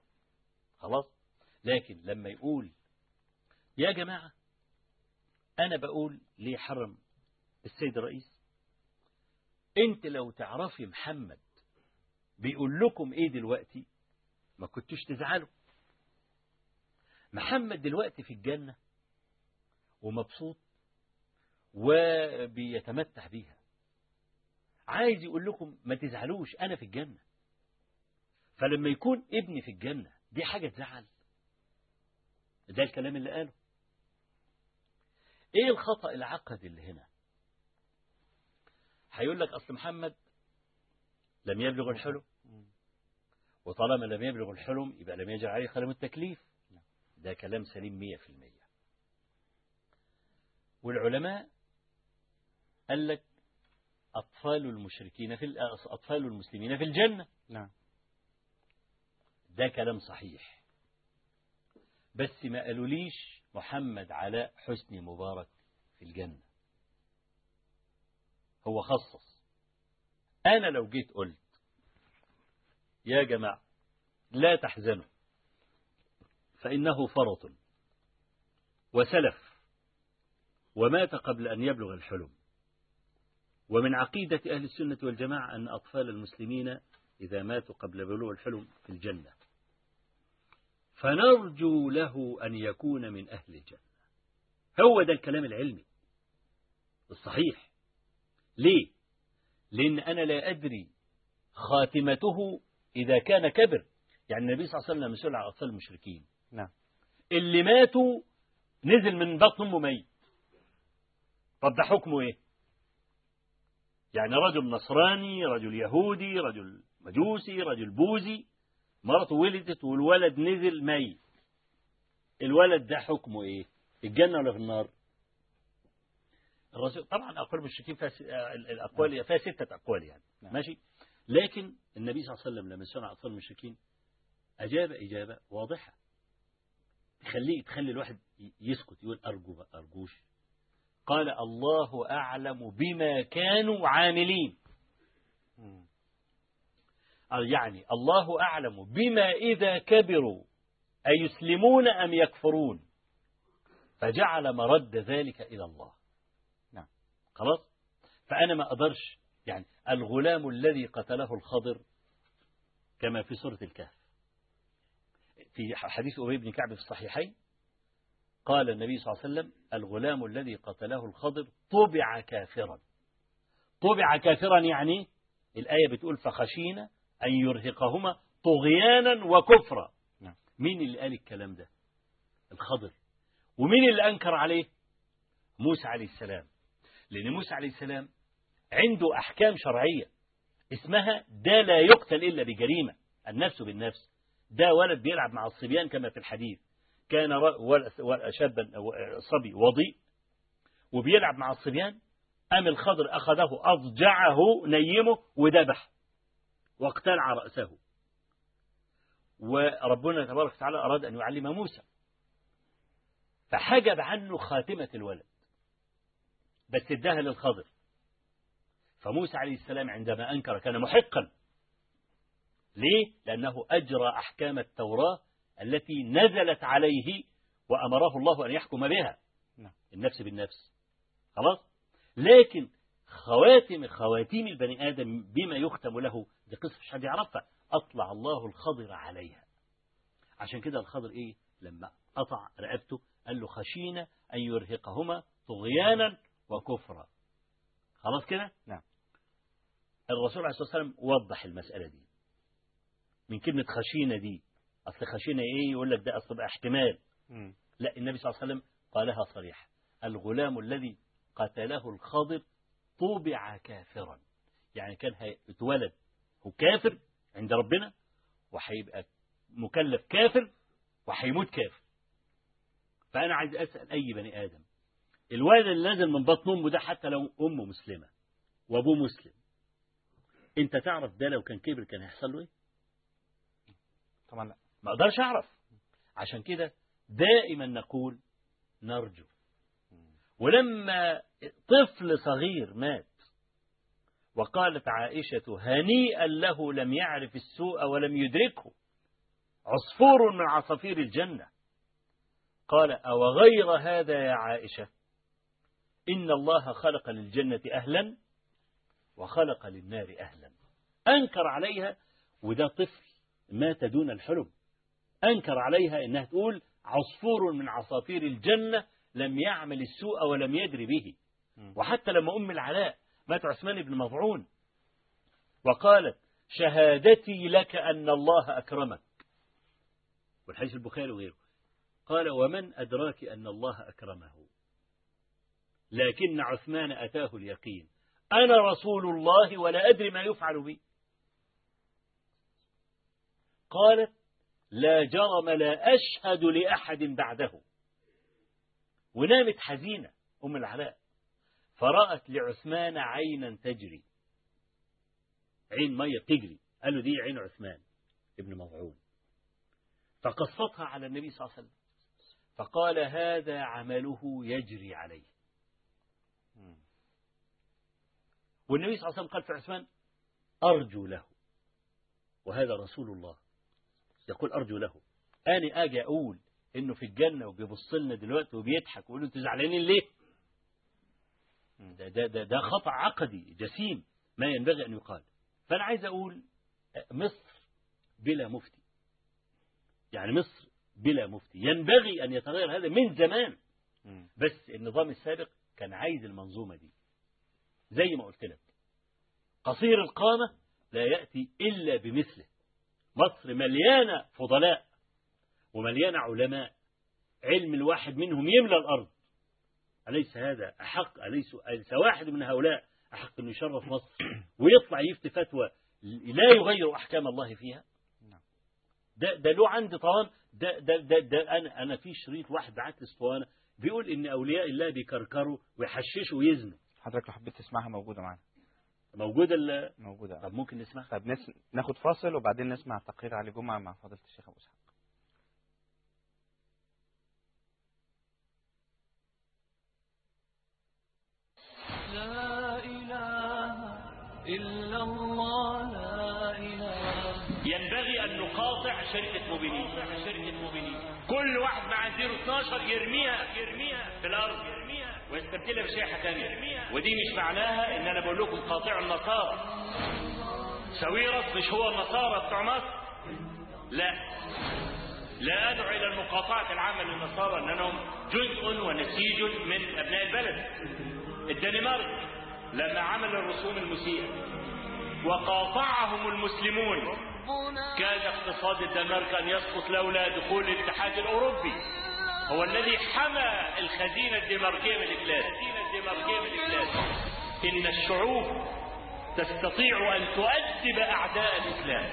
خلاص؟ لكن لما يقول يا جماعة أنا بقول ليه حرم السيد الرئيس؟ أنت لو تعرفي محمد بيقول لكم إيه دلوقتي ما كنتوش تزعلوا. محمد دلوقتي في الجنة ومبسوط وبيتمتع بيها. عايز يقول لكم ما تزعلوش أنا في الجنة. فلما يكون ابني في الجنة دي حاجة تزعل. ده الكلام اللي قاله. إيه الخطأ العقدي اللي هنا؟ هيقول لك أصل محمد لم يبلغ الحلم. وطالما لم يبلغ الحلم يبقى لم يجعل عليه خلم التكليف. ده كلام سليم مية في المية. والعلماء قال لك أطفال المشركين في أطفال المسلمين في الجنة. نعم. ده كلام صحيح. بس ما قالوليش محمد علاء حسني مبارك في الجنة. هو خصص. أنا لو جيت قلت يا جماعة لا تحزنوا فإنه فرط وسلف ومات قبل أن يبلغ الحلم. ومن عقيدة أهل السنة والجماعة أن أطفال المسلمين إذا ماتوا قبل بلوغ الحلم في الجنة. فنرجو له أن يكون من أهل الجنة. هو ده الكلام العلمي. الصحيح. ليه؟ لأن أنا لا أدري خاتمته إذا كان كبر. يعني النبي صلى الله عليه وسلم مسؤول على أطفال المشركين. نعم. اللي ماتوا نزل من بطن أمه ميت. طب ده حكمه إيه؟ يعني رجل نصراني رجل يهودي رجل مجوسي رجل بوذي. مرته ولدت والولد نزل ميت. الولد ده حكمه إيه؟ الجنة ولا في النار؟ الرسول طبعا أقوال المشركين فيها آه، الأقوال فيها ستة أقوال يعني. نعم. ماشي؟ لكن النبي صلى الله عليه وسلم لما سمع أطفال المشركين أجاب إجابة واضحة. تخليه تخلي الواحد يسكت يقول أرجو بقى، أرجوش. قال الله أعلم بما كانوا عاملين. يعني الله أعلم بما إذا كبروا أيسلمون أم يكفرون؟ فجعل مرد ذلك إلى الله. نعم. خلاص؟ فأنا ما أقدرش يعني الغلام الذي قتله الخضر كما في سورة الكهف. في حديث أبي بن كعب في الصحيحين قال النبي صلى الله عليه وسلم الغلام الذي قتله الخضر طبع كافرا. طبع كافرا يعني الآية بتقول فخشينا أن يرهقهما طغيانا وكفرا. نعم. مين اللي قال الكلام ده؟ الخضر. ومين اللي أنكر عليه؟ موسى عليه السلام. لأن موسى عليه السلام عنده أحكام شرعية اسمها ده لا يقتل إلا بجريمة النفس بالنفس ده ولد بيلعب مع الصبيان كما في الحديث. كان شابا صبي وضيء. وبيلعب مع الصبيان. أم الخضر أخذه أضجعه نيمه وذبح واقتلع رأسه. وربنا تبارك وتعالى أراد أن يعلم موسى. فحجب عنه خاتمة الولد. بس اداها للخضر. فموسى عليه السلام عندما أنكر كان محقا. ليه؟ لأنه أجرى أحكام التوراة التي نزلت عليه وأمره الله أن يحكم بها. نعم. النفس بالنفس. خلاص؟ لكن خواتم خواتيم البني آدم بما يختم له دي قصة مش حد يعرفها. أطلع الله الخضر عليها. عشان كده الخضر إيه؟ لما قطع رقبته قال له خشينا أن يرهقهما طغيانا وكفرا. خلاص كده؟ نعم. الرسول عليه الصلاة والسلام وضح المسألة دي. من كلمة خشينا دي. أصل خشينا إيه؟ يقول لك ده أصل بقى احتمال. مم. لا النبي صلى الله عليه وسلم قالها صريحة. الغلام الذي قتله الخضر طوبع كافرا. يعني كان هيتولد هو كافر عند ربنا وهيبقى مكلف كافر وهيموت كافر. فأنا عايز أسأل أي بني آدم الولد اللي نازل من بطن أمه ده حتى لو أمه مسلمة وأبوه مسلم أنت تعرف ده لو كان كبر كان هيحصل له إيه؟ طبعا لا. ما أقدرش أعرف. عشان كده دائما نقول نرجو ولما طفل صغير مات وقالت عائشة هنيئا له لم يعرف السوء ولم يدركه عصفور من عصافير الجنة. قال أو غير هذا يا عائشة؟ إن الله خلق للجنة أهلا وخلق للنار أهلا. أنكر عليها وده طفل مات دون الحلم. أنكر عليها إنها تقول عصفور من عصافير الجنة لم يعمل السوء ولم يدري به. وحتى لما أم العلاء مات عثمان بن مضعون وقالت شهادتي لك أن الله أكرمك. والحديث البخاري وغيره. قال ومن أدراك أن الله أكرمه؟ لكن عثمان أتاه اليقين. أنا رسول الله ولا أدري ما يفعل بي. قالت لا جرم لا أشهد لأحد بعده. ونامت حزينة أم العلاء. فرأت لعثمان عينا تجري. عين مية تجري. قال له دي عين عثمان ابن مضعون فقصتها على النبي صلى الله عليه وسلم. فقال هذا عمله يجري عليه. والنبي صلى الله عليه وسلم قال في عثمان أرجو له. وهذا رسول الله. يقول أرجو له. أنا أجي أقول إنه في الجنة وبيبص لنا دلوقتي وبيضحك ويقول أنتوا زعلانين ليه؟ ده, ده, ده, ده خطأ عقدي جسيم ما ينبغي أن يقال. فأنا عايز أقول مصر بلا مفتي. يعني مصر بلا مفتي. ينبغي أن يتغير هذا من زمان. بس النظام السابق كان عايز المنظومة دي. زي ما قلت لك قصير القامة لا يأتي إلا بمثله. مصر مليانة فضلاء ومليانة علماء. علم الواحد منهم يملى الأرض. أليس هذا أحق؟ أليس, أليس واحد من هؤلاء أحق أن يشرف مصر ويطلع يفتي فتوى لا يغير أحكام الله فيها؟ ده ده له عندي طوام. ده ده ده, ده أنا أنا في شريط واحد بعت لي اسطوانة بيقول إن أولياء الله بيكركروا ويحششوا ويزنوا. حضرتك لو حبيت تسمعها موجودة معانا. موجودة ال... موجودة. طب ممكن نسمعها؟ طب نس... ناخد فاصل وبعدين نسمع تقرير علي جمعة مع فضيلة الشيخ أبو إسحاق. إلا الله لا إله ينبغي أن نقاطع شركة موبينين شركة موبينين كل واحد مع 012 يرميها يرميها في الأرض يرميها ويستبدلها بشيحة ثانية ودي مش معناها إن أنا بقول لكم قاطعوا النصارى سويرس مش هو النصارى بتوع مصر؟ لا. لا أدعو إلى المقاطعة العامة للنصارى لأنهم جزء ونسيج من أبناء البلد. الدنمارك. لما عمل الرسوم المسيئة وقاطعهم المسلمون كاد اقتصاد الدنمارك أن يسقط لولا دخول الاتحاد الأوروبي. هو الذي حمى الخزينة الدنماركية من الإفلاس. إن الشعوب تستطيع أن تؤدب أعداء الإسلام.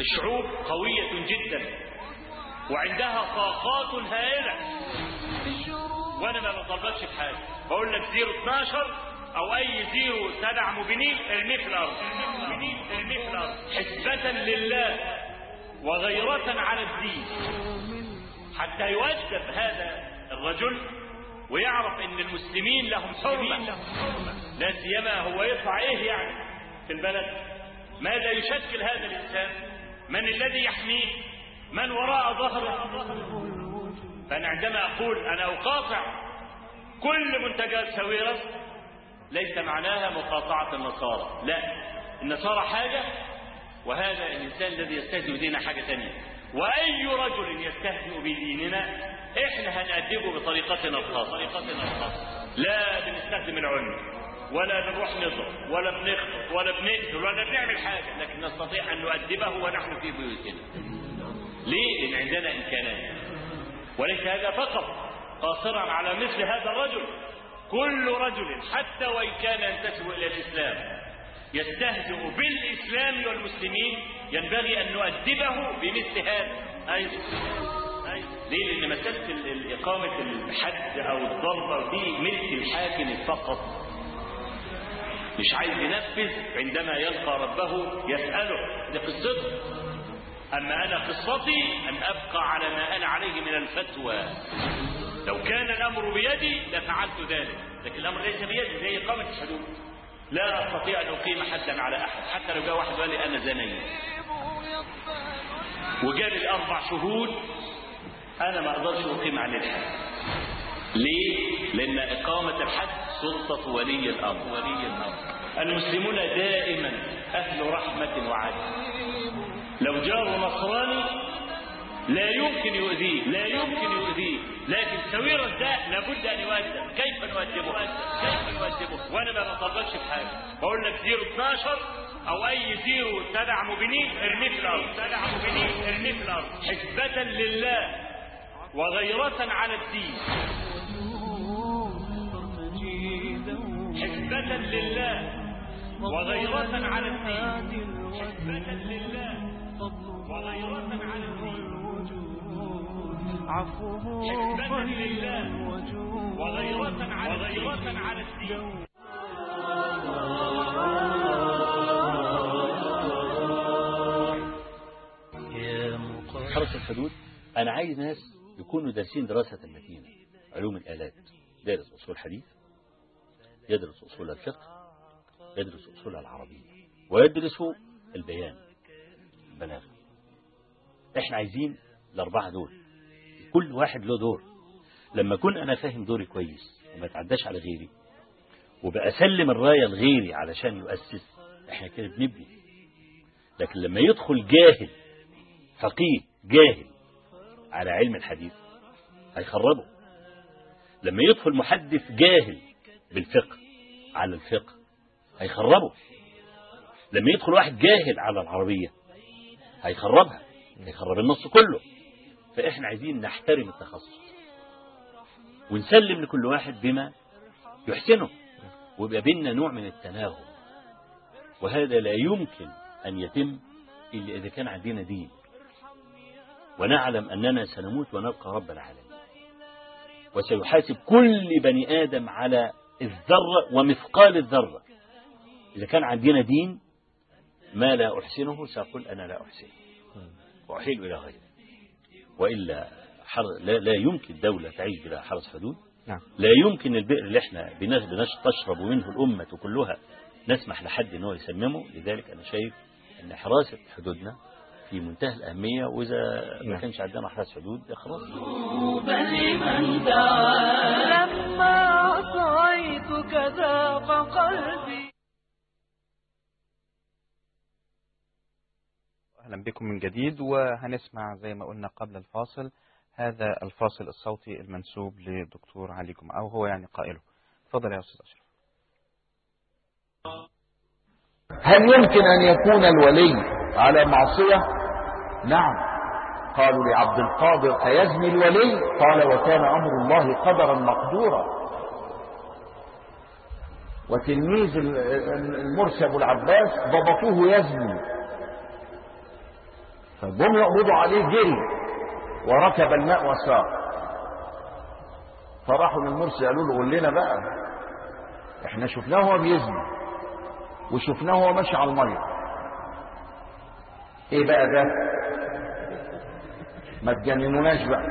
الشعوب قوية جدا وعندها طاقات هائلة. وأنا ما بطلبكش بحاجة. بقول لك 012 أو أي زيرو تدعم بنين ارميه في الأرض. حسبة لله وغيرة على الدين. حتى يؤدب هذا الرجل ويعرف إن المسلمين لهم حرمة. لا سيما هو يطلع إيه يعني في البلد. ماذا يشكل هذا الإنسان؟ من الذي يحميه؟ من وراء ظهره؟ فأنا عندما أقول أنا أقاطع كل منتجات سويرس ليس معناها مقاطعة النصارى. لا. النصارى حاجة وهذا الإنسان الذي يستهزئ ديننا حاجة ثانية وأي رجل يستهزئ بديننا إحنا هنأدبه بطريقتنا الخاصة. طريقتنا الخاصة. لا بنستخدم العنف ولا بنروح نضرب ولا بنخطف ولا بنقتل ولا بنعمل حاجة. لكن نستطيع أن نؤدبه ونحن في بيوتنا. ليه؟ لأن عندنا إمكانات. وليس هذا فقط. قاصرا على مثل هذا الرجل. كل رجل حتى وإن كان ينتسب إلى الإسلام يستهزئ بالإسلام والمسلمين ينبغي أن نؤدبه بمثل هذا. أيضا ليه؟ لأن مسألة إقامة الحد أو الضربة دي ملك الحاكم فقط. مش عايز ينفذ عندما يلقى ربه يسأله. دي قصته. أما أنا قصتي أن أبقى على ما أنا عليه من الفتوى. لو كان الأمر بيدي لفعلت ذلك. لكن الأمر ليس بيدي زي إقامة الحدود لا أستطيع أن أقيم حدا على أحد حتى لو جاء واحد وقال لي أنا زني وجاب الأربع شهود أنا ما أقدرش أقيم عليه الحد. ليه؟ لأن إقامة الحد سلطة ولي الأمر ولي الأمر. المسلمون دائما أهل رحمة وعدل. لو جاره نصراني لا يمكن يؤذيه لا يمكن يؤذيه. لكن ساويرس ده لابد أن يؤدب كيف نؤدبه كيف نؤدبه وأنا ما بطلبش في حاجة بقول لك zero 12 أو أي zero تبع موبينيل ارميه في الأرض. تبع موبينيل ارميه في الأرض. حسبة لله وغيرة على الدين. حسبة لله وغيرة على الدين. حسبة لله وغيرة على الدين عفوه حسبة لله. وجود وغيرة على وغيرة على الدين حرس الحدود أنا عايز ناس يكونوا دارسين دراسة متينة علوم الآلات. دارس أصول حديث. يدرس أصول الفقه. يدرس أصول العربية. ويدرس البيان. البلاغة إحنا عايزين الأربعة دول كل واحد له دور. لما أكون أنا فاهم دوري كويس وما تعداش على غيري وبقى أسلم الراية لغيري علشان يؤسس إحنا كده بنبني. لكن لما يدخل جاهل فقيه جاهل على علم الحديث هيخربه. لما يدخل محدث جاهل بالفقه على الفقه هيخربه. لما يدخل واحد جاهل على العربية هيخربها هيخرب النص كله. فإحنا عايزين نحترم التخصص. ونسلم لكل واحد بما يحسنه. ويبقى بيننا نوع من التناغم. وهذا لا يمكن أن يتم إلا إذا كان عندنا دين. ونعلم أننا سنموت ونلقى رب العالمين. وسيحاسب كل بني آدم على الذرة ومثقال الذرة. إذا كان عندنا دين ما لا أحسنه سأقول أنا لا أحسنه وأحيل إلى غيره وإلا حر... لا, لا يمكن دولة تعيش بلا حرس حدود. نعم. لا يمكن البئر اللي إحنا بنش... بنش... تشرب منه الأمة كلها نسمح لحد إن هو يسممه. لذلك أنا شايف أن حراسة حدودنا في منتهى الأهمية. وإذا ما نعم. كانش عندنا حراس حدود خلاص لما عصيتك ذاق قلبي أهلا بكم من جديد وهنسمع زي ما قلنا قبل الفاصل هذا الفاصل الصوتي المنسوب للدكتور علي جمعة أو هو يعني قائله. تفضل يا أستاذ أشرف. هل يمكن أن يكون الولي على معصية؟ نعم. قالوا لعبد القادر أيزني الولي؟ قال وكان أمر الله قدرا مقدورا. وتلميذ ال- ال- المرسي أبو العباس ضبطوه يزني. فجم يقبضوا عليه جري وركب الماء وسار فراحوا للمرسي قالوا له قول لنا بقى. إحنا شفناه هو بيزني وشفناه هو ماشي على المية. إيه بقى ده؟ ما تجننوناش بقى.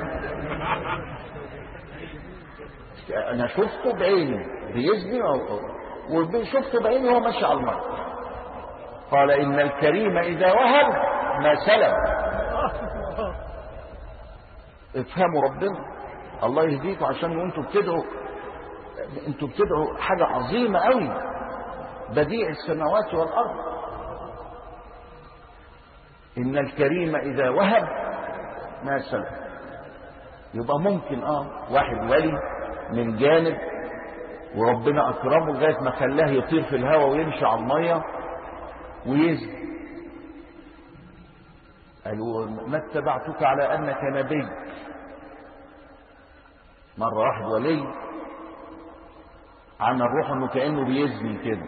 أنا شفته بعيني بيزني وشفته بعيني وهو ماشي على المية. قال إن الكريم إذا وهب ما سلب افهموا ربنا. الله يهديكم عشان أنتوا بتدعوا أنتوا بتدعوا حاجة عظيمة قوي. بديع السماوات والأرض. إن الكريم إذا وهب ما سلب يبقى ممكن آه واحد ولي من جانب وربنا أكرمه لغاية ما خلاه يطير في الهواء ويمشي على المية ويزن قالوا ما اتبعتك على أنك نبي. مرة واحد ولي عمل روحه إنه كأنه بيزني كده.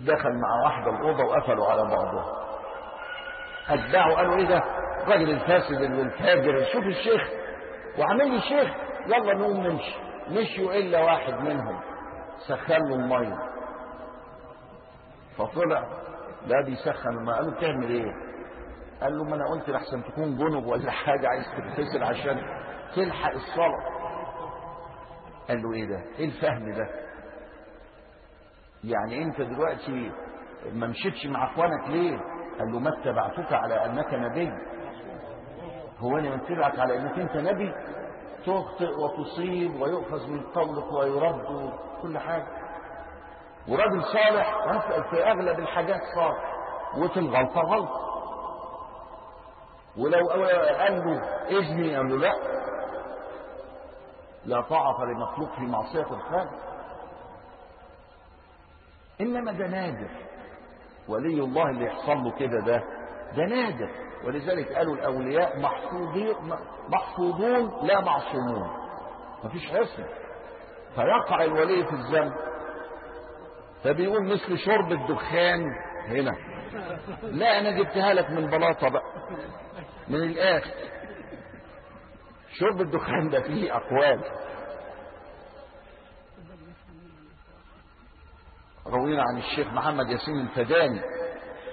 دخل مع واحدة الأوضة وقفلوا على بعضهم. أتباعه قالوا إيه ده؟ الراجل الفاسد الفاجر. شوف الشيخ. وعامل لي شيخ. يلا نقوم نمشي. مشيوا إلا واحد منهم. سخن له المية. فطلع لا بيسخن المية. قالوا بتعمل إيه؟ قال له ما أنا قلت لحسن تكون جنب ولا حاجة عايز تغتسل عشان تلحق الصلاة. قال له إيه ده؟ إيه الفهم ده؟ يعني أنت دلوقتي ما مشيتش مع إخوانك ليه؟ قال له ما اتبعتك على أنك نبي. هو أنا متبعك على أنك أنت نبي؟ تخطئ وتصيب ويؤخذ من قولك ويرد كل حاجة. وراجل صالح في أغلب الحاجات صالح وفي الغلطة غلطة ولو قال له اذني قال له لا. لا طاعة لمخلوق في معصية الخالق. إنما ده نادر ولي الله اللي يحصل له كده ده ده نادر ولذلك قالوا الأولياء محفوظون لا معصومون. مفيش عصمة فيقع الولي في الذنب فبيقول مثل شرب الدخان هنا. لا أنا جبتها لك من بلاطة بقى. من الآخر. شرب الدخان ده فيه أقوال. روينا عن الشيخ محمد ياسين الفداني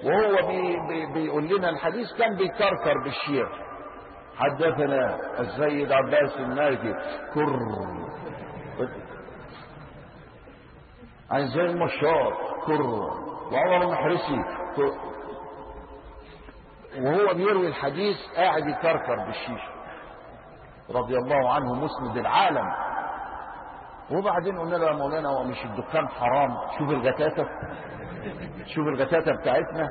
وهو بي بي بيقول لنا الحديث كان بيكركر بالشيخ. حدثنا السيد عباس المالكي كر. عن زي المشاط كر. وعمر المحرسي كر. وهو بيروي الحديث قاعد يكركر بالشيشة. رضي الله عنه مسند العالم. وبعدين قلنا له يا مولانا هو مش الدخان حرام؟ شوف الغتاتة. شوف الغتاتة بتاعتنا.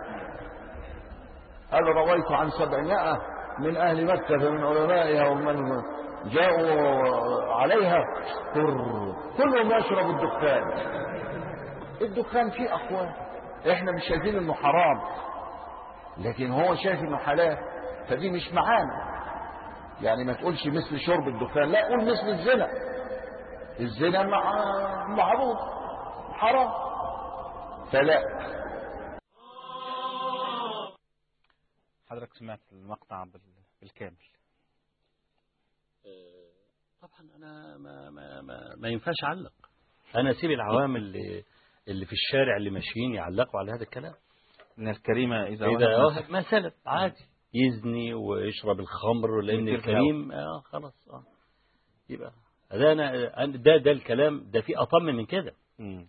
قال رويت عن سبعمائة من أهل مكة من علمائها ومن جاءوا عليها كلهم يشرب الدخان. الدخان فيه أقوال إحنا مش شايفين إنه حرام. لكن هو شايف إنه حلال فدي مش معانا. يعني ما تقولش مثل شرب الدخان لا قول مثل الزنا. الزنا مع معروف حرام. فلا. حضرتك سمعت المقطع بال- بالكامل. طبعا أنا ما ما ما, ما ينفعش أعلق. أنا اسيب العوام اللي اللي في الشارع اللي ماشيين يعلقوا على هذا الكلام. إن الكريمة إذا وهب واحد ما سلب عادي. يزني ويشرب الخمر لأن يدير الكريم آه خلاص آه. يبقى. ده أنا أنا- ده ده الكلام ده في أطم من كده.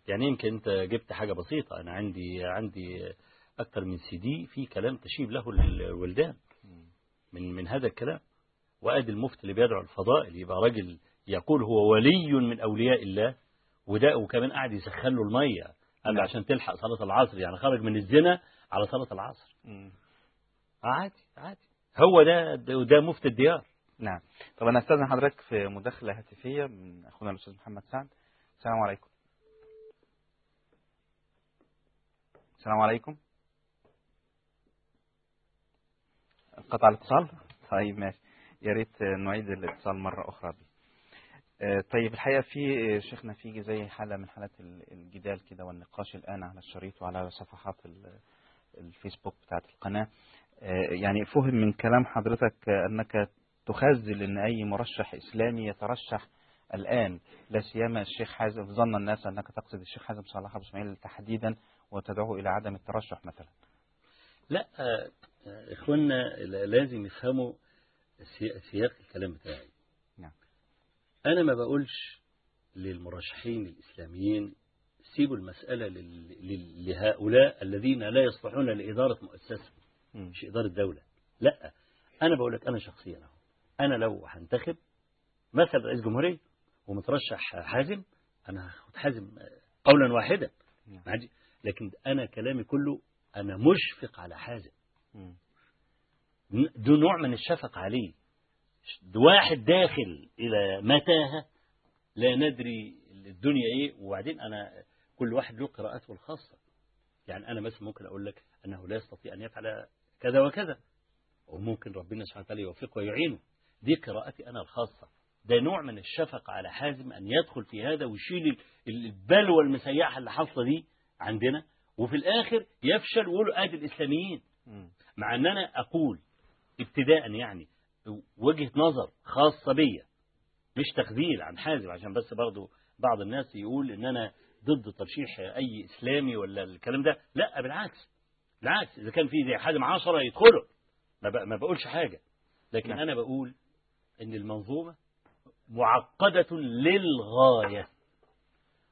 يعني يمكن أنت جبت حاجة بسيطة. أنا عندي عندي أكتر من سي دي في كلام تشيب له الولدان. من من هذا الكلام. وأدي المفتي اللي بيدعو الفضائل. يبقى راجل يقول هو ولي من أولياء الله وده وكمان قاعد يسخن له المية. قال له عشان تلحق صلاة العصر يعني خرج من الزنا على صلاة العصر. مم. عادي عادي. هو ده ده ده مفتي الديار. نعم. طب أنا أستاذن حضرتك في مداخلة هاتفية من أخونا الأستاذ محمد سعد. السلام عليكم. السلام عليكم. قطع الاتصال؟ طيب ماشي. يا ريت نعيد الاتصال مرة أخرى بي. آه، طيب الحقيقة في شيخنا في زي حالة من حالات ال- الجدال كده والنقاش الآن على الشريط وعلى صفحات الفيسبوك بتاعت القناة. آه، يعني فهم من كلام حضرتك أنك تخزل أن أي مرشح إسلامي يترشح الآن لا سيما الشيخ حازم ظن الناس أنك تقصد الشيخ حازم صلاح أبو إسماعيل تحديدا وتدعوه إلى عدم الترشح مثلا. لا آه، آه، اخواننا لا- لازم يفهموا سي- سياق الكلام بتاعي. نعم. أنا ما بقولش للمرشحين الإسلاميين سيبوا لل- لهؤلاء الذين لا يصلحون لإدارة مؤسسة مم. مش إدارة دولة لا أنا بقول لك أنا شخصيا أنا لو هنتخب مثلا رئيس جمهورية ومترشح حازم أنا هاخد حازم آه، قولا واحدا. لكن أنا كلامي كله أنا مشفق على حازم. ده نوع من الشفقة عليه ده واحد داخل إلى متاهة لا ندري الدنيا إيه وبعدين أنا كل واحد له قراءته الخاصة. يعني أنا مثلا ممكن أقول لك أنه لا يستطيع أن يفعل كذا وكذا. وممكن ربنا سبحانه وتعالى يوفقه ويعينه. دي قراءتي أنا الخاصة. ده نوع من الشفقة على حازم أن يدخل في هذا ويشيل البلوى المسيحة اللي حاصلة دي عندنا. وفي الآخر يفشل ويقولوا آدي الإسلاميين. مع أن أنا أقول ابتداء يعني وجهة نظر خاصة بيا. مش تخذيل عن حازم عشان بس برضو بعض الناس يقول إن أنا ضد ترشيح أي إسلامي ولا الكلام ده لا بالعكس بالعكس إذا كان في زي حازم عشرة يدخلوا ما, ما بقولش حاجة لكن نعم. أنا بقول إن المنظومة معقدة للغاية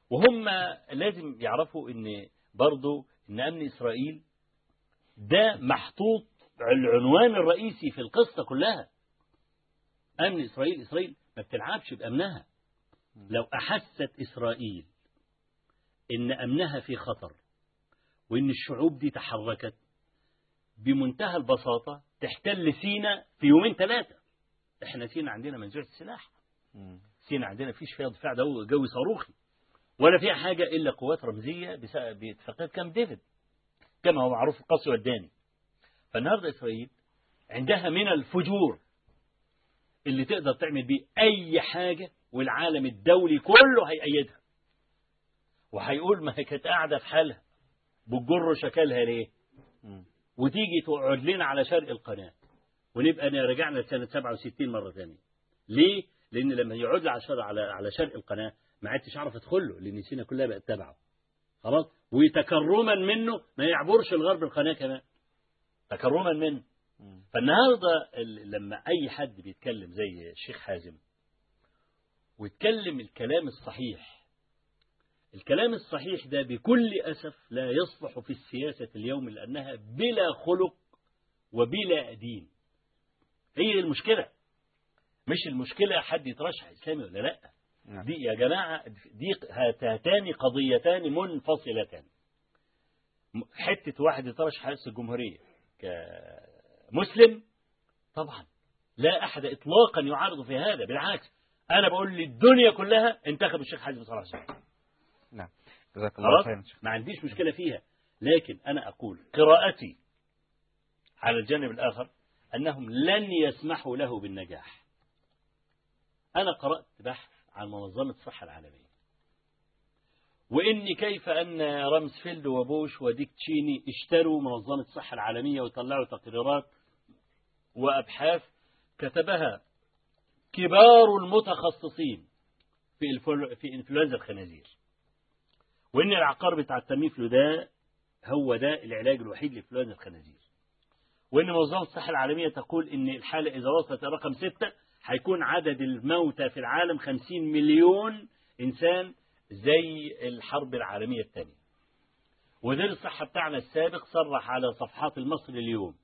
وهم لازم يعرفوا إن برضو إن أمن إسرائيل ده محطوط العنوان الرئيسي في القصة كلها. أمن إسرائيل إسرائيل ما بتلعبش بأمنها. لو أحست إسرائيل إن أمنها في خطر وإن الشعوب دي تحركت بمنتهى البساطة تحتل سينا في يومين ثلاثة إحنا سينا عندنا منزوعة السلاح. سينا عندنا فيش فيها دفاع جوي صاروخي ولا فيها حاجة إلا قوات رمزية باتفاقية كامب ديفيد كما هو معروف القصي والداني فالنهاردة إسرائيل عندها من الفجور اللي تقدر تعمل بيه أي حاجة والعالم الدولي كله هيأيدها. وهيقول ما هي كانت قاعدة في حالها. بتجر شكلها ليه. وتيجي تقعد لنا على شرق القناة. ونبقى رجعنا لسنة 67 مرة ثانية ليه؟ لأن لما يقعد لي على شرق على على شرق القناة ما عدتش أعرف أدخل له لأن سينا كلها بقت تبعه خلاص؟ وتكرما منه ما يعبرش الغرب القناة كمان. تكرما منه. ال- لما أي حد بيتكلم زي الشيخ حازم ويتكلم الكلام الصحيح الكلام الصحيح ده بكل أسف لا يصلح في السياسة اليوم لأنها بلا خلق وبلا دين. هي المشكلة مش المشكلة حد يترشح إسلامي ولا لأ. نعم. دي يا جماعة دي هاتان قضيتان منفصلتان. حتة واحد يترشح رئيس الجمهورية كمسلم طبعا لا أحد إطلاقا يعارض في هذا بالعكس. أنا بقول للدنيا كلها انتخب الشيخ حازم صلاح نعم جزاك الله خيرا ما عنديش مشكلة فيها. لكن أنا أقول قراءتي على الجانب الآخر أنهم لن يسمحوا له بالنجاح. أنا قرأت بحث عن منظمة الصحة العالمية. وإن كيف أن رامسفيلد وبوش وديك تشيني اشتروا منظمة الصحة العالمية وطلعوا تقريرات وأبحاث كتبها كبار المتخصصين في في إنفلونزا الخنازير. وإن العقار بتاع التميفلو ده هو ده العلاج الوحيد لانفلونزا الخنازير. وإن منظمه الصحة العالمية تقول إن الحالة إذا وصلت رقم ستة هيكون عدد الموتى في العالم 50 مليون إنسان زي الحرب العالمية الثانية. وزير الصحة بتاعنا السابق صرح على صفحات المصري اليوم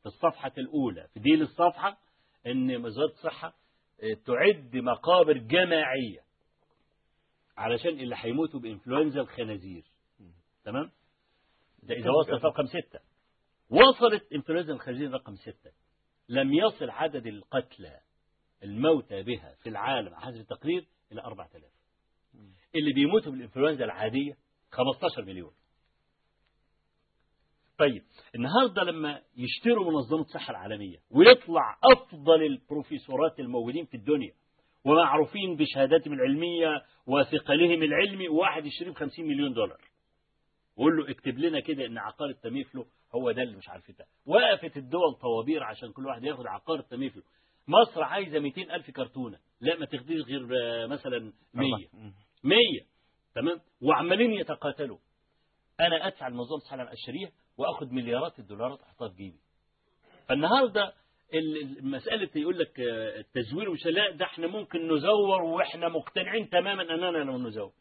في الصفحة الأولى في ديل الصفحة إن وزارة الصحة آه، تعد مقابر جماعية. علشان اللي هيموتوا بإنفلونزا الخنازير. تمام؟ ده إذا وصلت رقم ستة وصلت إنفلونزا الخنازير رقم ستة. لم يصل عدد القتلى الموتى بها في العالم حسب التقرير إلى 4000 اللي بيموتوا بالإنفلونزا العادية 15 مليون. طيب النهاردة لما يشتروا منظمة الصحة العالمية ويطلع أفضل البروفيسورات الموجودين في الدنيا ومعروفين بشهاداتهم العلمية وثقلهم العلمي وواحد يشتريه ب 50 مليون دولار. وقول له اكتب لنا كده إن عقار التميفلو هو ده اللي مش عارف ده. وقفت الدول طوابير عشان كل واحد ياخد عقار التميفلو. مصر عايزة 200 ألف كرتونة. لا ما تاخديش غير آه، مثلا 100 مم. 100 تمام؟ وعمالين يتقاتلوا. أنا أدفع المنظمه الصحه العالمية اشتريها وأخد مليارات الدولارات أحطها في جيبي. فالنهاردة ال- ال- مسألة يقول لك آه، التزوير مش لا ده إحنا ممكن نزور وإحنا مقتنعين تماما اننا لو نزور.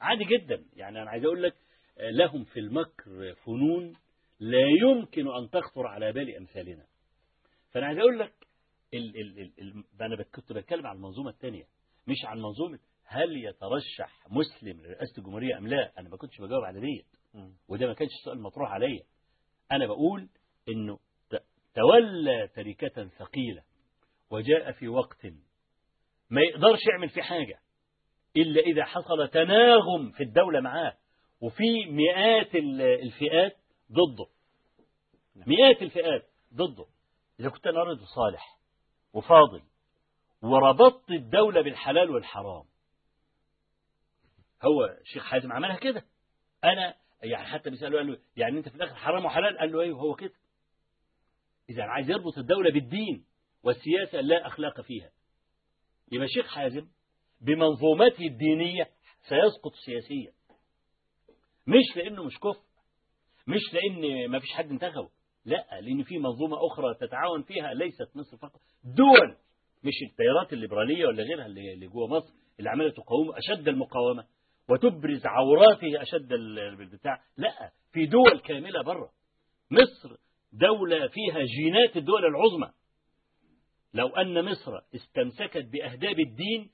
عادي جدا. يعني أنا عايز أقول لك آه، لهم في المكر فنون لا يمكن أن تخطر على بال أمثالنا. فأنا عايز أقول لك ال ال ال ال أنا كنت بتكلم عن المنظومة الثانية مش عن منظومة هل يترشح مسلم لرئاسة الجمهورية أم لا. أنا ما كنتش بجاوب على ديت. وده ما كانش سؤال مطروح عليا. أنا بقول إنه تولى تركة ثقيلة وجاء في وقت ما يقدرش يعمل فيه حاجة إلا إذا حصل تناغم في الدولة معاه وفي مئات ال- الفئات ضده. مئات الفئات ضده. إذا كنت أنا رجل صالح وفاضل وربطت الدولة بالحلال والحرام هو شيخ حازم عملها كده. أنا يعني حتى بيساله قال له يعني أنت في الآخر حرام وحلال؟ قال له أيوه هو كده. إذا عايز يربط الدولة بالدين والسياسة لا أخلاق فيها. يبقى شيخ حازم بمنظومته الدينية سيسقط سياسيا. مش لأنه مش كفر مش لأن ما فيش حد انتخبه لا لأن في منظومة أخرى تتعاون فيها ليست مصر فقط. دول مش التيارات الليبرالية ولا غيرها اللي جوه مصر اللي عمالة تقاوم أشد المقاومة وتبرز عوراته ال- البتاع. لا في دول كاملة بره. مصر دولة فيها جينات الدول العظمى. لو أن مصر استمسكت بأهداب الدين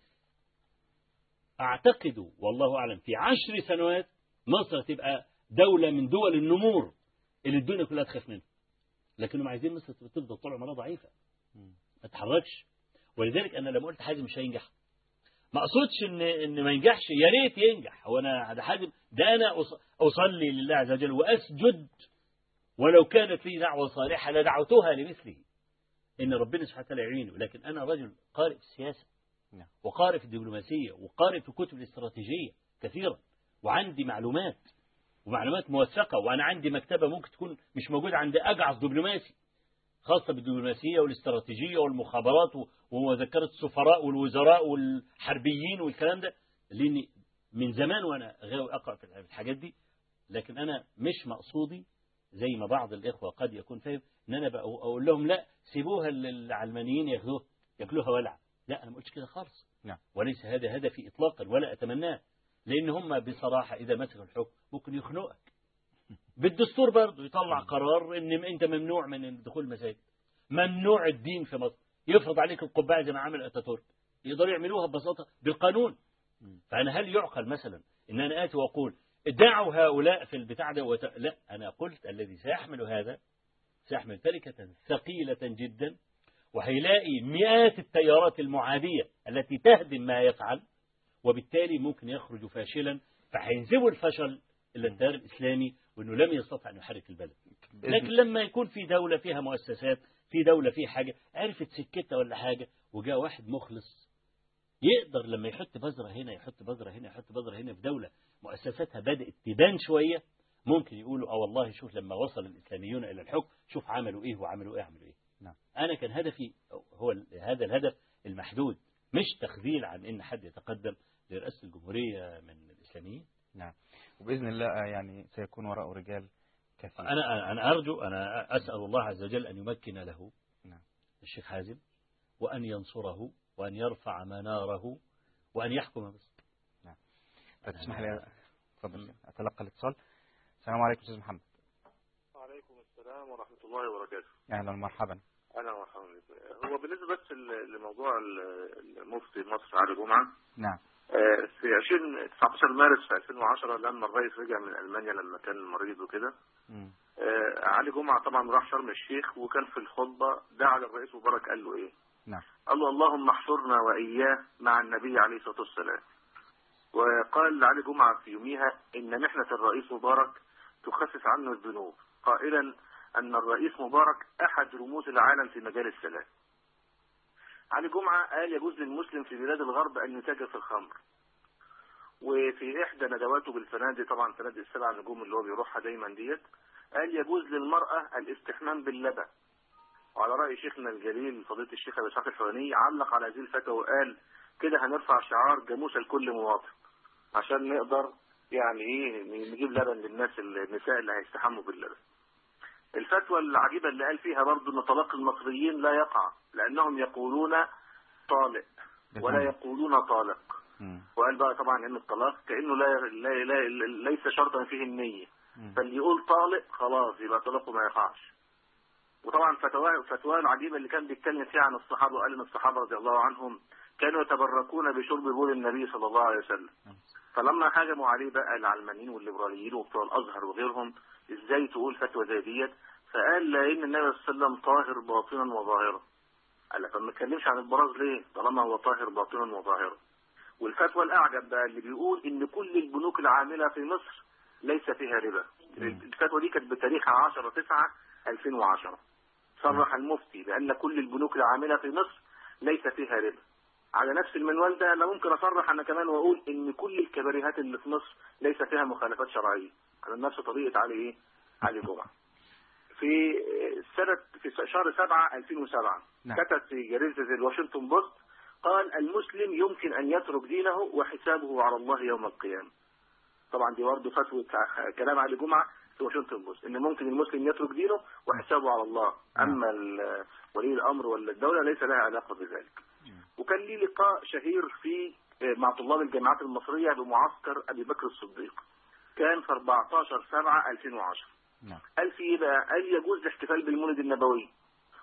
أعتقد والله أعلم في عشر سنوات مصر تبقى دولة من دول النمور اللي الدنيا كلها تخاف منها. لكنهم عايزين مصر تفضل طول عمرها ضعيفة. ما تتحركش ولذلك أنا لما قلت حازم مش هينجح. ما أقصدش ان إن ما ينجحش يا ريت ينجح. هو أنا ده حازم. ده أنا أصلي لله عز وجل وأسجد ولو كانت لي دعوة صالحة لدعوتها لمثله. إن ربنا سبحانه وتعالى يعينه. لكن أنا رجل قارئ في السياسة نعم. وقارئ في الدبلوماسية وقارئ في كتب الاستراتيجية كثيرا وعندي معلومات ومعلومات موثقة وأنا عندي مكتبة ممكن تكون مش موجودة عند اجعص دبلوماسي خاصة بالدبلوماسية والاستراتيجية والمخابرات ومذكرة السفراء والوزراء والحربيين والكلام ده. لأني من زمان وأنا غاوي أقرأ في الحاجات دي لكن أنا مش مقصودي زي ما بعض الإخوة قد يكون فاهم إن أنا أقول لهم لا سيبوها للعلمانيين ياخدوها ياكلوها ولع. لا أنا ما قلتش كده خالص. نعم. وليس هذا هدفي إطلاقا ولا أتمناه. لأن هم بصراحة إذا مسكوا الحكم ممكن يخنقك. بالدستور برضه يطلع قرار إن أنت ممنوع من دخول المساجد. ممنوع الدين في مصر. يفرض عليك القبعة زي ما عمل أتاتورك. يقدروا يعملوها ببساطة بالقانون. فأنا هل يعقل مثلا إن أنا آتي وأقول دعوا هؤلاء في البتاع ده وت... لا أنا قلت الذي سيحمل هذا سيحمل تركة ثقيلة جدا وهيلاقي مئات التيارات المعادية التي تهدم ما يفعل وبالتالي ممكن يخرج فاشلا فهينسبوا الفشل إلى التيار الإسلامي وإنه لم يستطع أن يحرك البلد. لكن لما يكون في دولة فيها مؤسسات في دولة فيها حاجة عرفت سكتها ولا حاجة وجاء واحد مخلص يقدر لما يحط بذرة هنا يحط بذرة هنا يحط بذرة هنا في دولة مؤسساتها بدأت تبان شوية ممكن يقولوا آه والله شوف لما وصل الإسلاميون إلى الحكم شوف عملوا إيه وعملوا إيه عملوا إيه نعم. أنا كان هدفي هو هذا الهدف المحدود مش تخذيل عن إن حد يتقدم لرئاسة الجمهورية من الإسلاميين وبإذن الله آه، يعني سيكون وراءه رجال كثير أنا أنا أرجو أنا أسأل الله عز وجل أن يمكن له نعم. الشيخ حازم وأن ينصره وأن يرفع مناره وأن يحكم مصر فتسمح لي تفضل أتلقى الاتصال. السلام عليكم أستاذ محمد. وعليكم السلام ورحمة الله وبركاته. أهلا ومرحبا. أهلا ومرحبا بك. هو بالنسبة بس لموضوع ال- المفتي مصر علي جمعة نعم. آه، في 20 19 مارس في 2010 لما الرئيس رجع من ألمانيا لما كان مريض وكده. آه، علي جمعة طبعا راح شرم الشيخ وكان في الخطبة دعا للرئيس مبارك قال له إيه؟ نعم. قال له اللهم احشرنا وإياه مع النبي عليه الصلاة والسلام. وقال علي جمعة في يوميها إن محنة الرئيس مبارك تخفف عنه الذنوب. قائلا أن الرئيس مبارك أحد رموز العالم في مجال السلام. علي جمعة قال يجوز للمسلم في بلاد الغرب أن يتاجر في الخمر. وفي إحدى ندواته بالفنادق طبعا فنادق السبع نجوم اللي هو بيروحها دايما ديت قال يجوز للمرأة الاستحمام باللبن. وعلى رأي شيخنا الجليل فضيلة الشيخ أبي إسحاق الحواني علق على هذه الفتوى وقال كده هنرفع شعار جاموسة لكل مواطن عشان نقدر يعني إيه نجيب لبن للناس النساء اللي هيستحموا باللبن. الفتوى العجيبة اللي قال فيها برضو إن طلاق المصريين لا يقع لأنهم يقولون طالق ولا يقولون طالق. وقال بقى طبعا إن الطلاق كأنه لا, لا, لا ليس شرطا فيه النية مم. فاللي يقول طالق خلاص يبقى طلاقه ما يقعش وطبعا فتوى فتوى العجيبه اللي كان بيتكلم فيها عن الصحابة وقال إن الصحابة رضي الله عنهم كانوا يتبركون بشرب بول النبي صلى الله عليه وسلم. فلما هاجموا عليه بقى العلمانيين والليبراليين وبتوع الأزهر وغيرهم إزاي تقول فتوى زي ديت؟ فقال لأن النبي صلى الله عليه وسلم طاهر باطنا وظاهرا قال لك ما نتكلمش عن البراز ليه؟ طالما هو طاهر باطنا وظاهرا والفتوى الأعجب بقى اللي بيقول إن كل البنوك العاملة في مصر ليس فيها ربا. الفتوى دي كانت بتاريخ 10 9 2010 صرح المفتي بأن كل البنوك العاملة في مصر ليس فيها ربا. على نفس المنوال ده أنا ممكن أصرح أنا كمان وأقول إن كل الكباريهات اللي في مصر ليس فيها مخالفات شرعية. على نفس طريقه علي إيه؟ علي جمعة. في سنة في شهر 7 2007 نعم. كتب في جريده الواشنطن بوست قال المسلم يمكن أن يترك دينه وحسابه على الله يوم القيامة. طبعا دي برضه فتوى كلام علي جمعة. في واشنطن بوست إن ممكن المسلم يترك دينه وحسابه على الله. أما ال- ولي الأمر ولا الدولة ليس لها علاقة بذلك. وكان لي لقاء شهير في مع طلاب الجامعات المصرية بمعسكر أبي بكر الصديق. كان في 14 7 2010 نعم. قال في إيه بقى؟ قال يجوز الاحتفال بالمولد النبوي؟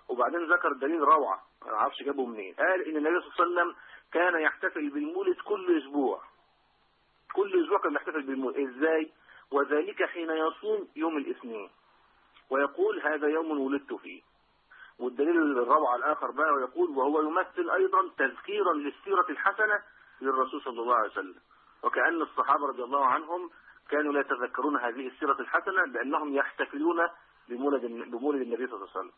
وبعدين ذكر دليل روعة ما أعرفش جابه منين. قال إن النبي صلى الله عليه وسلم كان يحتفل بالمولد كل أسبوع. كل أسبوع كان يحتفل بالمولد. إزاي؟ وذلك حين يصوم يوم الاثنين. ويقول هذا يوم ولدت فيه. والدليل الروعة الآخر بقى ويقول وهو يمثل أيضا تذكيرا للسيرة الحسنة للرسول صلى الله عليه وسلم. وكأن الصحابة رضي الله عنهم كانوا لا يتذكرون هذه السيرة الحسنة لأنهم يحتفلون بمولد بمولد النبي صلى الله عليه وسلم.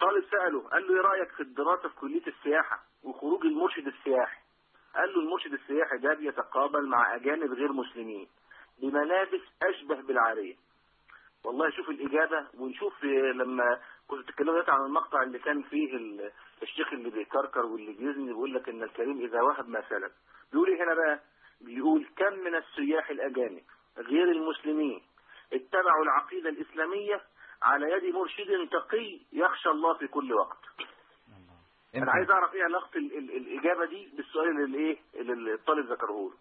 طالب سأله قال له إيه رأيك في الدراسة في كلية السياحة وخروج المرشد السياحي؟ قال له المرشد السياحي ده بيتقابل مع أجانب غير مسلمين. بملابس أشبه بالعارية. والله شوف الإجابة ونشوف لما كنت دلوقتي عن المقطع اللي كان فيه ال- الشيخ اللي بيكركر واللي بيزني بيقول لك إن الكريم إذا وهب ما سلب بيقول إيه هنا بقى؟ بيقول كم من السياح الأجانب غير المسلمين اتبعوا العقيدة الإسلامية على يد مرشد تقي يخشى الله في كل وقت. أنا عايز أعرف إيه علاقة ال- ال- الإجابة دي بالسؤال اللي إيه اللي الطالب ذكره له.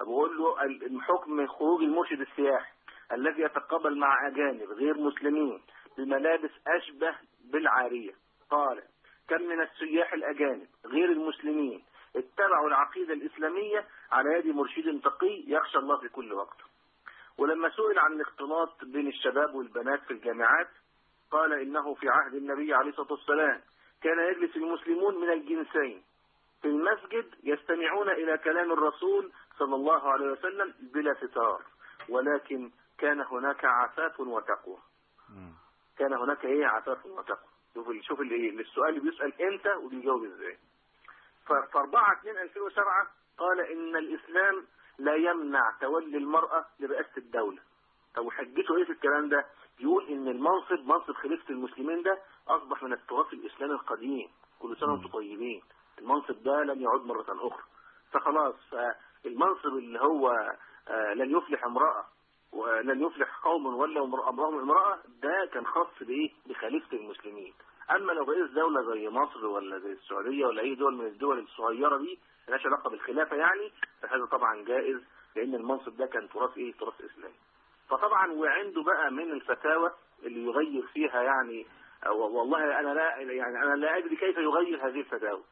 بقول له ال- الحكم خروج المرشد السياحي الذي يتقابل مع أجانب غير مسلمين بملابس أشبه بالعارية. قال كم من السياح الأجانب غير المسلمين اتبعوا العقيدة الإسلامية على يد مرشد تقي يخشى الله في كل وقت. ولما سئل عن الاختلاط بين الشباب والبنات في الجامعات قال إنه في عهد النبي عليه الصلاة والسلام كان يجلس المسلمون من الجنسين في المسجد يستمعون إلى كلام الرسول صلى الله عليه وسلم بلا ستار. ولكن كان هناك عفاف وتقوى. كان هناك إيه عفاف وتقوى. شوف شوف اللي السؤال بيسأل إمتى وبيجاوب إزاي. ف- في 4 2 2007 قال إن الإسلام لا يمنع تولي المرأة لرئاسة الدولة. طب وحجته إيه في الكلام ده؟ يقول إن المنصب منصب خليفة المسلمين ده أصبح من التراث الاسلامي القديم. كل سنة وأنتم طيبين. المنصب ده لن يعود مرة أخرى. فخلاص فالمنصب اللي هو آه، لن يفلح امرأة ولن يفلح قوم امر- امرهم امرأة ده كان خاص بايه بخليفة المسلمين. أما لو رئيس دولة زي مصر ولا زي السعودية ولا أي دول من الدول الصغيرة دي ملهاش علاقة بالخلافة يعني فهذا طبعا جائز لأن المنصب ده كان تراث إيه؟ تراث إسلامي. فطبعا وعنده بقى من الفتاوى اللي يغير فيها يعني أو- والله أنا لا يعني أنا لا أدري كيف يغير هذه الفتاوى.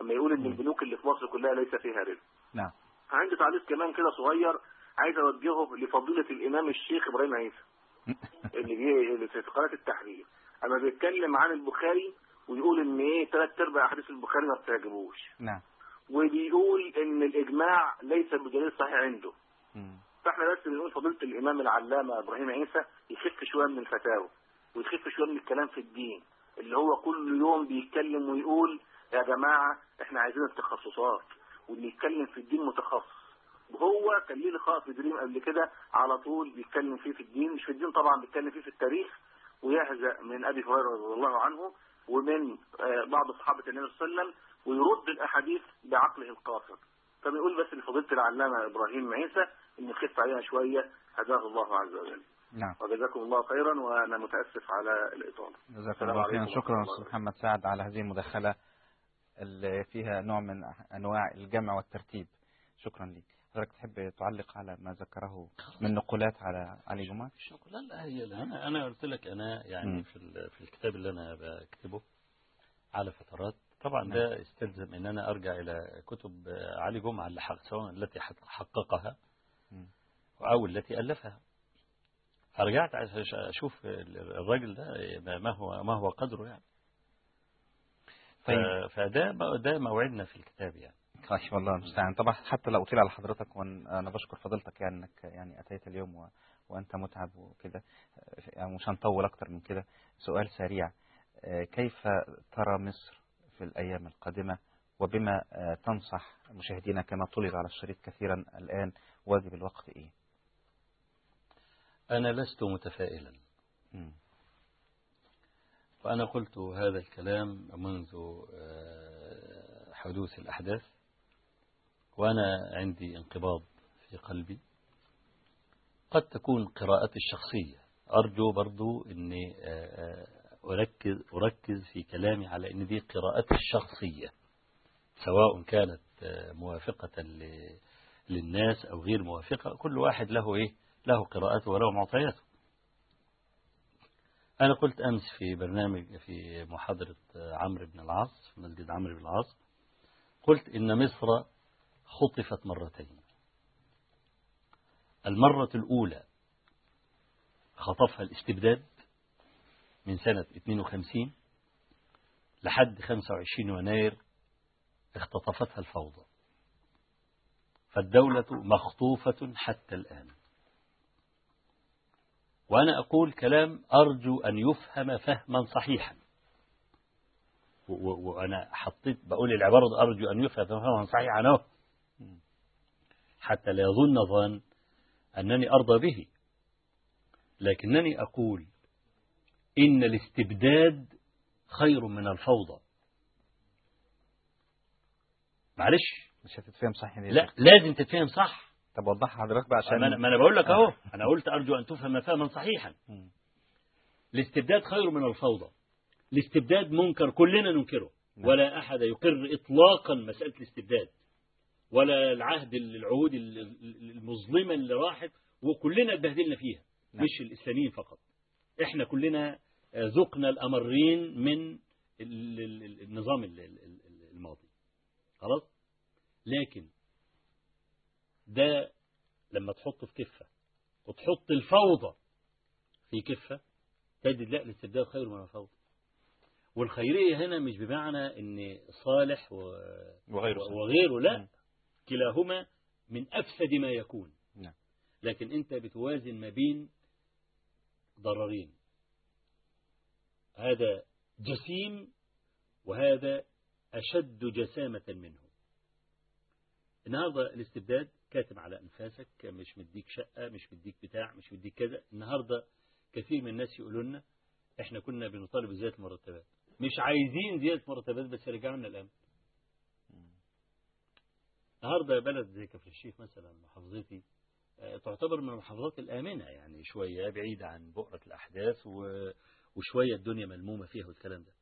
أما يقول إن البنوك اللي في مصر كلها ليس فيها ربا نعم. عندي تعليق كمان كده صغير عايز أوجهه لفضيلة الإمام الشيخ إبراهيم عيسى اللي جه اللي في قناة التحرير. أما بيتكلم عن البخاري ويقول إن إيه ثلاث أرباع أحاديث البخاري ما بتعجبوش. نعم. وبيقول إن الإجماع ليس بدليل صحيح عنده. فإحنا بس بنقول فضيلة الإمام العلامة إبراهيم عيسى يخف شوية من الفتاوى ويخف شوية من الكلام في الدين اللي هو كل يوم بيتكلم ويقول يا جماعة إحنا عايزين التخصصات. واللي يتكلم في الدين متخصص. وهو كان ليه لقاء في دريم قبل كده على طول بيتكلم فيه في الدين مش في الدين طبعا بيتكلم فيه في التاريخ ويهزأ من أبي هريرة رضي الله عنه ومن آه، بعض صحابة النبي صلى الله عليه وسلم ويرد الأحاديث بعقله القاصر فبنقول بس لفضيلة العلامة إبراهيم عيسى ان نخف عليها شوية هداه الله عز وجل. نعم. وجزاكم الله خيرا وأنا متأسف على الإطالة. جزاك الله خيرا. شكرا أستاذ محمد سعد على هذه المداخلة. اللي فيها نوع من أنواع الجمع والترتيب. شكرا لك حضرتك تحب تعلق على ما ذكره من نقولات على علي جمعة؟ نقول لا هي لا. أنا أنا قلت لك أنا مم. يعني في ال- في الكتاب اللي أنا بكتبه على فترات. طبعا ده يستلزم إن أنا أرجع إلى كتب علي جمعة اللي حق سواء التي حق- حققها. أو التي ألفها. فرجعت أشوف الراجل ده ما هو ما هو قدره يعني. طيب. فده ده موعدنا في الكتاب يعني طيب والله المستعان طبعا حتى لو أطيل على حضرتك وأنا بشكر فضيلتك يعني أنك يعني أتيت اليوم و... وأنت متعب وكده يعني مش هنطول أكتر من كده سؤال سريع آه، كيف ترى مصر في الأيام القادمة وبما آه، تنصح مشاهدينا كما طلب على الشريط كثيرا الآن واجب الوقت إيه؟ أنا لست متفائلا. وأنا قلت هذا الكلام منذ آه، حدوث الأحداث وأنا عندي انقباض في قلبي. قد تكون قراءتي الشخصية. أرجو برضو أني آه، آه، أركز, أركز في كلامي على أن دي قراءتي الشخصية سواء كانت موافقة للناس أو غير موافقة. كل واحد له إيه؟ له قراءته وله معطياته. أنا قلت أمس في برنامج في محاضرة عمرو بن العاص في مسجد عمرو بن العاص قلت إن مصر خطفت مرتين. المرة الأولى خطفها الاستبداد من سنة 52 لحد 25 يناير اختطفتها الفوضى. فالدولة مخطوفة حتى الآن. وأنا أقول كلام أرجو أن يفهم فهما صحيحا. وأنا حطيت بقول العبارة أرجو أن يفهم فهما صحيحا أهو. حتى لا يظن ظن أنني أرضى به. لكنني أقول إن الاستبداد خير من الفوضى. معلش؟ مش هتتفهم صح يا لا. لازم تتفهم صح. طب وضحها حضرتك بقى عشان ما أنا بقول لك أهو. أنا قلت أرجو أن تفهم فهما صحيحا. الاستبداد خير من الفوضى. الاستبداد منكر كلنا ننكره. نعم. ولا أحد يقر إطلاقا مسألة الاستبداد. ولا العهد العهود المظلمة اللي راحت وكلنا اتبهدلنا فيها. نعم. مش الإسلاميين فقط. إحنا كلنا آه، ذقنا الأمرين من ال- ال- ال- النظام ال- ال- ال- الماضي. خلاص؟ لكن ده لما تحطه في كفة وتحط الفوضى في كفة تجد لا الاستبداد خير من الفوضى والخيرية هنا مش بمعنى إن صالح و... وغيره. وغيره لا مم. كلاهما من أفسد ما يكون نعم. لكن أنت بتوازن ما بين ضررين هذا جسيم وهذا أشد جسامة منه النهاردة الاستبداد كاتم على أنفاسك مش مديك شقة مش مديك بتاع مش مديك كذا. النهاردة كثير من الناس يقولوا لنا إحنا كنا بنطالب بزيادة المرتبات. مش عايزين زيادة مرتبات بس رجعوا لنا الأمن النهارده بلد زي كفر الشيخ مثلا محافظتي آه، تعتبر من المحافظات الآمنة يعني شوية بعيدة عن بؤرة الأحداث وشوية الدنيا ملمومة فيها والكلام ده.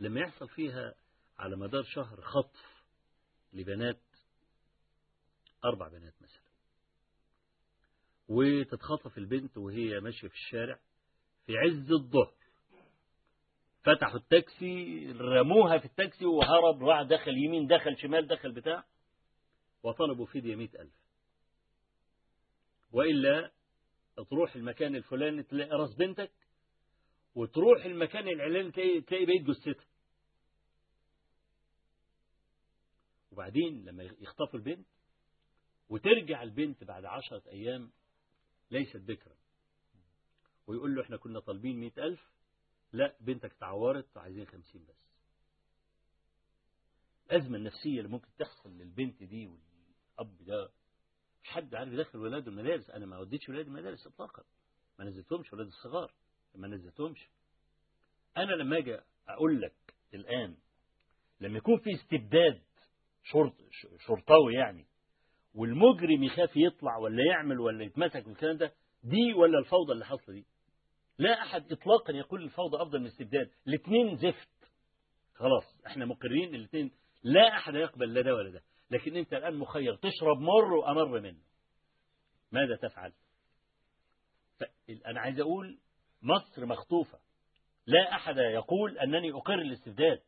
لما يحصل فيها على مدار شهر خطف لبنات أربع بنات مثلا. وتتخطف البنت وهي ماشية في الشارع في عز الظهر. فتحوا التاكسي رموها في التاكسي وهرب راح دخل يمين دخل شمال دخل بتاع. وطلبوا فدية مئة ألف. وإلا تروح المكان الفلاني تلاقي راس بنتك وتروح المكان العلاني تلاقي, تلاقي بيت جثتها. وبعدين لما يخطفوا البنت وترجع البنت بعد عشرة أيام ليست بكرا. ويقول له إحنا كنا طالبين مئة ألف لا بنتك تعورت عايزين خمسين بس. الأزمة النفسية اللي ممكن تحصل للبنت دي والأب ده. مش حد عارف يدخل ولاده المدارس؟ أنا ما وديتش ولادي المدارس إطلاقا. ما نزلتهمش ولاد الصغار. ما نزلتهمش. أنا لما أجي أقول لك الآن لما يكون في استبداد شرط شرطاوي يعني والمجرم يخاف يطلع ولا يعمل ولا يتمسك والكلام ده دي ولا الفوضى اللي حاصلة دي؟ لا أحد إطلاقا يقول الفوضى أفضل من الاستبداد الاثنين زفت. خلاص إحنا مقرين الاثنين لا أحد يقبل لا ده ولا ده. لكن أنت الآن مخير. تشرب مر وأمر منه. ماذا تفعل؟ أنا عايز أقول مصر مخطوفة. لا أحد يقول أنني أقر الاستبداد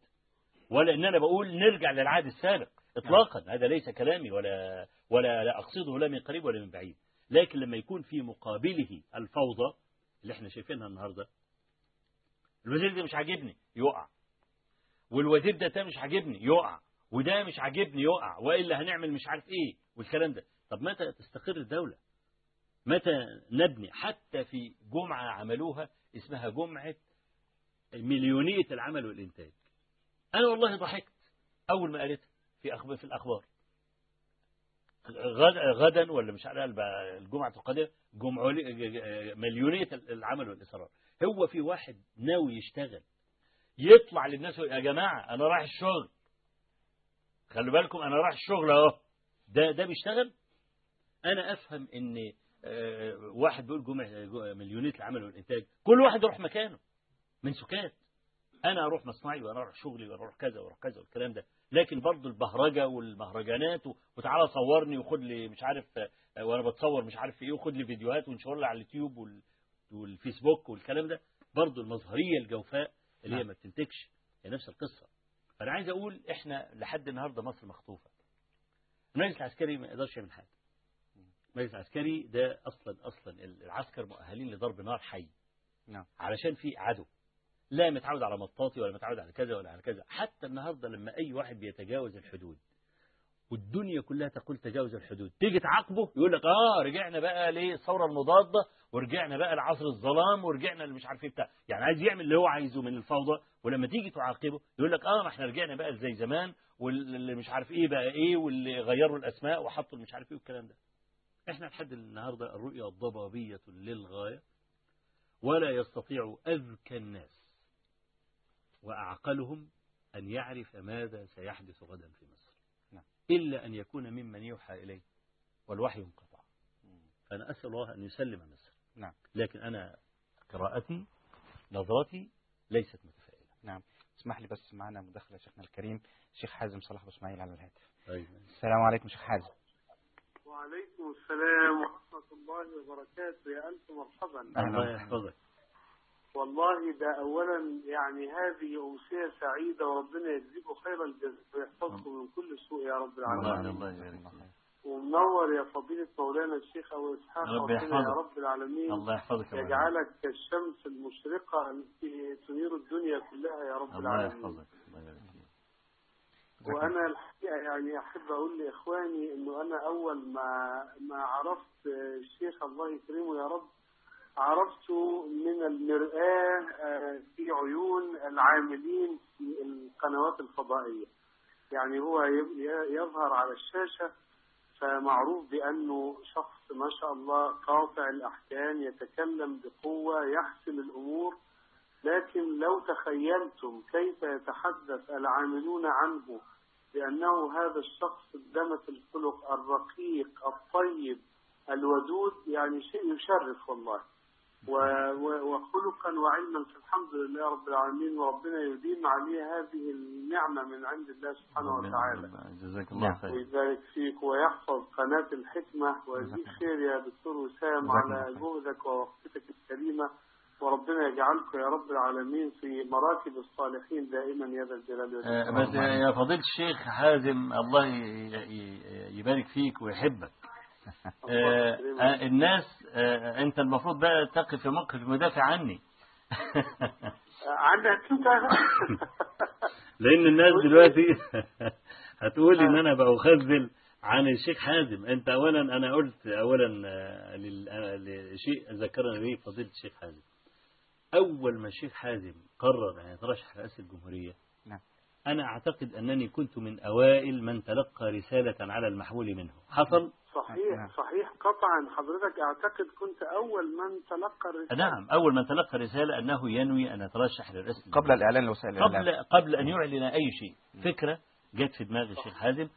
ولا أن أنا بقول نرجع للعهد السابق. إطلاقا. هذا ليس كلامي ولا ولا لا أقصده لا من قريب ولا من بعيد. لكن لما يكون في مقابله الفوضى اللي إحنا شايفينها النهاردة الوزير ده مش عاجبني يقع. والوزير ده, ده مش عاجبني يقع. وده مش عاجبني يقع. وإلا هنعمل مش عارف إيه والكلام ده. طب متى تستقر الدولة؟ متى نبني؟ حتى في جمعة عملوها اسمها جمعة مليونية العمل والإنتاج. أنا والله ضحكت أول ما قالتها في أخبار في الأخبار. غدا, ولا مش عارف الجمعة القادمة جمعة مليونية العمل والإصرار. هو في واحد ناوي يشتغل يطلع للناس يا جماعة أنا رايح الشغل. خلوا بالكم أنا رايح الشغل أهو. ده ده بيشتغل؟ أنا أفهم إن واحد بيقول جمعة مليونية العمل والإنتاج كل واحد يروح مكانه من سكات. أنا أروح مصنعي وأنا أروح شغلي وأنا أروح كذا وأروح كذا والكلام ده. لكن برضو البهرجة والمهرجانات وتعالى صورني وخد لي مش عارف وأنا بتصور مش عارف إيه وخد لي فيديوهات وانشر لي على اليوتيوب والفيسبوك والكلام ده. برضو المظهرية الجوفاء اللي هي نعم. ما بتنتجش هي نفس القصة. فأنا عايز أقول إحنا لحد النهاردة مصر مخطوفة. المجلس العسكري ما يقدرش يعمل حاجة. المجلس العسكري ده أصلا أصلا العسكر مؤهلين لضرب نار حي. نعم. علشان في عدو. لا متعود على مطاطي ولا متعود على كذا ولا على كذا. حتى النهاردة لما أي واحد بيتجاوز الحدود والدنيا كلها تقول تجاوز الحدود تيجي تعاقبه يقول لك آه رجعنا بقى للثورة المضادة ورجعنا بقى لعصر الظلام ورجعنا اللي مش عارف إيه بتاع. يعني عايز يعمل اللي هو عايزه من الفوضى ولما تيجي تعاقبه يقول لك آه ما إحنا رجعنا بقى زي زمان واللي مش عارف إيه بقى إيه واللي غيروا الأسماء وحطوا مش عارف إيه والكلام ده. إحنا لحد النهارده الرؤية ضبابية للغاية ولا يستطيع أذكى الناس. وأعقلهم أن يعرف ماذا سيحدث غدا في مصر. نعم. إلا أن يكون ممن يوحى إليه والوحي انقطع. فأنا أسأل الله أن يسلم مصر. نعم. لكن أنا قراءتي نظرتي ليست متفائلة. نعم. اسمح لي بس معنا مداخلة شيخنا الكريم شيخ حازم صلاح أبو إسماعيل على الهاتف. أيوة. السلام عليكم شيخ حازم. وعليكم السلام ورحمة الله وبركاته. يا ألف مرحبا. الله. يحفظك. والله ده أولا يعني هذه أمسية سعيدة وربنا يجزيكم خير الجزاء ويحفظكم من كل سوء يا رب العالمين الله يبارك. ومنور يا فضيلة مولانا الشيخ أبو إسحاق رب ربنا يحفظك. يا رب العالمين الله يحفظك. يجعلك كالشمس المشرقة التي تنير الدنيا كلها يا رب الله العالمين يحفظك الله فيك. وأنا الحقيقة يعني أحب أقول لإخواني إنه أنا أول ما ما عرفت الشيخ الله يكرمه يا رب عرفته من المرآة آه، في عيون العاملين في القنوات الفضائية. يعني هو يظهر على الشاشة فمعروف بأنه شخص ما شاء الله قاطع الأحكام يتكلم بقوة يحسم الأمور. لكن لو تخيلتم كيف يتحدث العاملون عنه بأنه هذا الشخص الدمث الخلق الرقيق الطيب الودود يعني شيء يشرف والله. وخلقا وعلما فالحمد لله رب العالمين وربنا يديم عليه هذه النعمة من عند الله سبحانه وتعالى. جزاك الله نعم. خير ويبارك فيك ويحفظ قناة الحكمة. ويجزيك خير يا دكتور وسام على جهدك ووقفتك الكريمة. وربنا يجعلكم يا رب العالمين في مراكب الصالحين دائما يا ذا الجلال آه، والإكرام بس يا فضيلة الشيخ حازم الله يبارك فيك ويحبك. آه، آه، الناس آه، أنت المفروض بقى تقف في موقف المدافع عني. عنك انت لأن الناس دلوقتي هتقول إن أنا بأخذل عن الشيخ حازم. أنت أولا أنا قلت آه، آه، لشيء ذكرنا به فضيلة الشيخ حازم. أول ما الشيخ حازم قرر أن يترشح رئاسة الجمهورية نعم. أنا أعتقد أنني كنت من أوائل من تلقى رسالة على المحمول منه. حصل؟ صحيح صحيح. قطعا حضرتك أعتقد كنت أول من تلقى الرسالة. نعم أول من تلقى رسالة أنه ينوي أن يترشح لرئاسة قبل الإعلان لوسائل الإعلام. قبل قبل أن يعلن أي شيء. فكرة جت في دماغ الشيخ حازم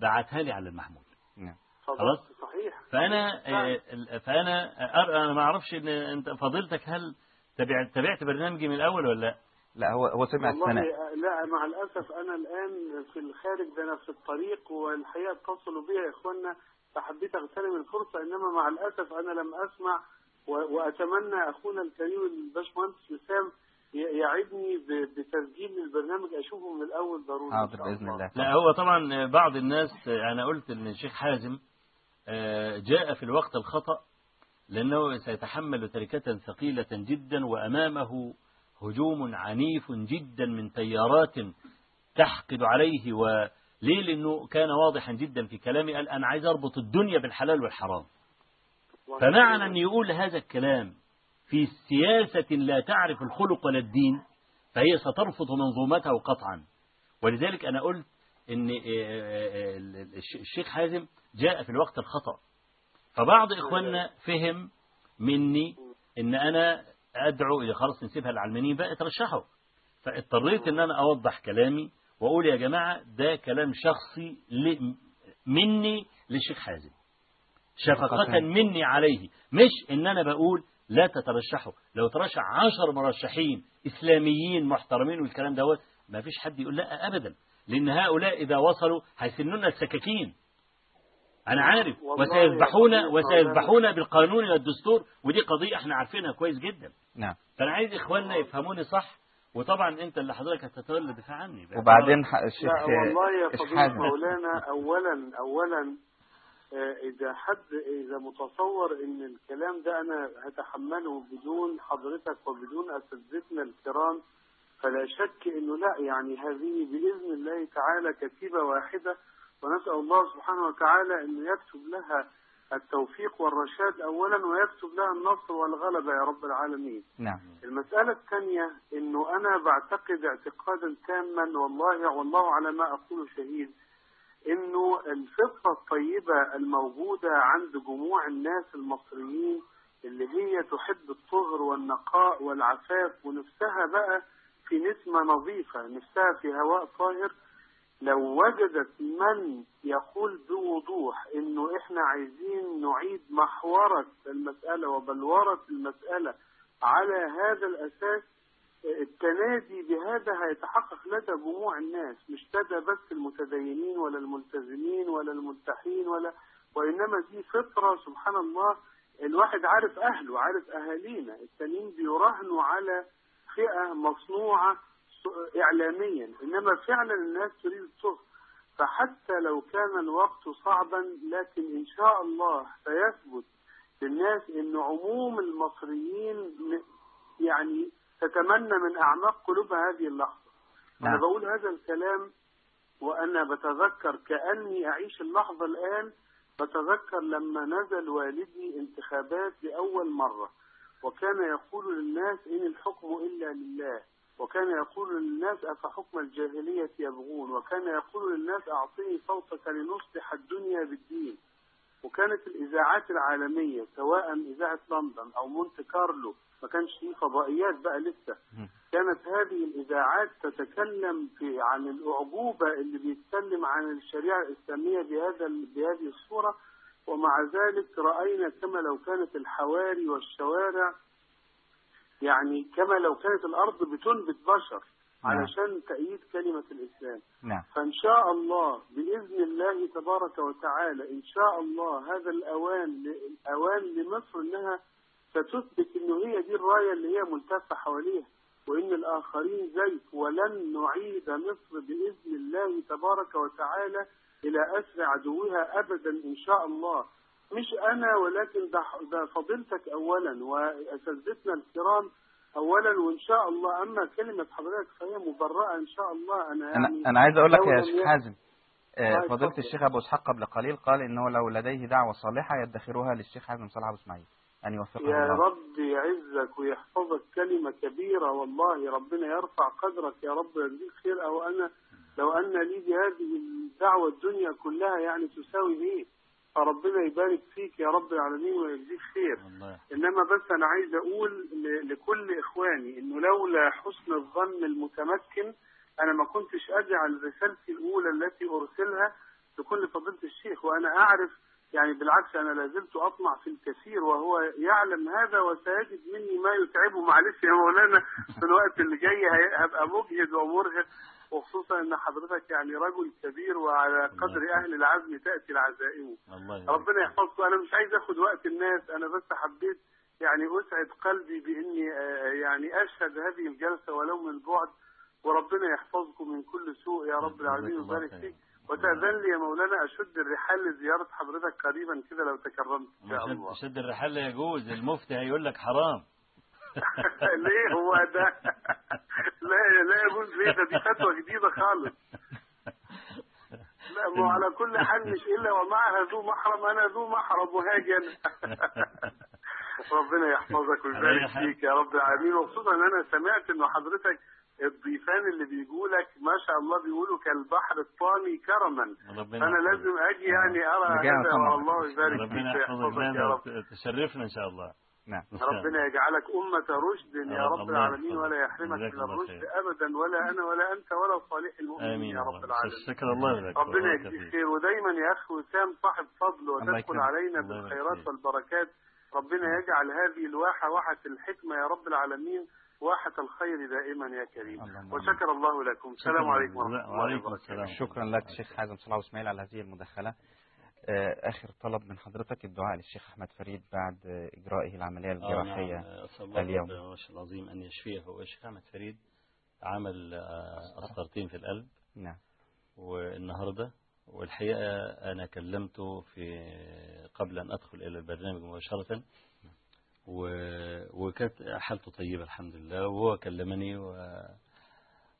بعتها لي على المحمول. نعم. صدقت صحيح. فأنا آه، فأنا أر- أنا ما أعرفش إن أنت فضيلتك هل تبعت تابعت برنامجي من الأول ولا لا؟ لا هو هو سمع والله الثناء لا مع الأسف أنا الآن في الخارج ده أنا في الطريق والحقيقة اتصلوا بي يا اخوانا فحبيت أغتنم الفرصة إنما مع الأسف أنا لم أسمع و- وأتمنى أخونا الكريم الباشمهندس وسام ي- يعدني ب- بتسجيل للبرنامج أشوفه من الأول ضروري حاضر بإذن الله. لا هو طبعا بعض الناس أنا قلت إن الشيخ حازم آه، جاء في الوقت الخطأ لأنه سيتحمل تركة ثقيلة جدا وأمامه هجوم عنيف جدا من تيارات تحقد عليه وليه لأنه كان واضحا جدا في كلامه قال أنا عايز أربط الدنيا بالحلال والحرام. فمعنى أن يقول هذا الكلام في سياسة لا تعرف الخلق ولا الدين فهي سترفض منظومته قطعا. ولذلك أنا قلت أن الشيخ حازم جاء في الوقت الخطأ. فبعض إخواننا فهم مني أن أنا أدعو إلى خلاص نسيبها العلمانيين بقى ترشحوا فاضطريت أن أنا أوضح كلامي وأقول يا جماعة ده كلام شخصي مني للشيخ حازم. شفقة مني عليه. مش إن أنا بقول لا تترشحوا. لو ترشح عشر مرشحين إسلاميين محترمين والكلام دوت ما فيش حد يقول لا ابدا. لأن هؤلاء إذا وصلوا هيسنون السكاكين. أنا عارف. وسيذبحون وسيذبحون بالقانون والدستور. ودي قضية إحنا عارفينها كويس جدا. نعم. فأنا عايز إخواننا يفهموني صح وطبعا أنت اللي حضرتك هتتولى الدفاع عني. بقى. وبعدين الشيخ لا والله يا حازم مولانا أولا أولا آه، إذا حد إذا متصور إن الكلام ده أنا هتحمله بدون حضرتك وبدون أساتذتنا الكرام فلا شك إنه لا يعني هذه بإذن الله تعالى كتيبة واحدة ونسأل الله سبحانه وتعالى إنه يكتب لها التوفيق والرشاد أولا ويكتب لها النصر والغلبة يا رب العالمين. نعم. المسألة الثانية إنه أنا بعتقد اعتقادا تاما والله والله على ما أقول شهيد إنه الفطرة الطيبة الموجودة عند جموع الناس المصريين اللي هي تحب الطهر والنقاء والعفاف ونفسها بقى في نسمة نظيفة نفسها في هواء طاهر لو وجدت من يقول بوضوح إنه إحنا عايزين نعيد محورة المسألة وبلورة المسألة على هذا الأساس التنادي بهذا هيتحقق لدى جموع الناس مش لدى بس المتدينين ولا الملتزمين ولا الملتحين ولا وإنما دي فطرة سبحان الله الواحد عارف أهله عارف أهالينا التانيين بيراهنوا على فئة مصنوعة اعلاميا. إنما فعلا الناس تريد الطهر فحتى لو كان الوقت صعبا لكن إن شاء الله سيثبت للناس إن عموم المصريين يعني تتمنى من أعماق قلوبها هذه اللحظة. أنا نعم. بقول هذا الكلام وأنا بتذكر كأني أعيش اللحظة الآن. بتذكر لما نزل والدي انتخابات لأول مرة. وكان يقول للناس إن الحكم إلا لله. وكان يقول للناس أفحكم الجاهلية يبغون؟ وكان يقول للناس أعطني صوتك لنصلح الدنيا بالدين. وكانت الإذاعات العالمية سواء إذاعة لندن أو مونت كارلو ما كانش فيه فضائيات بقى لسه. كانت هذه الإذاعات تتكلم في عن الأعجوبة اللي بيتكلم عن الشريعة الإسلامية بهذا بهذه الصورة. ومع ذلك رأينا كما لو كانت الحواري والشوارع يعني كما لو كانت الأرض بتنبت بشر نعم. علشان تأييد كلمة الإسلام. نعم. فإن شاء الله بإذن الله تبارك وتعالى إن شاء الله هذا الأوان الأوان لمصر إنها ستثبت إنه هي دي الراية اللي هي ملتفة حواليها. وإن الآخرين زيك ولن نعيد مصر بإذن الله تبارك وتعالى إلى أسر عدوها أبدا إن شاء الله. مش أنا ولكن ده ده فضيلتك أولا وأساتذتنا الكرام أولا وإن شاء الله أما كلمة حضرتك فهي مبرأة إن شاء الله أنا أنا يعني أنا عايز أقول لك يا شيخ حازم آه، آه، فضيلة. الشيخ أبو إسحاق قبل قليل قال إنه لو لديه دعوة صالحة يدخرها للشيخ حازم صلاح أبو إسماعيل أن يوفقه يا الله رب يعزك ويحفظك كلمة كبيرة والله ربنا يرفع قدرك يا رب ويجزيك خير أو أنا لو أن لي بهذه الدعوة الدنيا كلها يعني تساوي إيه فربنا يبارك فيك يا رب العالمين ويجزيك خير. والله. إنما بس أنا عايز أقول ل- لكل إخواني إنه لولا حسن الظن المتمكن أنا ما كنتش أجعل رسالتي الأولى التي أرسلها لكل فضيلة الشيخ وأنا أعرف يعني بالعكس أنا لازلت أطمع في الكثير وهو يعلم هذا وسيجد مني ما يتعبه. معلش يا مولانا في الوقت اللي جاي هبقى مجهد ومرهق. وخصوصا أن حضرتك يعني رجل كبير وعلى قدر أهل العزم تأتي العزائم. ربنا يحفظكم. أنا مش عايز أخد وقت الناس. أنا بس حبيت يعني أسعد قلبي بإني آه، يعني أشهد هذه الجلسة ولو من بعد وربنا يحفظكم من كل سوء. يا رب العالمين. ويبارك. فيك. وتأذن لي يا مولانا أشد الرحال لزيارة حضرتك قريبا كده لو تكرمت. إن شاء الله. شد الرحال لا يجوز. المفتي هيقول لك حرام. ليه هو ده؟ لا لا يجوز ليه؟ ده دي فتوى جديدة خالص. لا ما هو على كل حال مش إلا ومعها ذو محرم أنا ذو محرم وهاجي أنا ربنا يحفظك ويبارك فيك يا رب العالمين. وخصوصا إن أنا سمعت ان حضرتك الضيفان اللي بيجوا لك ما شاء الله بيقولوا كالبحر الطامي كرما. ربنا فأنا يحفظك. لازم أجي يعني أرى هذا. والله يبارك ربنا فيك يحفظك. ويحفظك يا رب. تشرفنا إن شاء الله. نعم ربنا يجعلك أمة رشد يا رب العالمين. ولا يحرمك من الرشد. أبدا ولا أنا ولا أنت ولا صالح المؤمنين يا رب العالمين شكر الله لك ربنا يجزيك. خير ودايما يا أخي وسام صاحب فضل وتدخل. علينا بالخيرات. والبركات ربنا يجعل هذه الواحة واحة الحكمة يا رب العالمين واحة الخير دائما يا كريم وشكر الله لكم السلام شكراً. عليكم ورحمة الله وبركاته السلام شكرا لك شيخ حازم صلاح أبو إسماعيل على هذه المداخلة آخر طلب من حضرتك الدعاء للشيخ أحمد فريد بعد آه، إجرائه العملية آه الجراحية نعم أسأل الله اليوم. العظيم أن يشفيه. والشيخ أحمد فريد عمل آه، قسطرتين في القلب. نعم. والنهاردة والحقيقة أنا كلمته في قبل أن أدخل إلى البرنامج مباشرة. و- وكانت حالته طيبة الحمد لله. وهو كلمني و...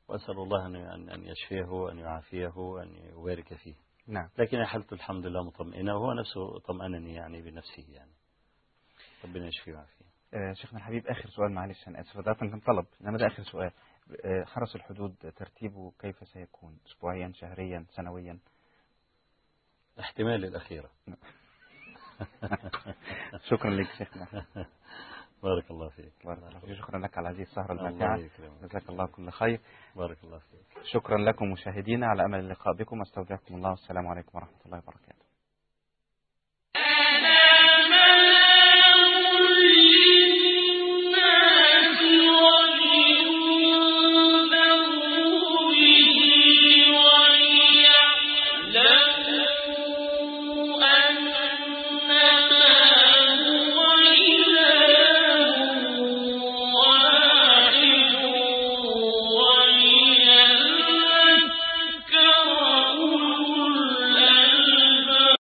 وأسأل الله أن أن أن يشفيه وأن يعافيه وأن يبارك فيه. نعم. لكن حالته الحمد لله مطمئنة وهو نفسه طمأنني يعني بنفسه يعني. ربنا يشفيه ويعافيه. آه، شيخنا الحبيب آخر سؤال معلش أنا آسف. ده كان طلب. إنما ده آخر سؤال. آه، حرس الحدود ترتيبه كيف سيكون؟ أسبوعيا شهريا سنويا؟ احتمال الأخيرة. شكرا لك شيخنا. بارك الله فيك. بارك الله فيك. شكرا لك على هذه السهرة الممتعة. جزاك الله كل خير. بارك الله فيك. شكرا لكم مشاهدينا. على أمل اللقاء بكم. أستودعكم الله. والسلام عليكم ورحمة الله وبركاته.